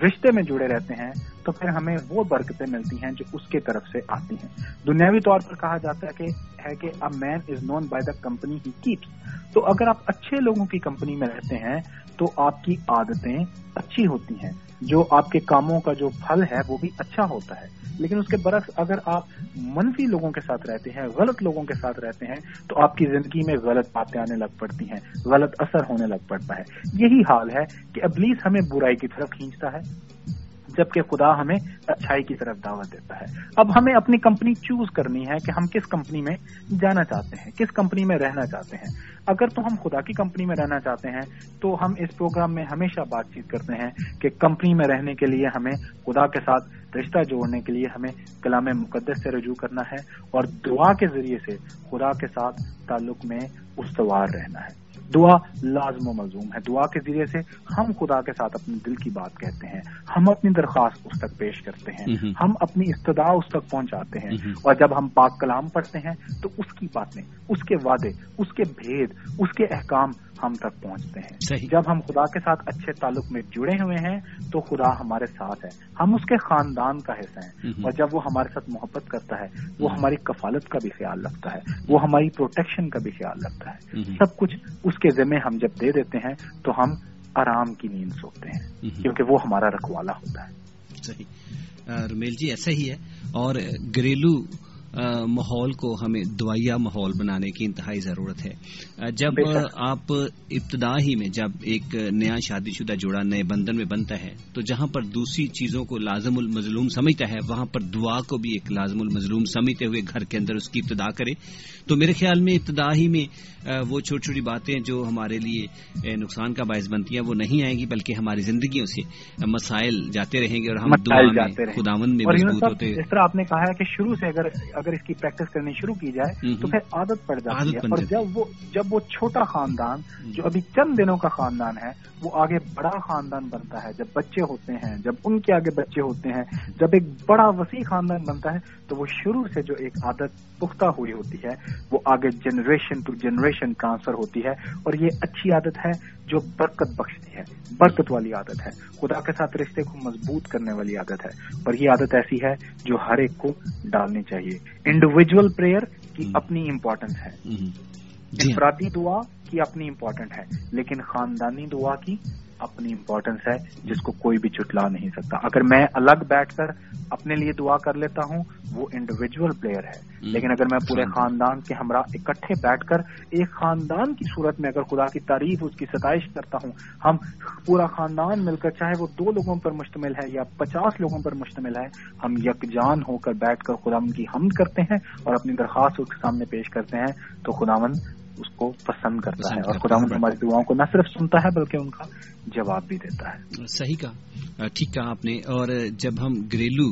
رشتے میں جڑے رہتے ہیں، تو پھر ہمیں وہ برکتیں ملتی ہیں جو اس کی طرف سے آتی ہیں۔ دنیاوی طور پر کہا جاتا ہے کہ ہے کہ a man is known by the company he keeps تو اگر آپ اچھے لوگوں کی کمپنی میں رہتے ہیں، تو آپ کی عادتیں اچھی ہوتی ہیں۔ جو آپ کے کاموں کا جو پھل ہے وہ بھی اچھا ہوتا ہے۔ لیکن اس کے برعکس اگر آپ منفی لوگوں کے ساتھ رہتے ہیں، غلط لوگوں کے ساتھ رہتے ہیں، تو آپ کی زندگی میں غلط باتیں آنے لگ پڑتی ہیں، غلط اثر ہونے لگ پڑتا ہے۔ یہی حال ہے کہ ابلیس ہمیں برائی کی طرف کھینچتا ہے۔ جبکہ خدا ہمیں اچھائی کی طرف دعوت دیتا ہے۔ اب ہمیں اپنی کمپنی چوز کرنی ہے کہ ہم کس کمپنی میں جانا چاہتے ہیں، کس کمپنی میں رہنا چاہتے ہیں۔ اگر تو ہم خدا کی کمپنی میں رہنا چاہتے ہیں، تو ہم اس پروگرام میں ہمیشہ بات چیت کرتے ہیں کہ کمپنی میں رہنے کے لیے ہمیں خدا کے ساتھ رشتہ جوڑنے کے لیے ہمیں کلام مقدس سے رجوع کرنا ہے اور دعا کے ذریعے سے خدا کے ساتھ تعلق میں استوار رہنا ہے۔ دعا لازم و ملزوم ہے۔ دعا کے ذریعے سے ہم خدا کے ساتھ اپنے دل کی بات کہتے ہیں۔ ہم اپنی درخواست اس تک پیش کرتے ہیں۔ ہم اپنی استدا اس تک پہنچاتے ہیں۔ اور جب ہم پاک کلام پڑھتے ہیں تو اس کی باتیں اس کے وعدے اس کے بھید اس کے احکام ہم تک پہنچتے ہیں۔ جب ہم خدا کے ساتھ اچھے تعلق میں جڑے ہوئے ہیں تو خدا ہمارے ساتھ ہے۔ ہم اس کے خاندان کا حصہ ہیں۔ اور جب وہ ہمارے ساتھ محبت کرتا ہے وہ ہماری کفالت کا بھی خیال رکھتا ہے۔ وہ ہماری پروٹیکشن کا بھی خیال رکھتا ہے۔ سب کچھ اس کے ذمے ہم جب دے دیتے ہیں تو ہم آرام کی نیند سوتے ہیں۔ کیونکہ وہ ہمارا رکھوالا ہوتا ہے۔ صحیح۔ رمیل جی ایسا ہی ہے۔ اور گھریلو ماحول کو ہمیں دوائیا ماحول بنانے کی انتہائی ضرورت ہے۔ جب آپ ابتدا ہی میں جب ایک نیا شادی شدہ جوڑا نئے بندن میں بنتا ہے تو جہاں پر دوسری چیزوں کو لازم المظلوم سمجھتا ہے وہاں پر دعا کو بھی ایک لازم المظلوم سمجھتے ہوئے گھر کے اندر اس کی ابتدا کرے۔ تو میرے خیال میں ابتدا ہی میں وہ چھوٹی چھوٹی باتیں جو ہمارے لیے نقصان کا باعث بنتی ہیں وہ نہیں آئیں گی بلکہ ہماری زندگیوں سے مسائل جاتے رہیں گے اور ہم دعا میں خداون میں مضبوط ہوتے اس طرح آپ نے کہا ہے کہ شروع سے اگر اگر اس کی پریکٹس کرنی شروع کی جائے تو پھر عادت پڑ جاتی ہے۔ اور جب وہ جب وہ چھوٹا خاندان جو ابھی چند دنوں کا خاندان ہے وہ آگے بڑا خاندان بنتا ہے۔ جب بچے ہوتے ہیں جب ان کے آگے بچے ہوتے ہیں جب ایک بڑا وسیع خاندان بنتا ہے تو وہ شروع سے جو ایک عادت پختہ ہوئی ہوتی ہے وہ آگے جنریشن ٹو جنریشن ٹرانسفر ہوتی ہے اور یہ اچھی عادت ہے جو برکت بخشتی ہے برکت والی عادت ہے۔ خدا کے ساتھ رشتے کو مضبوط کرنے والی عادت ہے اور یہ عادت ایسی ہے جو ہر ایک کو ڈالنی چاہیے۔ انڈیویجل پریئر کی اپنی امپورٹنس ہے۔ جی۔ انفرادی دعا کی اپنی امپورٹنٹ ہے لیکن خاندانی دعا کی اپنی امپورٹنس ہے جس کو کوئی بھی چٹلا نہیں سکتا۔ اگر میں الگ بیٹھ کر اپنے لیے دعا کر لیتا ہوں وہ انڈیویجل پلیئر ہے۔ لیکن اگر میں پورے خاندان کے ہمراہ اکٹھے بیٹھ کر ایک خاندان کی صورت میں اگر خدا کی تعریف اس کی ستائش کرتا ہوں ہم پورا خاندان مل کر چاہے وہ دو لوگوں پر مشتمل ہے یا پچاس لوگوں پر مشتمل ہے ہم یکجان ہو کر بیٹھ کر خدا کی حمد کرتے ہیں اور اپنی درخواست اس کے سامنے پیش کرتے ہیں۔ تو خداون اس کو پسند کرتا ہے اور خدا ہماری دعاؤں کو نہ صرف سنتا ہے بلکہ ان کا جواب بھی دیتا ہے۔ صحیح کہا۔ ٹھیک کہا آپ نے۔ اور جب ہم گھریلو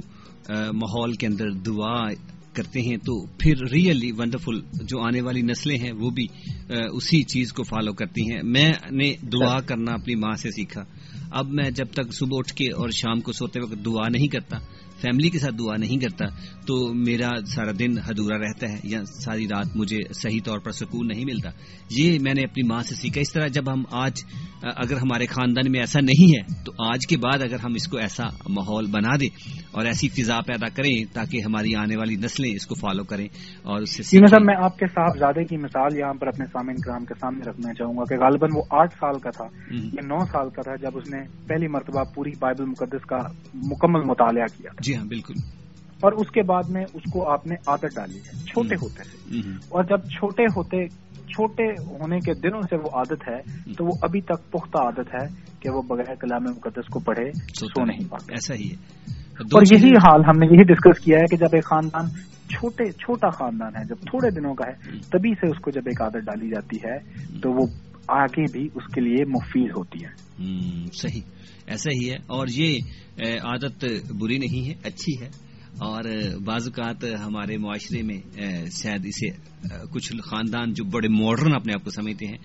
ماحول کے اندر دعا کرتے ہیں تو پھر ریئلی ونڈرفل جو آنے والی نسلیں ہیں وہ بھی اسی چیز کو فالو کرتی ہیں۔ میں نے دعا کرنا اپنی ماں سے سیکھا۔ اب میں جب تک صبح اٹھ کے اور شام کو سوتے وقت دعا نہیں کرتا فیملی کے ساتھ دعا نہیں کرتا تو میرا سارا دن ادھورا رہتا ہے یا ساری رات مجھے صحیح طور پر سکون نہیں ملتا۔ یہ میں نے اپنی ماں سے سیکھا۔ اس طرح جب ہم آج اگر ہمارے خاندان میں ایسا نہیں ہے تو آج کے بعد اگر ہم اس کو ایسا ماحول بنا دیں اور ایسی فضا پیدا کریں تاکہ ہماری آنے والی نسلیں اس کو فالو کریں اور اس سے صاحب میں آپ کے صاحبزادے کی مثال یہاں پر اپنے سامعین کرام کے سامنے رکھنا چاہوں گا کہ غالباً وہ آٹھ سال کا تھا یا نو سال کا تھا جب اس نے پہلی مرتبہ پوری بائبل مقدس کا مکمل مطالعہ کیا۔ جی ہاں بالکل۔ اور اس کے بعد میں اس کو آپ نے عادت ڈالی ہے چھوٹے ہوتے سے اور جب چھوٹے ہوتے چھوٹے ہونے کے دنوں سے وہ عادت ہے تو وہ ابھی تک پختہ عادت ہے کہ وہ بغیر کلام مقدس کو پڑھے سو نہیں پاتے۔ ایسا ہی ہے۔ اور یہی حال ہم نے یہی ڈسکس کیا ہے کہ جب ایک خاندان چھوٹے چھوٹا خاندان ہے جب تھوڑے دنوں کا ہے تبھی سے اس کو جب ایک عادت ڈالی جاتی ہے تو وہ آگے بھی اس کے لیے مفید ہوتی ہے۔ صحیح۔ ایسا ہی ہے۔ اور یہ عادت بری نہیں ہے، اچھی ہے۔ اور بعض اوقات ہمارے معاشرے میں شاید اسے کچھ خاندان جو بڑے ماڈرن اپنے آپ کو سمجھتے ہیں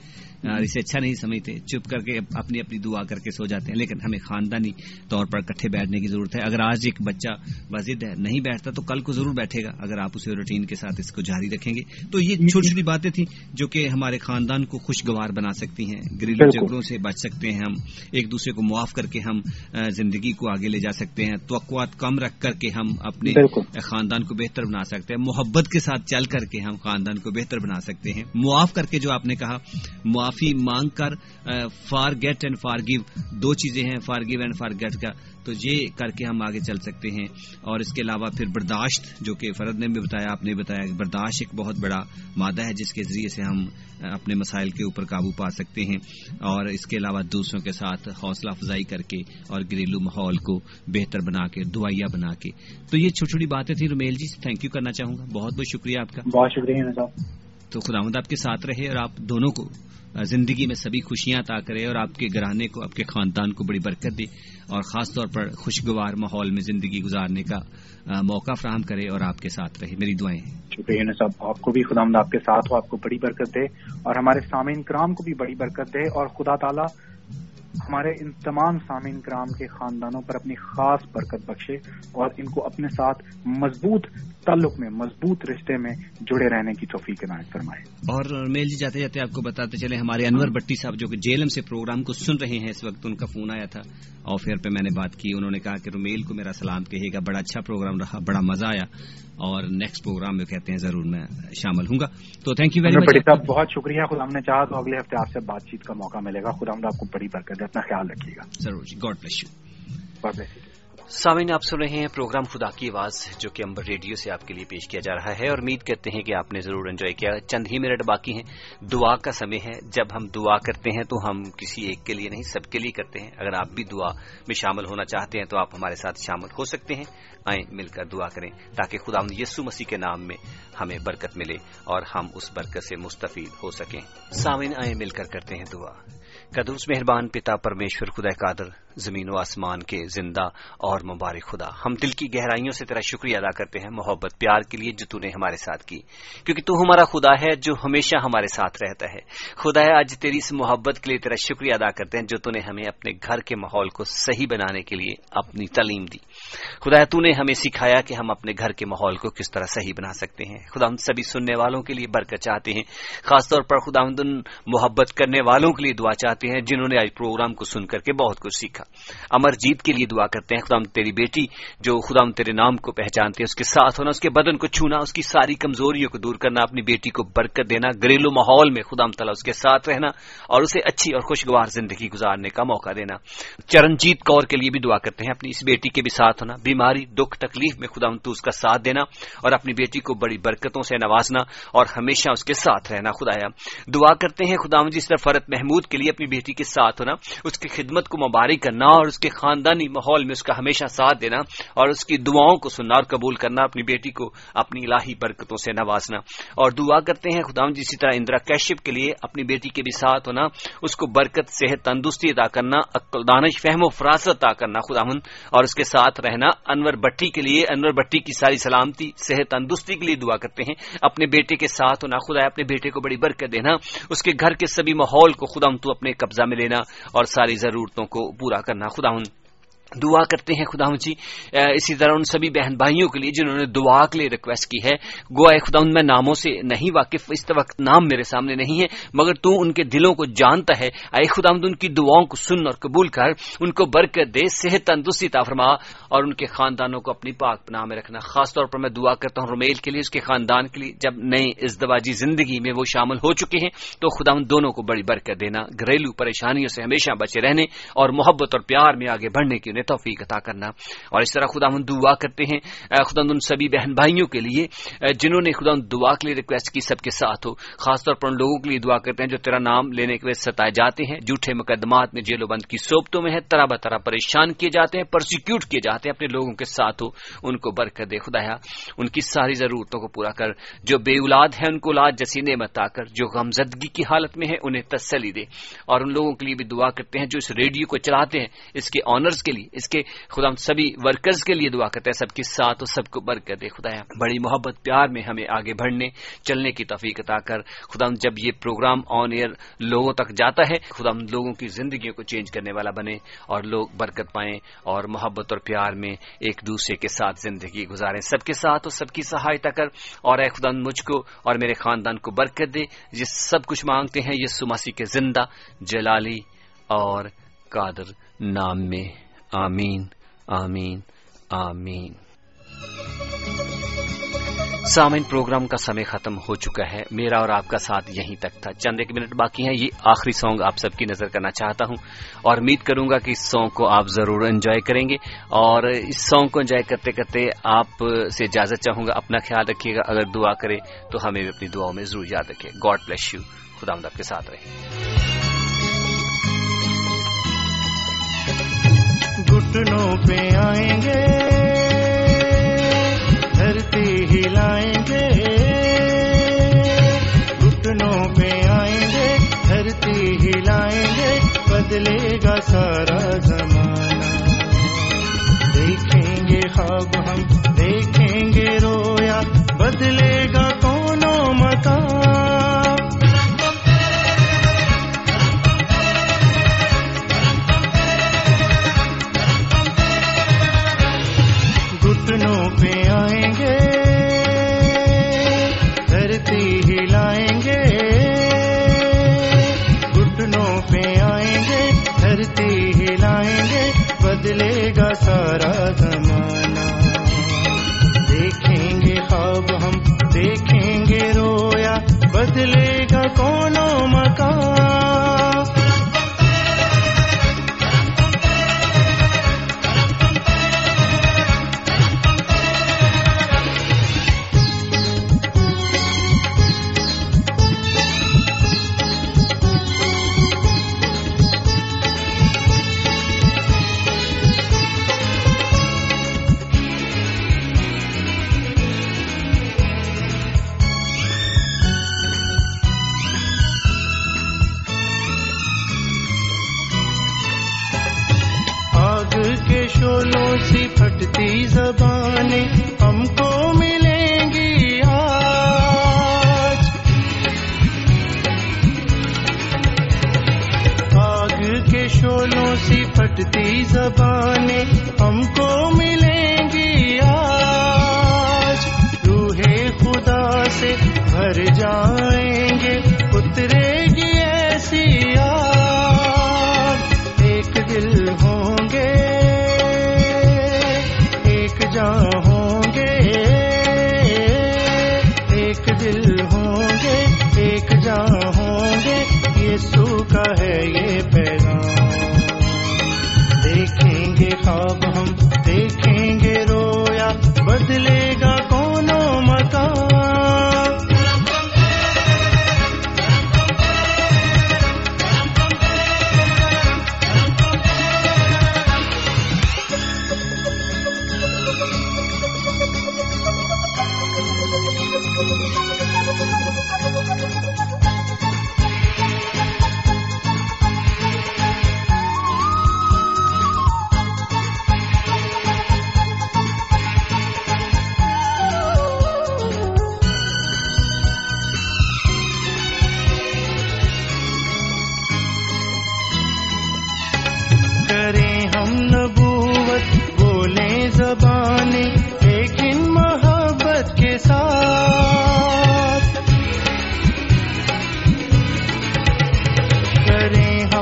اسے اچھا نہیں سمجھتے چپ کر کے اپنی اپنی دعا کر کے سو جاتے ہیں لیکن ہمیں خاندانی طور پر کٹھے بیٹھنے کی ضرورت ہے۔ اگر آج ایک بچہ وزد ہے نہیں بیٹھتا تو کل کو ضرور بیٹھے گا اگر آپ اسے روٹین کے ساتھ اس کو جاری رکھیں گے۔ تو یہ چھوٹی چھوٹی باتیں تھیں جو کہ ہمارے خاندان کو خوشگوار بنا سکتی ہیں گریلو جھگڑوں سے بچ سکتے ہیں ہم ایک دوسرے کو معاف کر کے ہم زندگی کو آگے لے جا سکتے ہیں توقعات کم رکھ کر کے ہم اپنے خاندان کو بہتر بنا سکتے ہیں محبت کے ساتھ چل کر کے ہم خاندان کو بہتر بنا سکتے ہیں۔ معاف کر کے جو آپ نے کہا معاف معافی مانگ کر forget and forgive دو چیزیں ہیں forgive and forget کا۔ تو یہ کر کے ہم آگے چل سکتے ہیں۔ اور اس کے علاوہ پھر برداشت جو کہ فرد نے بھی بتایا آپ نے بتایا کہ برداشت ایک بہت بڑا مادہ ہے جس کے ذریعے سے ہم اپنے مسائل کے اوپر قابو پا سکتے ہیں۔ اور اس کے علاوہ دوسروں کے ساتھ حوصلہ افزائی کر کے اور گھریلو ماحول کو بہتر بنا کے دعائیا بنا کے۔ تو یہ چھوٹی چھوٹی باتیں تھیں رومیل جی تھینک یو کرنا چاہوں گا۔ بہت بہت شکریہ آپ کا۔ بہت شکریہ تو خدا آپ کے ساتھ رہے اور آپ دونوں کو زندگی میں سبھی خوشیاں عطا کرے اور آپ کے گھرانے کو، آپ کے خاندان کو بڑی برکت دے اور خاص طور پر خوشگوار ماحول میں زندگی گزارنے کا موقع فراہم کرے اور آپ کے ساتھ رہے۔ میری دعائیں ہیں۔ شکریہ صاحب، آپ کو بھی خدا آپ کے ساتھ ہو، آپ کو بڑی برکت دے اور ہمارے سامعین کرام کو بھی بڑی برکت دے اور خدا تعالیٰ ہمارے ان تمام سامعین کرام کے خاندانوں پر اپنی خاص برکت بخشے اور ان کو اپنے ساتھ مضبوط تعلق میں مضبوط رشتے میں جڑے رہنے کی توفیق عنایت فرمائے۔ اور میل جی جاتے جاتے آپ کو بتاتے چلے ہمارے انور بٹی صاحب جو کہ جیلم سے پروگرام کو سن رہے ہیں اس وقت ان کا فون آیا تھا۔ آف ایئر پہ میں نے بات کی انہوں نے کہا کہ رومیل کو میرا سلام کہے گا بڑا اچھا پروگرام رہا بڑا مزہ آیا۔ اور نیکسٹ پروگرام میں کہتے ہیں ضرور میں شامل ہوں گا۔ تو تھینک یو ویری مچ صاحب بہت شکریہ خدا ہم نے چاہا تو اگلے ہفتے آپ سے بات چیت کا موقع ملے گا۔ خدا آپ کو بڑی برکت ہے اپنا خیال رکھیے گا۔ ضرور جی گاڈ بلیس یو سامعین، آپ سن رہے ہیں پروگرام خدا کی آواز، جو کہ امبر ریڈیو سے آپ کے لیے پیش کیا جا رہا ہے، اور امید کرتے ہیں کہ آپ نے ضرور انجوائے کیا۔ چند ہی منٹ باقی ہیں۔ دعا کا سمے ہے۔ جب ہم دعا کرتے ہیں تو ہم کسی ایک کے لیے نہیں، سب کے لیے کرتے ہیں۔ اگر آپ بھی دعا میں شامل ہونا چاہتے ہیں تو آپ ہمارے ساتھ شامل ہو سکتے ہیں۔ آئیں مل کر دعا کریں، تاکہ خدا یسو مسیح کے نام میں ہمیں برکت ملے اور ہم اس برکت سے مستفید ہو سکیں۔ سامعین، آئیں مل کر کرتے ہیں دعا۔ قدوس، مہربان پتا، پرمیشور خدا قادر۔ زمین و آسمان کے زندہ اور مبارک خدا۔ ہم دل کی گہرائیوں سے تیرا شکریہ ادا کرتے ہیں، محبت، پیار کے لیے جو نے ہمارے ساتھ کی۔ کیونکہ تو ہمارا خدا ہے جو ہمیشہ ہمارے ساتھ رہتا ہے۔ خدا ہے آج تیری اس محبت کے لیے تیرا شکریہ ادا کرتے ہیں جو تو نے ہمیں اپنے گھر کے ماحول کو صحیح بنانے کے لیے اپنی تعلیم دی۔ خدا ہے تو نے ہمیں سکھایا کہ ہم اپنے گھر کے ماحول کو کس طرح صحیح بنا سکتے ہیں۔ خدا ہم سبھی سننے والوں کے لیے برکت چاہتے ہیں۔ خاص طور پر خدا محبت کرنے والوں کے لیے دعا چاہتے ہیں، جنہوں نے آج پروگرام کو سن کر کے بہت کچھ سیکھا۔ امر جیت کے لیے دعا کرتے ہیں، خدا تیری بیٹی جو خدا تیرے نام کو پہچانتے ہیں، اس کے ساتھ ہونا، اس کے بدن کو چھونا، اس کی ساری کمزوریوں کو دور کرنا، اپنی بیٹی کو برکت دینا، گھریلو ماحول میں خدا تعالیٰ اس کے ساتھ رہنا اور اسے اچھی اور خوشگوار زندگی گزارنے کا موقع دینا۔ چرنجیت کور کے لیے بھی دعا کرتے ہیں، اپنی اس بیٹی کے بھی ساتھ ہونا، بیماری، دکھ، تکلیف میں خدا تو اس کا ساتھ دینا اور اپنی بیٹی کو بڑی برکتوں سے نوازنا اور ہمیشہ اس کے ساتھ رہنا۔ خدایا، دعا کرتے ہیں خدا جس طرح فرت محمود کے لیے اپنی بیٹی کے ساتھ ہونا، اس کی خدمت کو مبارک کرنا اور اس کے خاندانی ماحول میں اس کا ہمیشہ ساتھ دینا اور اس کی دعاؤں کو سننا اور قبول کرنا، اپنی بیٹی کو اپنی الہی برکتوں سے نوازنا۔ اور دعا کرتے ہیں خدا جسی جی، طرح اندرا کیشپ کے لیے اپنی بیٹی کے بھی ساتھ ہونا، اس کو برکت، صحت تندرستی ادا کرنا دانش، فہم و فراست ادا کرنا خدا اور اس کے ساتھ رہنا، انور بٹی کے لیے، انور بٹی کی ساری سلامتی، صحت تندرستی کے لیے دعا کرتے ہیں۔ اپنے بیٹے کے ساتھ ہونا، خدا اپنے بیٹے کو بڑی برکت دینا، اس کے گھر کے سبھی ماحول کو خدا تو اپنے قبضہ میں لینا اور ساری ضرورتوں کو پورا کرنا خدا دعا کرتے ہیں خدا جی اسی طرح ان سبھی بہن بھائیوں کے لیے جنہوں نے دعا کے لیے ریکویسٹ کی ہے۔ گوائے خدا میں ناموں سے نہیں واقف، اس وقت نام میرے سامنے نہیں ہے، مگر تو ان کے دلوں کو جانتا ہے۔ اے خدا ان کی دعاؤں کو سن اور قبول کر، ان کو برکت دے، صحت تندرستی تافرما اور ان کے خاندانوں کو اپنی پاک پناہ میں رکھنا۔ خاص طور پر میں دعا کرتا ہوں رومیل کے لیے، اس کے خاندان کے لیے، جب نئی ازدواجی زندگی میں وہ شامل ہو چکے ہیں، تو خدا ان دونوں کو بڑی برکت دینا۔ گھریلو پریشانیوں سے ہمیشہ بچے رہنے اور محبت اور پیار میں آگے بڑھنے کی انہیں توفیق عطا کرنا۔ اور اس طرح خدا دعا کرتے ہیں خدا ان سبھی بہن بھائیوں کے لیے جنہوں نے خدا دعا کے لیے ریکویسٹ کی سب کے ساتھ ہو۔ خاص طور پر ان لوگوں کے لیے دعا کرتے ہیں جو تیرا نام لینے کے وجہ ستائے جاتے ہیں۔ جھوٹے مقدمات میں جیل و بند کی صوبتوں میں ہے طرح بطرح پریشان کیے جاتے ہیں پرسیکیوٹ کیے جاتے ہیں اپنے لوگوں کے ساتھ ہو۔ ان کو برکت دے خدایا۔ ان کی ساری ضرورتوں کو پورا کر، جو بے اولاد ہے ان کو اولاد جیسی نعمت آ کر، جو غمزدگی کی حالت میں ہے انہیں تسلی دے۔ اور ان لوگوں کے لیے بھی دعا کرتے ہیں جو اس ریڈیو کو چلاتے ہیں، اس کے آنرز کے لیے۔ اس کے خدا ہم سبھی ورکرز کے لیے دعا کرتے ہیں، سب کے ساتھ اور سب کو برکت دے۔ خدا بڑی محبت، پیار میں ہمیں آگے بڑھنے، چلنے کی توفیق عطا کر۔ خدا جب یہ پروگرام آن ایئر لوگوں تک جاتا ہے خدا ہم لوگوں کی زندگیوں کو چینج کرنے والا بنے اور لوگ برکت پائیں اور محبت اور پیار میں ایک دوسرے کے ساتھ زندگی گزاریں۔ سب کے ساتھ اور سب کی سہایتا کر۔ اور اے خدا مجھ کو اور میرے خاندان کو برکت دے۔ یہ سب کچھ مانگتے ہیں یہ سماسی کے زندہ، جلالی اور قادر نام میں۔ آمین آمین آمین۔ سامن پروگرام کا سمے ختم ہو چکا ہے۔ میرا اور آپ کا ساتھ یہیں تک تھا۔ چند ایک منٹ باقی ہیں۔ یہ آخری سانگ آپ سب کی نظر کرنا چاہتا ہوں۔ اور امید کروں گا کہ اس سانگ کو آپ ضرور انجوائے کریں گے۔ اور اس سانگ کو انجوائے کرتے کرتے آپ سے اجازت چاہوں گا۔ اپنا خیال رکھیے گا۔ اگر دعا کرے تو ہمیں بھی اپنی دعاؤں میں ضرور یاد رکھے۔ گاڈ بلیس یو خدا آپ کے ساتھ رہے۔ گٹنوں پہ آئیں گے، دھرتی ہلائیں گے۔ گھٹنوں پہ آئیں گے، دھرتی ہلائیں گے، بدلے گا سارا زمانہ۔ دیکھیں گے خواب ہم، دیکھیں گے رویا، بدلے گا کونوں مکان۔ گا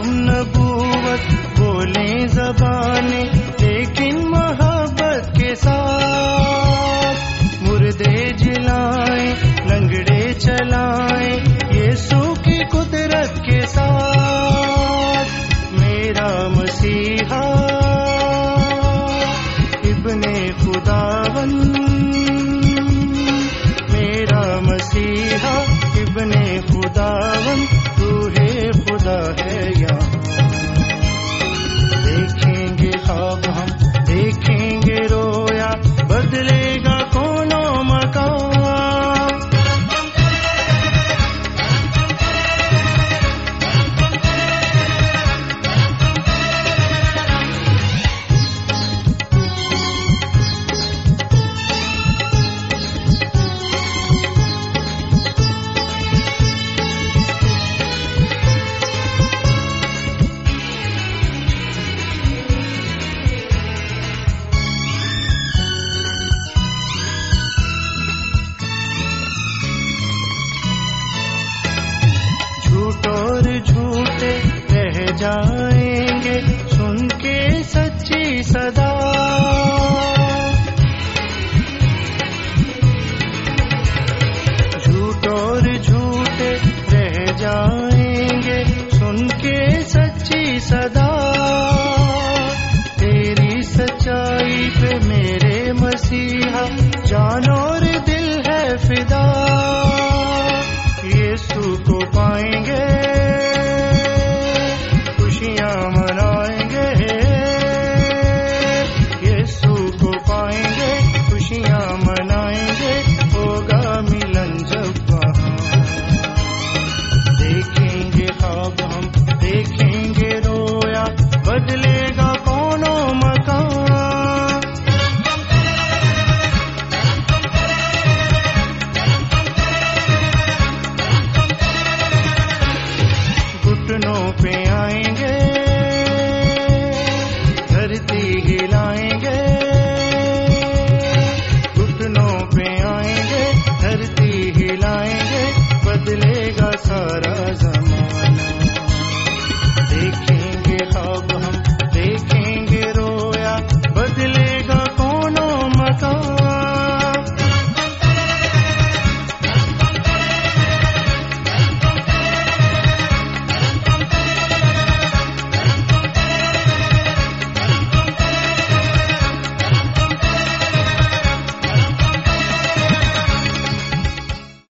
ہم نبوت بولیں زبانیں